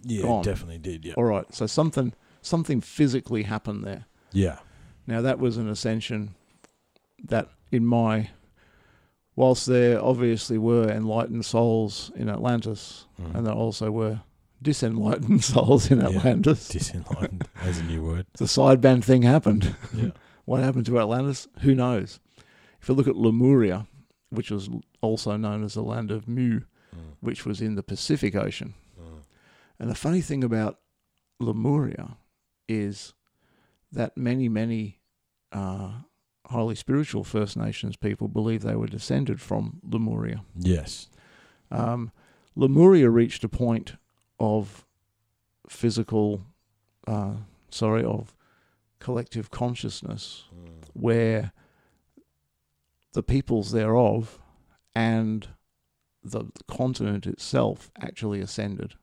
[SPEAKER 1] yeah,
[SPEAKER 2] Gone.
[SPEAKER 1] it definitely did. Yeah,
[SPEAKER 2] All right. So something something physically happened there.
[SPEAKER 1] yeah,
[SPEAKER 2] Now that was an ascension that in my whilst there obviously were enlightened souls in Atlantis
[SPEAKER 1] Mm.
[SPEAKER 2] and there also were disenlightened souls in
[SPEAKER 1] Yeah.
[SPEAKER 2] Atlantis.
[SPEAKER 1] disenlightened. That's a new word.
[SPEAKER 2] the sideband thing happened.
[SPEAKER 1] Yeah,
[SPEAKER 2] What happened to Atlantis? Who knows? If you look at Lemuria, which was also known as the land of Mu,
[SPEAKER 1] Mm,
[SPEAKER 2] which was in the Pacific Ocean.
[SPEAKER 1] mm,
[SPEAKER 2] And the funny thing about Lemuria is that many, many uh, highly spiritual First Nations people believe they were descended from Lemuria.
[SPEAKER 1] yes,
[SPEAKER 2] Um, Lemuria reached a point of physical, uh, sorry, of collective consciousness
[SPEAKER 1] Mm,
[SPEAKER 2] where the peoples thereof and the continent itself actually ascended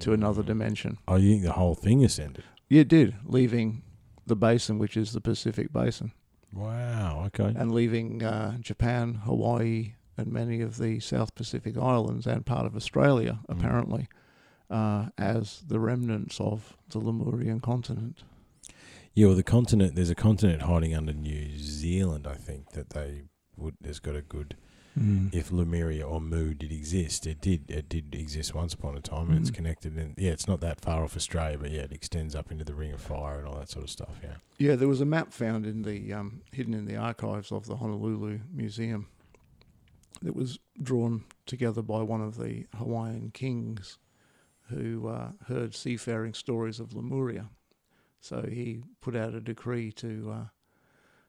[SPEAKER 2] to another
[SPEAKER 1] mm.
[SPEAKER 2] dimension.
[SPEAKER 1] Oh, you think the whole thing ascended?
[SPEAKER 2] Yeah, it did, leaving the basin, which is the Pacific Basin,
[SPEAKER 1] Wow. Okay.
[SPEAKER 2] and leaving uh, Japan, Hawaii, and many of the South Pacific islands and part of Australia,
[SPEAKER 1] Mm.
[SPEAKER 2] apparently, uh, as the remnants of the Lemurian continent.
[SPEAKER 1] Yeah, well, the continent. There's a continent hiding under New Zealand. I think that they would. Has got a good. If Lemuria or Mu did exist, it did. It did exist once upon a time, and it's
[SPEAKER 2] Mm.
[SPEAKER 1] connected. And yeah, it's not that far off Australia, but yeah, it extends up into the Ring of Fire and all that sort of stuff. Yeah.
[SPEAKER 2] Yeah, there was a map found in the um, hidden in the archives of the Honolulu Museum that was drawn together by one of the Hawaiian kings who uh, heard seafaring stories of Lemuria. So he put out a decree to uh,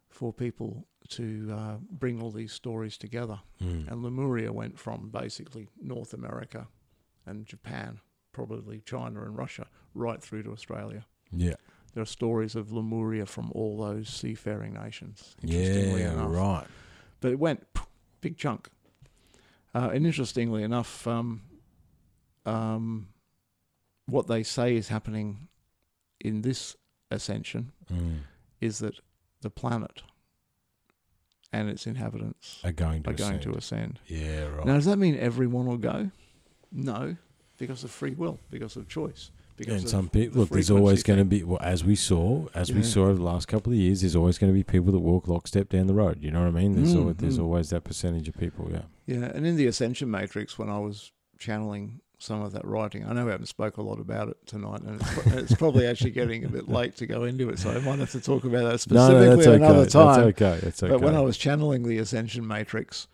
[SPEAKER 2] for people to uh, bring all these stories together.
[SPEAKER 1] Mm.
[SPEAKER 2] And Lemuria went from basically North America and Japan, probably China and Russia, right through to Australia.
[SPEAKER 1] Yeah.
[SPEAKER 2] There are stories of Lemuria from all those seafaring nations. Interestingly
[SPEAKER 1] Yeah.
[SPEAKER 2] enough,
[SPEAKER 1] Right.
[SPEAKER 2] but it went big chunk. Uh, and interestingly enough, um, um, what they say is happening in this ascension
[SPEAKER 1] Mm.
[SPEAKER 2] is that the planet and its inhabitants
[SPEAKER 1] Are going to
[SPEAKER 2] are going
[SPEAKER 1] ascend.
[SPEAKER 2] to ascend.
[SPEAKER 1] Yeah. Right.
[SPEAKER 2] Now, does that mean everyone will go? No, because of free will, because of choice, because
[SPEAKER 1] and some people
[SPEAKER 2] the
[SPEAKER 1] look. There's always going to be, well, as we saw, as we saw over the last couple of years. There's always going to be people that walk lockstep down the road. You know what I mean? There's
[SPEAKER 2] Mm,
[SPEAKER 1] always, there's
[SPEAKER 2] mm.
[SPEAKER 1] always that percentage of people. Yeah.
[SPEAKER 2] Yeah, and in the Ascension Matrix, when I was channeling some of that writing, I know we haven't spoke a lot about it tonight, and it's, it's probably actually getting a bit late to go into it, so I might have to talk about that specifically
[SPEAKER 1] no, that's okay.
[SPEAKER 2] another time.
[SPEAKER 1] That's okay. That's okay.
[SPEAKER 2] But when I was channeling the Ascension Matrix,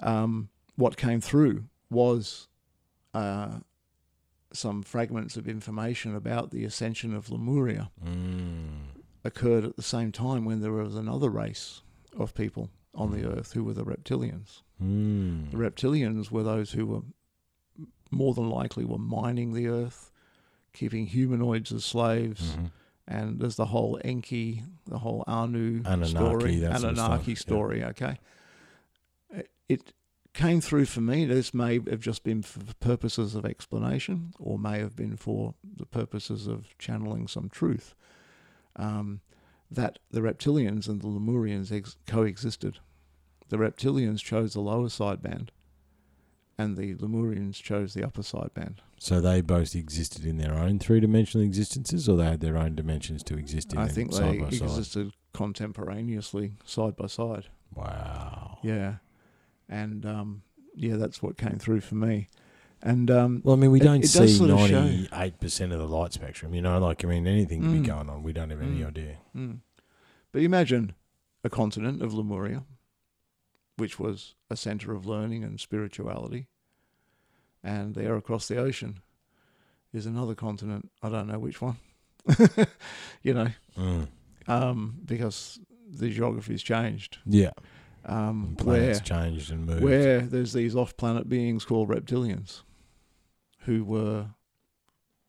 [SPEAKER 2] um, what came through was uh, some fragments of information about the ascension of Lemuria
[SPEAKER 1] Mm.
[SPEAKER 2] occurred at the same time when there was another race of people on the earth who were the reptilians.
[SPEAKER 1] Mm.
[SPEAKER 2] The reptilians were those who were more than likely were mining the earth, keeping humanoids as slaves,
[SPEAKER 1] Mhm.
[SPEAKER 2] and there's the whole Enki, the whole Anu
[SPEAKER 1] Anunnaki,
[SPEAKER 2] story, Anunnaki
[SPEAKER 1] stuff, yeah.
[SPEAKER 2] story. Okay, It- it came through for me. This may have just been for purposes of explanation, or may have been for the purposes of channeling some truth. Um, that the reptilians and the Lemurians ex- coexisted. The reptilians chose the lower sideband, and the Lemurians chose the upper sideband.
[SPEAKER 1] So they both existed in their own three dimensional existences, or they had their own dimensions to exist in.
[SPEAKER 2] I think they
[SPEAKER 1] by side?
[SPEAKER 2] existed contemporaneously, side by side.
[SPEAKER 1] Wow.
[SPEAKER 2] Yeah, and um, yeah, that's what came through for me. And um,
[SPEAKER 1] Well, I mean, we don't
[SPEAKER 2] it does
[SPEAKER 1] see
[SPEAKER 2] sort of show-
[SPEAKER 1] ninety-eight percent of the light spectrum. You know, like I mean, anything could be going on. We don't have any
[SPEAKER 2] Mm.
[SPEAKER 1] idea.
[SPEAKER 2] mm. but imagine a continent of Lemuria, which was a center of learning and spirituality, and there across the ocean is another continent. I don't know which one. you know,
[SPEAKER 1] Mm.
[SPEAKER 2] um, because the geography's changed.
[SPEAKER 1] Yeah,
[SPEAKER 2] Um,
[SPEAKER 1] and
[SPEAKER 2] where
[SPEAKER 1] planets changed and moved.
[SPEAKER 2] where there's these off-planet beings called reptilians, who were,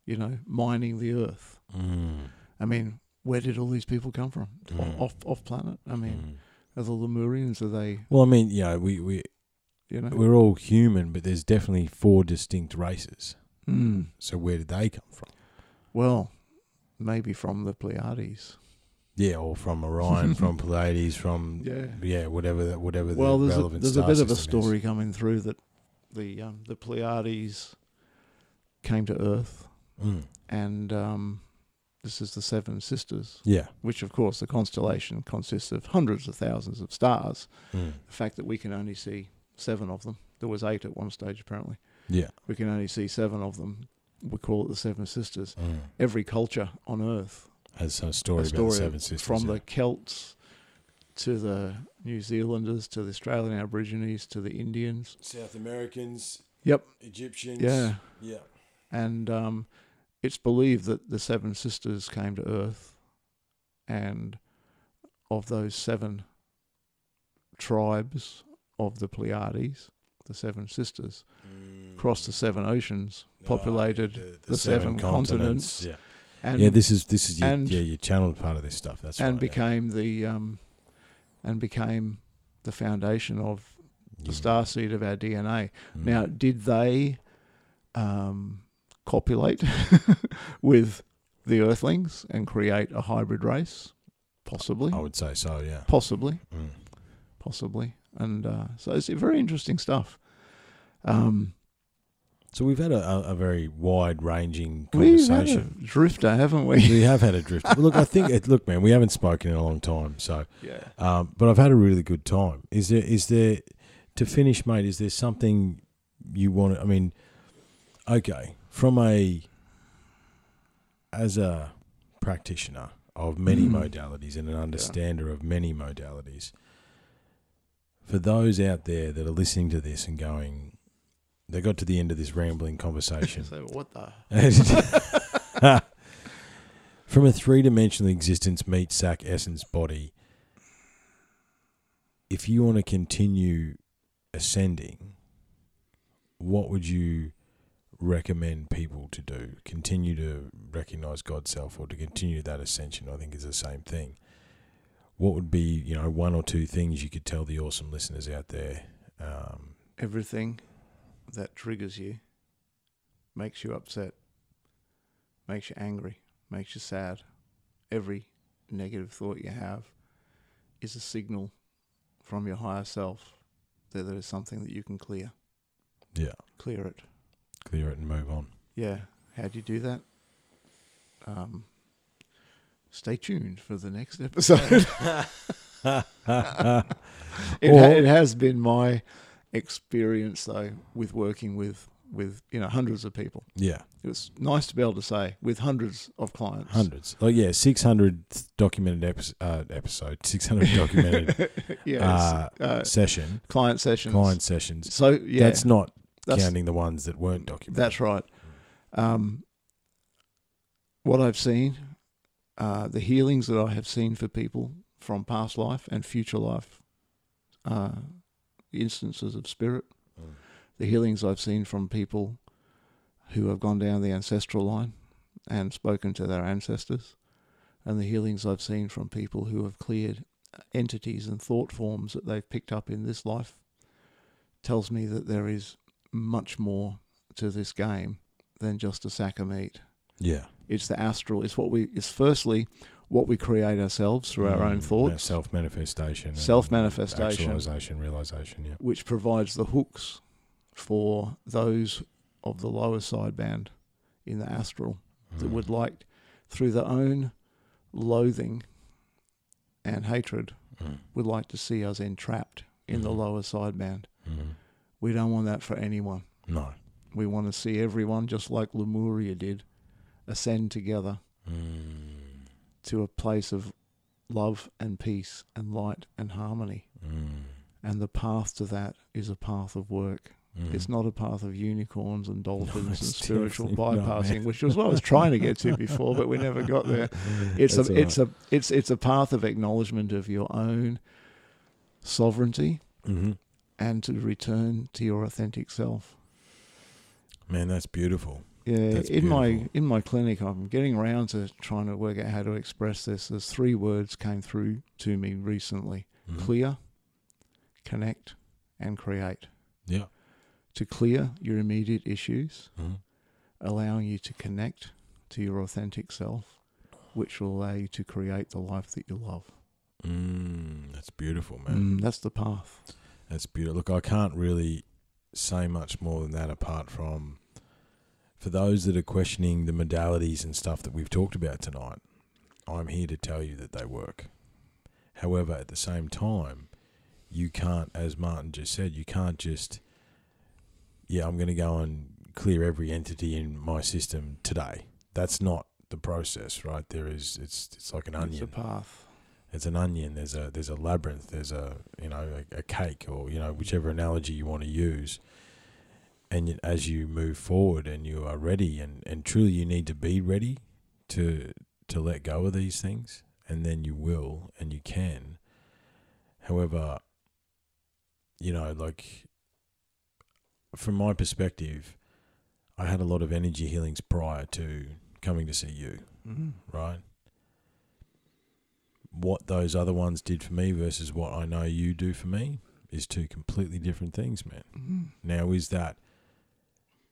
[SPEAKER 2] you know, mining the earth.
[SPEAKER 1] Mm.
[SPEAKER 2] I mean, where did all these people come from?
[SPEAKER 1] Mm.
[SPEAKER 2] Off off planet. I mean,
[SPEAKER 1] Mm.
[SPEAKER 2] Are the Lemurians? Are they?
[SPEAKER 1] Well, I mean, yeah, we we
[SPEAKER 2] You know.
[SPEAKER 1] we're all human, but there's definitely four distinct races.
[SPEAKER 2] Mm.
[SPEAKER 1] So where did they come from?
[SPEAKER 2] Well, maybe from the Pleiades.
[SPEAKER 1] Yeah, or from Orion, from Pleiades, from
[SPEAKER 2] Yeah.
[SPEAKER 1] yeah, whatever that, whatever
[SPEAKER 2] Well,
[SPEAKER 1] the
[SPEAKER 2] there's a, there's a bit of a
[SPEAKER 1] system is.
[SPEAKER 2] story coming through that the um, the Pleiades came to Earth,
[SPEAKER 1] Mm.
[SPEAKER 2] and um, this is the Seven Sisters,
[SPEAKER 1] Yeah.
[SPEAKER 2] which of course the constellation consists of hundreds of thousands of stars.
[SPEAKER 1] Mm.
[SPEAKER 2] The fact that we can only see seven of them, there was eight at one stage apparently.
[SPEAKER 1] Yeah.
[SPEAKER 2] We can only see seven of them. We call it the Seven Sisters.
[SPEAKER 1] Mm.
[SPEAKER 2] Every culture on Earth,
[SPEAKER 1] Has a story,
[SPEAKER 2] a
[SPEAKER 1] about
[SPEAKER 2] story
[SPEAKER 1] the Seven Sisters.
[SPEAKER 2] from
[SPEAKER 1] yeah.
[SPEAKER 2] the Celts to the New Zealanders to the Australian Aborigines to the Indians.
[SPEAKER 1] South Americans,
[SPEAKER 2] Yep.
[SPEAKER 1] Egyptians.
[SPEAKER 2] Yeah.
[SPEAKER 1] Yeah.
[SPEAKER 2] And um, it's believed that the Seven Sisters came to Earth, and of those seven tribes of the Pleiades, the Seven Sisters, crossed the seven oceans, populated the seven continents,
[SPEAKER 1] Yeah.
[SPEAKER 2] and
[SPEAKER 1] yeah, this is this is your,
[SPEAKER 2] and-
[SPEAKER 1] yeah, you channeled part of this stuff. That's
[SPEAKER 2] and
[SPEAKER 1] right. yeah.
[SPEAKER 2] became the um, and became the foundation of the
[SPEAKER 1] You-
[SPEAKER 2] star seed of our DNA.
[SPEAKER 1] Mm.
[SPEAKER 2] Now, did they um, copulate with the Earthlings and create a hybrid race? Possibly,
[SPEAKER 1] I would say so. Yeah.
[SPEAKER 2] possibly,
[SPEAKER 1] Mm.
[SPEAKER 2] possibly, and uh, so it's very interesting stuff. Um,
[SPEAKER 1] So we've had a, a, very wide-ranging
[SPEAKER 2] we've had a
[SPEAKER 1] conversation.
[SPEAKER 2] drifter, haven't we?
[SPEAKER 1] we have had a drift. But look, I think it, look, man, we haven't spoken in a long time, so
[SPEAKER 2] yeah.
[SPEAKER 1] um, but I've had a really good time. Is there is there to finish, mate? Is there something you want? to I mean, okay, from a as a practitioner of many
[SPEAKER 2] Mm.
[SPEAKER 1] modalities and an understander of many modalities, for those out there that are listening to this and going, they got to the end of this rambling conversation.
[SPEAKER 2] So what the?
[SPEAKER 1] From a three dimensional existence, meat, sack, essence, body, if you want to continue ascending, what would you recommend people to do? Continue to recognize God's self or to continue that ascension, I think is the same thing. What would be, you know, one or two things you could tell the awesome listeners out there? Um,
[SPEAKER 2] Everything that triggers you makes you upset, makes you angry, makes you sad. Every negative thought you have is a signal from your higher self that there is something that you can clear.
[SPEAKER 1] yeah,
[SPEAKER 2] Clear it.
[SPEAKER 1] Clear it and move on.
[SPEAKER 2] Yeah. How do you do that? um, stay tuned for the next episode. it, ha- it has been my experience though with working with with you know hundreds of people.
[SPEAKER 1] Yeah,
[SPEAKER 2] It was nice to be able to say with hundreds of clients.
[SPEAKER 1] hundreds. Oh yeah, six hundred documented epi- uh, episode, six hundred documented uh,
[SPEAKER 2] uh,
[SPEAKER 1] session,
[SPEAKER 2] client sessions.
[SPEAKER 1] client sessions.
[SPEAKER 2] So yeah,
[SPEAKER 1] That's not
[SPEAKER 2] that's-
[SPEAKER 1] counting the ones that weren't documented.
[SPEAKER 2] That's right. Um, what I've seen, uh, the healings that I have seen for people from past life and future life, uh, instances of spirit,
[SPEAKER 1] Mm.
[SPEAKER 2] the healings I've seen from people who have gone down the ancestral line and spoken to their ancestors, and the healings I've seen from people who have cleared entities and thought forms that they've picked up in this life, tells me that there is much more to this game than just a sack of meat.
[SPEAKER 1] Yeah,
[SPEAKER 2] It's the astral. It's what we. It's firstly what we create ourselves through our own thoughts,
[SPEAKER 1] self manifestation,
[SPEAKER 2] Self-manifestation.
[SPEAKER 1] actualization, realization. Yeah,
[SPEAKER 2] which provides the hooks for those of the lower sideband in the astral that
[SPEAKER 1] Mm.
[SPEAKER 2] would like, through their own loathing and hatred,
[SPEAKER 1] Mm.
[SPEAKER 2] would like to see us entrapped in the
[SPEAKER 1] Mhm.
[SPEAKER 2] lower sideband.
[SPEAKER 1] Mm.
[SPEAKER 2] We don't want that for anyone.
[SPEAKER 1] No.
[SPEAKER 2] We want to see everyone, just like Lemuria did, ascend together
[SPEAKER 1] Mm.
[SPEAKER 2] to a place of love and peace and light and harmony.
[SPEAKER 1] Mm.
[SPEAKER 2] And the path to that is a path of work.
[SPEAKER 1] Mm.
[SPEAKER 2] It's not a path of unicorns and dolphins and spiritual
[SPEAKER 1] definitely not,
[SPEAKER 2] bypassing, which was what I was trying to get to before, but we never got there. It's
[SPEAKER 1] That's
[SPEAKER 2] a
[SPEAKER 1] all
[SPEAKER 2] it's a it's it's a path of acknowledgement of your own sovereignty
[SPEAKER 1] Mhm.
[SPEAKER 2] And to return to your authentic self.
[SPEAKER 1] Man, that's beautiful.
[SPEAKER 2] Yeah,
[SPEAKER 1] That's
[SPEAKER 2] in my in my clinic, I'm getting around to trying to work out how to express this. There's three words came through to me recently:
[SPEAKER 1] Mhm.
[SPEAKER 2] clear, connect, and create.
[SPEAKER 1] Yeah.
[SPEAKER 2] To clear your immediate issues,
[SPEAKER 1] Mhm.
[SPEAKER 2] allowing you to connect to your authentic self, which will allow you to create the life that you love.
[SPEAKER 1] Mm, that's beautiful, man.
[SPEAKER 2] Mm, that's the path.
[SPEAKER 1] That's beautiful. Look, I can't really say much more than that apart from for those that are questioning the modalities and stuff that we've talked about tonight, I'm here to tell you that they work. However, at the same time, you can't, as Martin just said, you can't just, yeah, I'm going to go and clear every entity in my system today. That's not the process, right? There is, it's, it's like an
[SPEAKER 2] It's
[SPEAKER 1] onion
[SPEAKER 2] a path.
[SPEAKER 1] It's an onion. There's a there's a labyrinth. There's a you know a, a cake or you know whichever analogy you want to use. And as you move forward and you are ready and, and truly you need to be ready to to let go of these things and then you will and you can. However, you know like from my perspective, I had a lot of energy healings prior to coming to see you
[SPEAKER 2] Mm.
[SPEAKER 1] right? What those other ones did for me versus what I know you do for me is two completely different things, man.
[SPEAKER 2] Mm.
[SPEAKER 1] Now, is that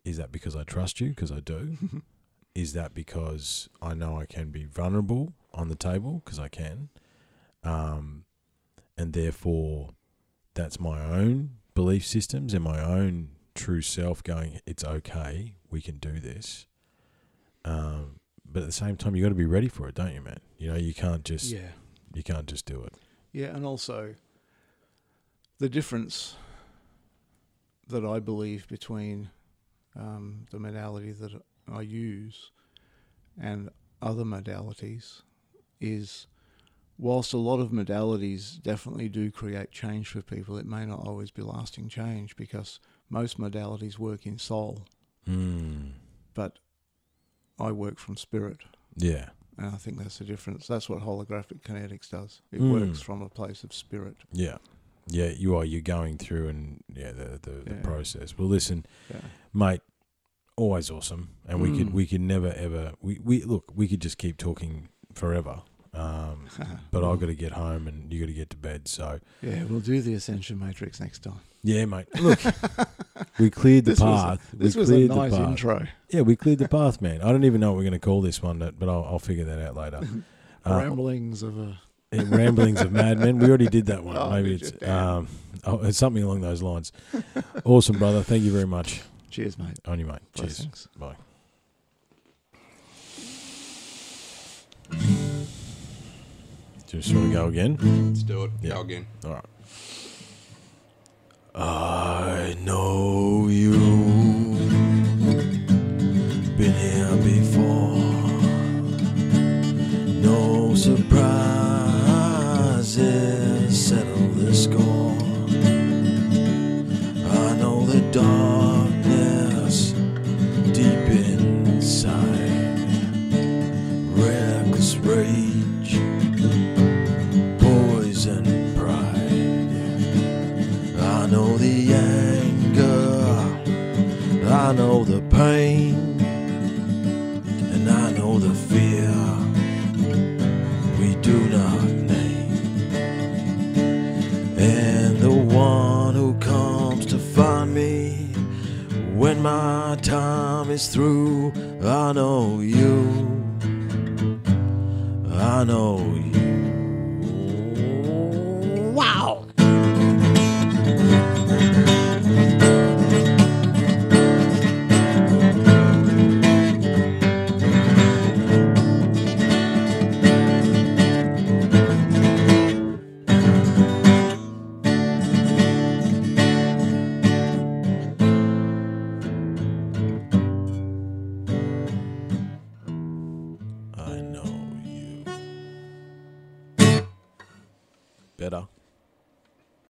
[SPEAKER 1] is that because I trust you? Because I do. is that because I know I can be vulnerable on the table? Because I can, um, and therefore, that's my own belief systems and my own true self going. It's okay. We can do this. Um, but at the same time, you got to be ready for it, don't you, man? You know, you can't just
[SPEAKER 2] Yeah.
[SPEAKER 1] You can't just do it.
[SPEAKER 2] Yeah, and also the difference that I believe between um, the modality that I use and other modalities is whilst a lot of modalities definitely do create change for people, it may not always be lasting change because most modalities work in soul,
[SPEAKER 1] Mm.
[SPEAKER 2] but I work from spirit.
[SPEAKER 1] Yeah,
[SPEAKER 2] And I think that's the difference. That's what holographic kinetics does. It
[SPEAKER 1] Mm.
[SPEAKER 2] works from a place of spirit.
[SPEAKER 1] yeah, yeah. You are. You're going through and yeah, the the, the process. Well, listen,
[SPEAKER 2] Yeah.
[SPEAKER 1] mate. Always awesome, and we could
[SPEAKER 2] Mm.
[SPEAKER 1] we could never ever we, we look we could just keep talking forever. Um, but I've got to get home and you got to get to bed. So
[SPEAKER 2] Yeah, we'll do the Ascension Matrix next time.
[SPEAKER 1] Yeah, mate. Look, we cleared the
[SPEAKER 2] This was a-
[SPEAKER 1] path.
[SPEAKER 2] This
[SPEAKER 1] we
[SPEAKER 2] was a
[SPEAKER 1] cleared
[SPEAKER 2] nice
[SPEAKER 1] the path.
[SPEAKER 2] intro.
[SPEAKER 1] Yeah, we cleared the path, man. I don't even know what we're going to call this one, but but I'll, I'll figure that out later. Uh,
[SPEAKER 2] Ramblings of a.
[SPEAKER 1] Yeah, Ramblings of Madmen. We already did that one.
[SPEAKER 2] Oh,
[SPEAKER 1] Maybe
[SPEAKER 2] did
[SPEAKER 1] it's?
[SPEAKER 2] Damn.
[SPEAKER 1] um, oh, it's something along those lines. awesome, brother. Thank you very much.
[SPEAKER 2] Cheers, mate.
[SPEAKER 1] On you, mate. Cheers.
[SPEAKER 2] Blessings.
[SPEAKER 1] Bye. Just want to go again.
[SPEAKER 3] Let's do it.
[SPEAKER 1] Yeah.
[SPEAKER 3] Go again.
[SPEAKER 1] All right. I know you've Been here before. No surprises. Settle the score. I know the darkness pain, and I know the fear we do not name. And the one who comes to find me when my time is through, I know you. I know you.